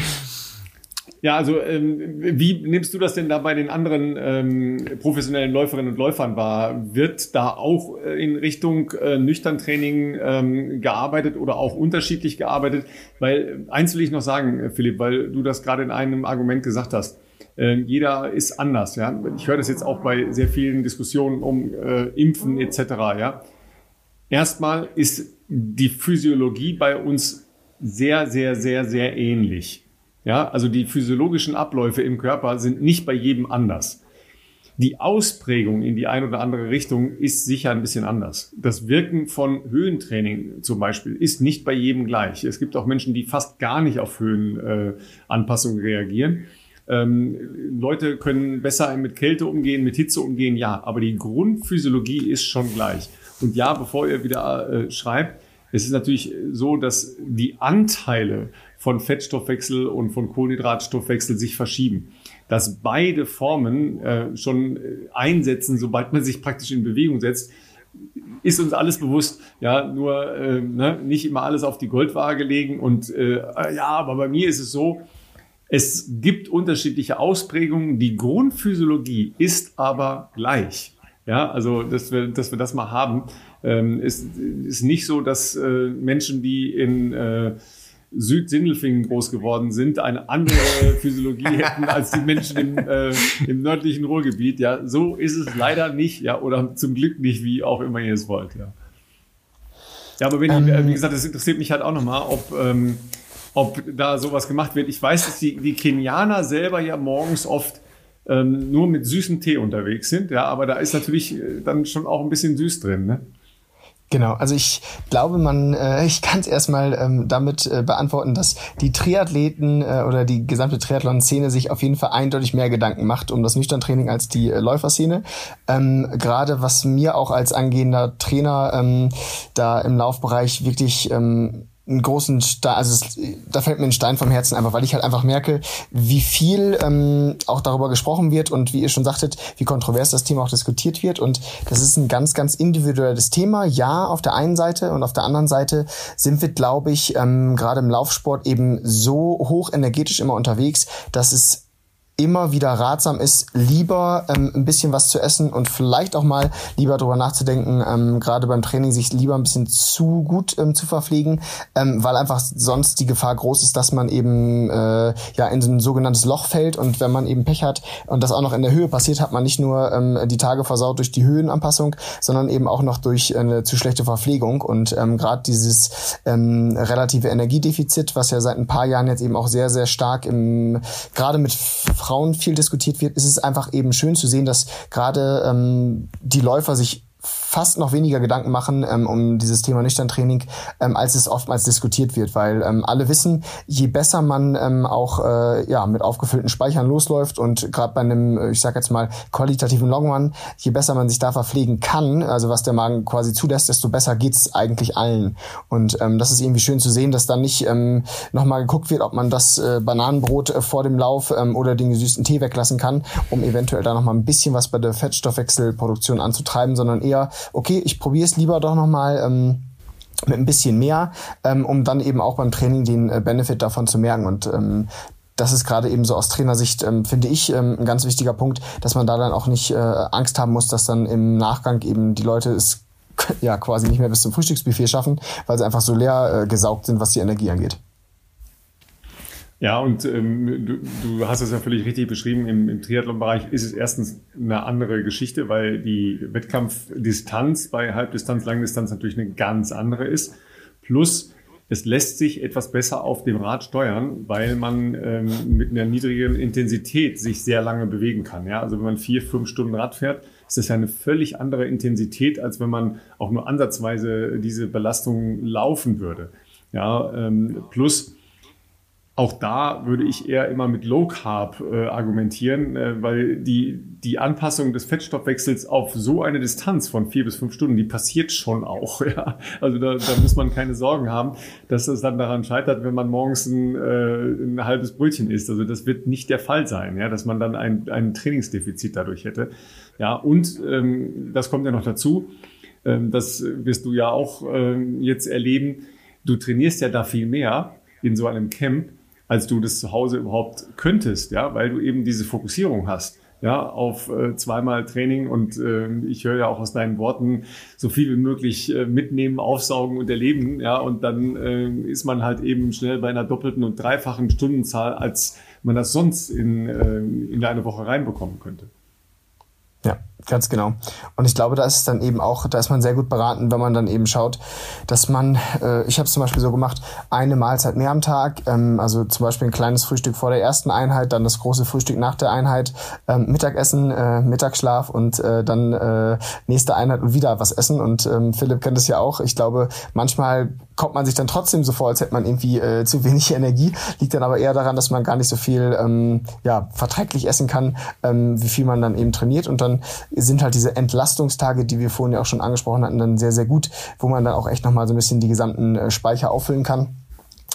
Ja, also ähm, wie nimmst du das denn da bei den anderen ähm, professionellen Läuferinnen und Läufern wahr? Wird da auch äh, in Richtung äh, Nüchtern-Training ähm, gearbeitet oder auch unterschiedlich gearbeitet? Weil eins will ich noch sagen, Philipp, weil du das gerade in einem Argument gesagt hast. Äh, jeder ist anders. Ja? Ich höre das jetzt auch bei sehr vielen Diskussionen um äh, Impfen etc. Ja? Erstmal ist die Physiologie bei uns sehr, sehr, sehr, sehr ähnlich. Ja, also die physiologischen Abläufe im Körper sind nicht bei jedem anders. Die Ausprägung in die eine oder andere Richtung ist sicher ein bisschen anders. Das Wirken von Höhentraining zum Beispiel ist nicht bei jedem gleich. Es gibt auch Menschen, die fast gar nicht auf Höhenanpassungen äh, reagieren. Ähm, Leute können besser mit Kälte umgehen, mit Hitze umgehen, ja, aber die Grundphysiologie ist schon gleich. Und ja, bevor ihr wieder äh, schreibt, es ist natürlich so, dass die Anteile von Fettstoffwechsel und von Kohlenhydratstoffwechsel sich verschieben. Dass beide Formen äh, schon äh, einsetzen, sobald man sich praktisch in Bewegung setzt, ist uns alles bewusst. Ja, nur äh, ne, nicht immer alles auf die Goldwaage legen. Und äh, ja, aber bei mir ist es so, es gibt unterschiedliche Ausprägungen. Die Grundphysiologie ist aber gleich. Ja, also dass wir, dass wir das mal haben, ähm, ist, ist nicht so, dass äh, Menschen, die in äh, Südsindelfingen groß geworden sind, eine andere Physiologie hätten als die Menschen im, äh, im nördlichen Ruhrgebiet. Ja, so ist es leider nicht, ja, oder zum Glück nicht, wie auch immer ihr es wollt, ja. Ja, aber wenn ähm, ich, wie gesagt, das interessiert mich halt auch nochmal, ob, ähm, ob da sowas gemacht wird. Ich weiß, dass die, die Kenianer selber ja morgens oft ähm, nur mit süßem Tee unterwegs sind, ja, aber da ist natürlich äh, dann schon auch ein bisschen süß drin, ne? Genau, also ich glaube, man, äh, ich kann es erstmal ähm, damit äh, beantworten, dass die Triathleten äh, oder die gesamte Triathlon-Szene sich auf jeden Fall eindeutig mehr Gedanken macht um das Nüchtern-Training als die äh, Läuferszene. Ähm, Gerade was mir auch als angehender Trainer ähm, da im Laufbereich wirklich ähm, einen großen Stein, also es, da fällt mir ein Stein vom Herzen einfach, weil ich halt einfach merke, wie viel ähm, auch darüber gesprochen wird und wie ihr schon sagtet, wie kontrovers das Thema auch diskutiert wird. Und das ist ein ganz, ganz individuelles Thema. Ja, auf der einen Seite und auf der anderen Seite sind wir, glaube ich, ähm, gerade im Laufsport eben so hoch energetisch immer unterwegs, dass es immer wieder ratsam ist, lieber ähm, ein bisschen was zu essen und vielleicht auch mal lieber darüber nachzudenken, ähm, gerade beim Training sich lieber ein bisschen zu gut ähm, zu verpflegen, ähm, weil einfach sonst die Gefahr groß ist, dass man eben äh, ja in so ein sogenanntes Loch fällt und wenn man eben Pech hat und das auch noch in der Höhe passiert, hat man nicht nur ähm, die Tage versaut durch die Höhenanpassung, sondern eben auch noch durch eine zu schlechte Verpflegung und ähm, gerade dieses ähm, relative Energiedefizit, was ja seit ein paar Jahren jetzt eben auch sehr sehr stark im gerade mit Frauen viel diskutiert wird, ist es einfach eben schön zu sehen, dass gerade ähm, die Läufer sich fast noch weniger Gedanken machen ähm, um dieses Thema Nüchtern-Training, ähm, als es oftmals diskutiert wird, weil ähm, alle wissen, je besser man ähm, auch äh, ja mit aufgefüllten Speichern losläuft und gerade bei einem, äh, ich sag jetzt mal qualitativen Longrun, je besser man sich da verpflegen kann, also was der Magen quasi zulässt, desto besser geht's eigentlich allen. Und ähm, das ist irgendwie schön zu sehen, dass dann nicht ähm, nochmal geguckt wird, ob man das äh, Bananenbrot äh, vor dem Lauf ähm, oder den gesüßten Tee weglassen kann, um eventuell da nochmal ein bisschen was bei der Fettstoffwechselproduktion anzutreiben, sondern eher okay, ich probiere es lieber doch nochmal ähm, mit ein bisschen mehr, ähm, um dann eben auch beim Training den äh, Benefit davon zu merken. Und ähm, das ist gerade eben so aus Trainersicht, ähm, finde ich, ähm, ein ganz wichtiger Punkt, dass man da dann auch nicht äh, Angst haben muss, dass dann im Nachgang eben die Leute es ja quasi nicht mehr bis zum Frühstücksbuffet schaffen, weil sie einfach so leer äh, gesaugt sind, was die Energie angeht. Ja, und ähm, du, du hast es ja völlig richtig beschrieben. Im, im Triathlon-Bereich ist es erstens eine andere Geschichte, weil die Wettkampfdistanz bei Halbdistanz, Langdistanz natürlich eine ganz andere ist. Plus, es lässt sich etwas besser auf dem Rad steuern, weil man ähm, mit einer niedrigeren Intensität sich sehr lange bewegen kann. Ja? Also wenn man vier, fünf Stunden Rad fährt, ist das ja eine völlig andere Intensität, als wenn man auch nur ansatzweise diese Belastung laufen würde. Ja, ähm, plus auch da würde ich eher immer mit Low Carb äh, argumentieren, äh, weil die, die Anpassung des Fettstoffwechsels auf so eine Distanz von vier bis fünf Stunden, die passiert schon auch. Ja? Also da, da muss man keine Sorgen haben, dass es dann daran scheitert, wenn man morgens ein, äh, ein halbes Brötchen isst. Also das wird nicht der Fall sein, ja? dass man dann ein, ein Trainingsdefizit dadurch hätte. Ja, und ähm, das kommt ja noch dazu, ähm, das wirst du ja auch ähm, jetzt erleben, du trainierst ja da viel mehr in so einem Camp als du das zu Hause überhaupt könntest, ja, weil du eben diese Fokussierung hast ja, auf äh, zweimal Training und äh, ich höre ja auch aus deinen Worten so viel wie möglich äh, mitnehmen, aufsaugen und erleben, ja, und dann äh, ist man halt eben schnell bei einer doppelten und dreifachen Stundenzahl, als man das sonst in, äh, in eine Woche reinbekommen könnte. Ja, ganz genau. Und ich glaube, da ist es dann eben auch, da ist man sehr gut beraten, wenn man dann eben schaut, dass man, äh, ich habe es zum Beispiel so gemacht, eine Mahlzeit mehr am Tag, ähm, also zum Beispiel ein kleines Frühstück vor der ersten Einheit, dann das große Frühstück nach der Einheit, ähm, Mittagessen, äh, Mittagsschlaf und äh, dann äh, nächste Einheit und wieder was essen. Und ähm, Philipp kennt es ja auch. Ich glaube, manchmal kommt man sich dann trotzdem so vor, als hätte man irgendwie äh, zu wenig Energie. Liegt dann aber eher daran, dass man gar nicht so viel ähm, ja, verträglich essen kann, ähm, wie viel man dann eben trainiert. Und dann sind halt diese Entlastungstage, die wir vorhin ja auch schon angesprochen hatten, dann sehr, sehr gut, wo man dann auch echt nochmal so ein bisschen die gesamten äh, Speicher auffüllen kann.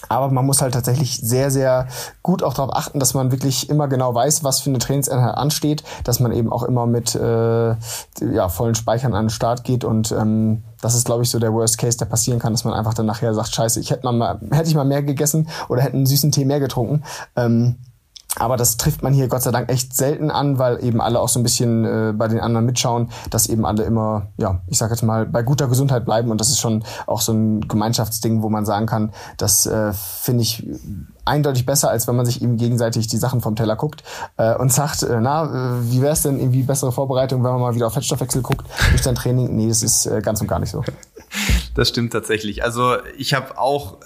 Aber man muss halt tatsächlich sehr, sehr gut auch darauf achten, dass man wirklich immer genau weiß, was für eine Trainingseinheit ansteht, dass man eben auch immer mit äh, ja, vollen Speichern an den Start geht und ähm, das ist, glaube ich, so der Worst Case, der passieren kann, dass man einfach dann nachher sagt, scheiße, ich hätte mal, hätte ich mal mehr gegessen oder hätte einen süßen Tee mehr getrunken. Ähm, aber das trifft man hier Gott sei Dank echt selten an, weil eben alle auch so ein bisschen äh, bei den anderen mitschauen, dass eben alle immer, ja, ich sag jetzt mal, bei guter Gesundheit bleiben. Und das ist schon auch so ein Gemeinschaftsding, wo man sagen kann, das äh, finde ich eindeutig besser, als wenn man sich eben gegenseitig die Sachen vom Teller guckt äh, und sagt, äh, na, äh, wie wäre es denn irgendwie bessere Vorbereitung, wenn man mal wieder auf Fettstoffwechsel guckt durch dein Training? Nee, das ist äh, ganz und gar nicht so. Das stimmt tatsächlich. Also ich habe auch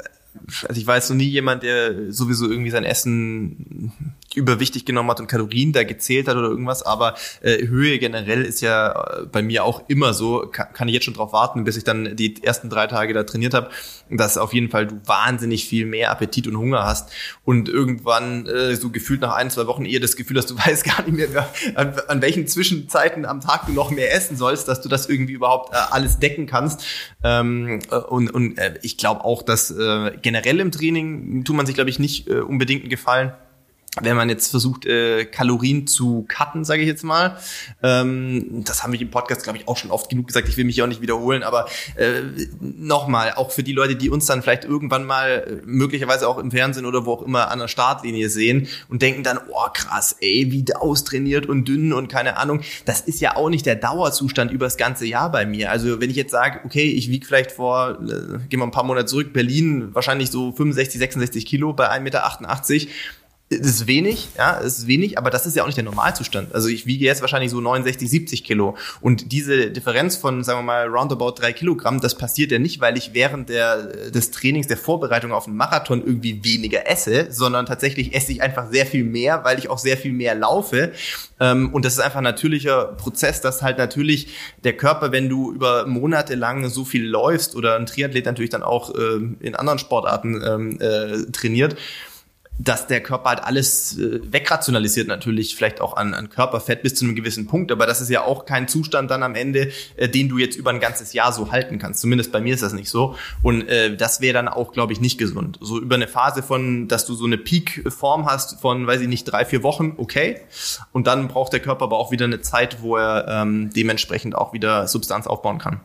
also ich jetzt noch nie jemand, der sowieso irgendwie sein Essen überwichtig genommen hat und Kalorien da gezählt hat oder irgendwas, aber äh, Höhe generell ist ja äh, bei mir auch immer so, kann, kann ich jetzt schon drauf warten, bis ich dann die ersten drei Tage da trainiert habe, dass auf jeden Fall du wahnsinnig viel mehr Appetit und Hunger hast und irgendwann äh, so gefühlt nach ein, zwei Wochen eher das Gefühl hast, du weißt gar nicht mehr, an, an welchen Zwischenzeiten am Tag du noch mehr essen sollst, dass du das irgendwie überhaupt äh, alles decken kannst. Ähm, äh, und, und äh, ich glaube auch, dass äh, generell im Training tut man sich, glaube ich, nicht äh, unbedingt einen Gefallen wenn man jetzt versucht, äh, Kalorien zu cutten, sage ich jetzt mal. Ähm, das haben wir im Podcast, glaube ich, auch schon oft genug gesagt. Ich will mich auch nicht wiederholen, aber äh, nochmal, auch für die Leute, die uns dann vielleicht irgendwann mal äh, möglicherweise auch im Fernsehen oder wo auch immer an der Startlinie sehen und denken dann, oh krass, ey, wie austrainiert und dünn und keine Ahnung. Das ist ja auch nicht der Dauerzustand über das ganze Jahr bei mir. Also wenn ich jetzt sage, okay, ich wiege vielleicht vor, äh, gehen wir ein paar Monate zurück, Berlin wahrscheinlich so 65, 66 Kilo bei 1,88 Meter ist wenig, ja, ist wenig, aber das ist ja auch nicht der Normalzustand. Also ich wiege jetzt wahrscheinlich so 69, 70 Kilo. Und diese Differenz von, sagen wir mal, roundabout drei Kilogramm, das passiert ja nicht, weil ich während der, des Trainings, der Vorbereitung auf einen Marathon irgendwie weniger esse, sondern tatsächlich esse ich einfach sehr viel mehr, weil ich auch sehr viel mehr laufe. Ähm, und das ist einfach ein natürlicher Prozess, dass halt natürlich der Körper, wenn du über Monate lang so viel läufst oder ein Triathlet natürlich dann auch ähm, in anderen Sportarten ähm, äh, trainiert, dass der Körper halt alles äh, wegrationalisiert natürlich, vielleicht auch an, an Körperfett bis zu einem gewissen Punkt, aber das ist ja auch kein Zustand dann am Ende, äh, den du jetzt über ein ganzes Jahr so halten kannst. Zumindest bei mir ist das nicht so. Und äh, das wäre dann auch, glaube ich, nicht gesund. So über eine Phase von, dass du so eine Peak-Form hast von, weiß ich nicht, drei, vier Wochen, okay. Und dann braucht der Körper aber auch wieder eine Zeit, wo er ähm, dementsprechend auch wieder Substanz aufbauen kann.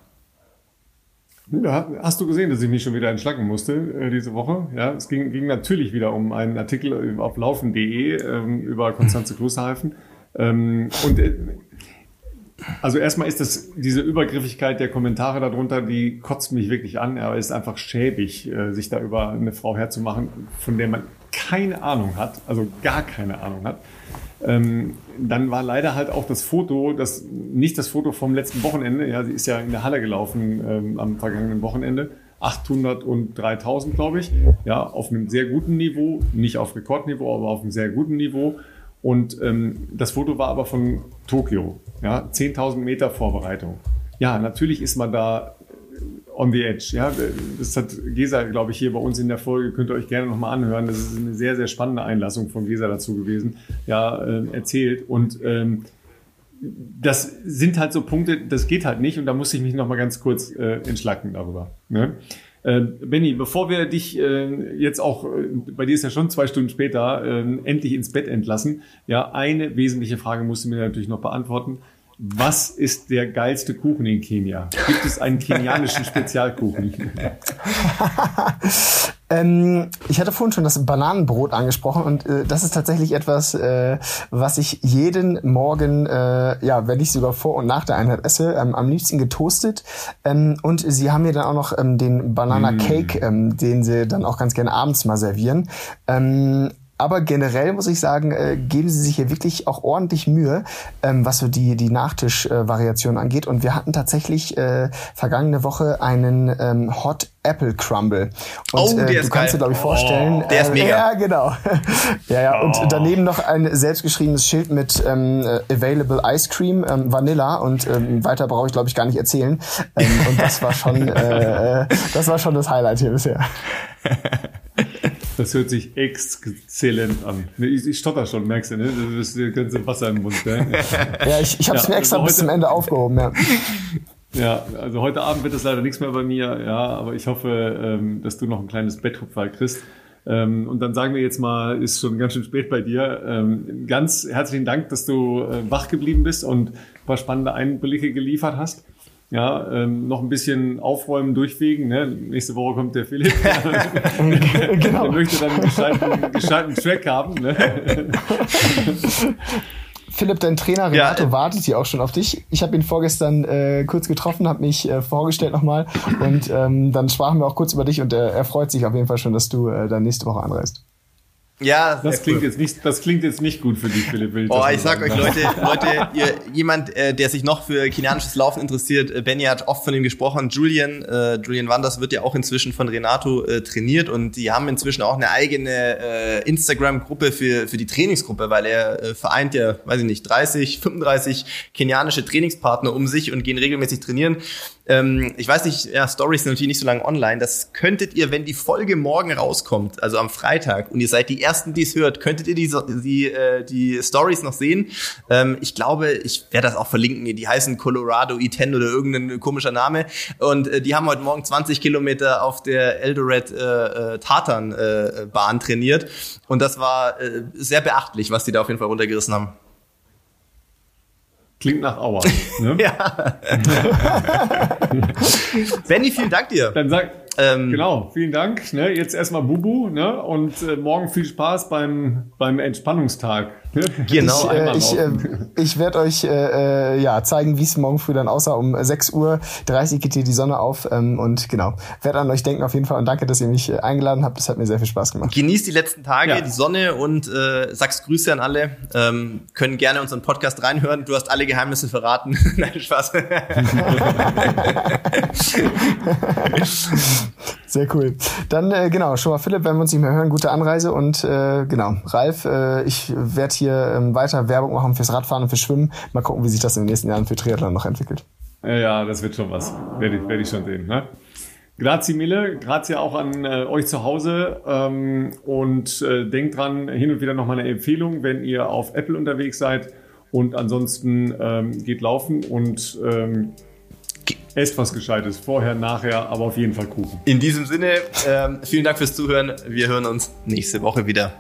Hast du gesehen, dass ich mich schon wieder entschlacken musste äh, diese Woche? Ja, es ging, ging natürlich wieder um einen Artikel auf laufen.de ähm, über Konstanze Klosterhalfen. Ähm, und äh, also erstmal ist das diese Übergriffigkeit der Kommentare darunter, die kotzt mich wirklich an. Er ist einfach schäbig, äh, sich da über eine Frau herzumachen, von der man keine Ahnung hat, also gar keine Ahnung hat. Ähm, dann war leider halt auch das Foto, das nicht das Foto vom letzten Wochenende, ja, sie ist ja in der Halle gelaufen ähm, am vergangenen Wochenende, 800 und 3000, glaube ich, ja, auf einem sehr guten Niveau, nicht auf Rekordniveau, aber auf einem sehr guten Niveau. Und ähm, das Foto war aber von Tokio, ja, 10.000 Meter Vorbereitung. Ja, natürlich ist man da on the edge. Ja, das hat Gesa, glaube ich, hier bei uns in der Folge, könnt ihr euch gerne nochmal anhören. Das ist eine sehr, sehr spannende Einlassung von Gesa dazu gewesen, ja, äh, erzählt. Und ähm, das sind halt so Punkte, das geht halt nicht und da muss ich mich nochmal ganz kurz äh, entschlacken darüber. Ne? Äh, Benny, bevor wir dich äh, jetzt auch, äh, bei dir ist ja schon zwei Stunden später, äh, endlich ins Bett entlassen, ja, eine wesentliche Frage musst du mir natürlich noch beantworten. Was ist der geilste Kuchen in Kenia? Gibt es einen kenianischen Spezialkuchen? ähm, ich hatte vorhin schon das Bananenbrot angesprochen und äh, das ist tatsächlich etwas, äh, was ich jeden Morgen, äh, ja, wenn ich sogar vor und nach der Einheit esse, ähm, am liebsten getoastet. Ähm, und sie haben mir dann auch noch ähm, den Banana mm. Cake, ähm, den sie dann auch ganz gerne abends mal servieren. Aber generell muss ich sagen, äh, geben sie sich hier wirklich auch ordentlich Mühe, ähm, was so die, die Nachtisch-Variation äh, angeht. Und wir hatten tatsächlich äh, vergangene Woche einen ähm, Hot Apple Crumble. Und oh, der äh, du kannst dir, glaube ich, vorstellen. Oh, der ist äh, mega. Ja, genau. ja, ja. Und oh. daneben noch ein selbstgeschriebenes Schild mit ähm, äh, Available Ice Cream, ähm, Vanilla und ähm, weiter brauche ich, glaube ich, gar nicht erzählen. Ähm, und das war schon, äh, das war schon das Highlight hier bisher. Das hört sich exzellent an. Ich, ich stotter schon, merkst du, ne? Du hast das ganze Wasser im Mund. Ne? ja, ich, ich habe es ja, mir extra also bis zum Ende aufgehoben, ja. Ja, also heute Abend wird es leider nichts mehr bei mir, ja, aber ich hoffe, ähm, dass du noch ein kleines Betthupferl kriegst. Ähm, und dann sagen wir jetzt mal, ist schon ganz schön spät bei dir. Ähm, ganz herzlichen Dank, dass du äh, wach geblieben bist und ein paar spannende Einblicke geliefert hast. Ja, ähm, noch ein bisschen aufräumen, durchfegen. Ne? Nächste Woche kommt der Philipp. genau. der möchte dann einen gescheiten, gescheiten Track haben. Ne? Philipp, dein Trainer Renato ja, äh, wartet hier auch schon auf dich. Ich habe ihn vorgestern äh, kurz getroffen, habe mich äh, vorgestellt nochmal und ähm, dann sprachen wir auch kurz über dich und äh, er freut sich auf jeden Fall schon, dass du äh, dann nächste Woche anreist. Ja, das klingt cool. jetzt nicht, das klingt jetzt nicht gut für dich, Philipp. Will oh, ich sag euch, Leute, Leute, ihr, jemand, äh, der sich noch für kenianisches Laufen interessiert, äh, Benny hat oft von ihm gesprochen. Julian, äh, Julian Wanders wird ja auch inzwischen von Renato äh, trainiert und die haben inzwischen auch eine eigene äh, Instagram-Gruppe für für die Trainingsgruppe, weil er äh, vereint ja, weiß ich nicht, 30, 35 kenianische Trainingspartner um sich und gehen regelmäßig trainieren. Ähm, ich weiß nicht, ja, Stories sind natürlich nicht so lange online. Das könntet ihr, wenn die Folge morgen rauskommt, also am Freitag, und ihr seid die ersten, die es hört, könntet ihr die, die, äh, die Stories noch sehen. Ähm, ich glaube, ich werde das auch verlinken. Die heißen Colorado E10 oder irgendein komischer Name. Und äh, die haben heute Morgen 20 Kilometer auf der Eldoret äh, äh, Tartan äh, Bahn trainiert. Und das war äh, sehr beachtlich, was die da auf jeden Fall runtergerissen haben. Klingt nach Auer. Ne? ja. Benny, vielen Dank dir. Dann sag, ähm, genau, vielen Dank. Ne? Jetzt erstmal Bubu ne? und äh, morgen viel Spaß beim, beim Entspannungstag. Genau, ich, äh, ich, äh, ich werde euch äh, äh, ja zeigen, wie es morgen früh dann aussah. Um 6 Uhr 30 geht hier die Sonne auf ähm, und genau, werde an euch denken auf jeden Fall und danke, dass ihr mich äh, eingeladen habt. Das hat mir sehr viel Spaß gemacht. Genießt die letzten Tage, ja. die Sonne und äh, sagst Grüße an alle. Ähm, können gerne unseren Podcast reinhören. Du hast alle Geheimnisse verraten. Nein, Spaß. Sehr cool. Dann äh, genau, schon mal Philipp, wenn wir uns nicht mehr hören, gute Anreise und äh, genau, Ralf, äh, ich werde hier ähm, weiter Werbung machen fürs Radfahren und fürs Schwimmen. Mal gucken, wie sich das in den nächsten Jahren für Triathlon noch entwickelt. Ja, ja das wird schon was. Werde ich, werd ich schon sehen. Ne? Grazie mille, grazie auch an äh, euch zu Hause ähm, und äh, denkt dran, hin und wieder nochmal eine Empfehlung, wenn ihr auf Apple unterwegs seid und ansonsten ähm, geht laufen und ähm, esst was Gescheites. Vorher, nachher, aber auf jeden Fall Kuchen. In diesem Sinne, ähm, vielen Dank fürs Zuhören. Wir hören uns nächste Woche wieder.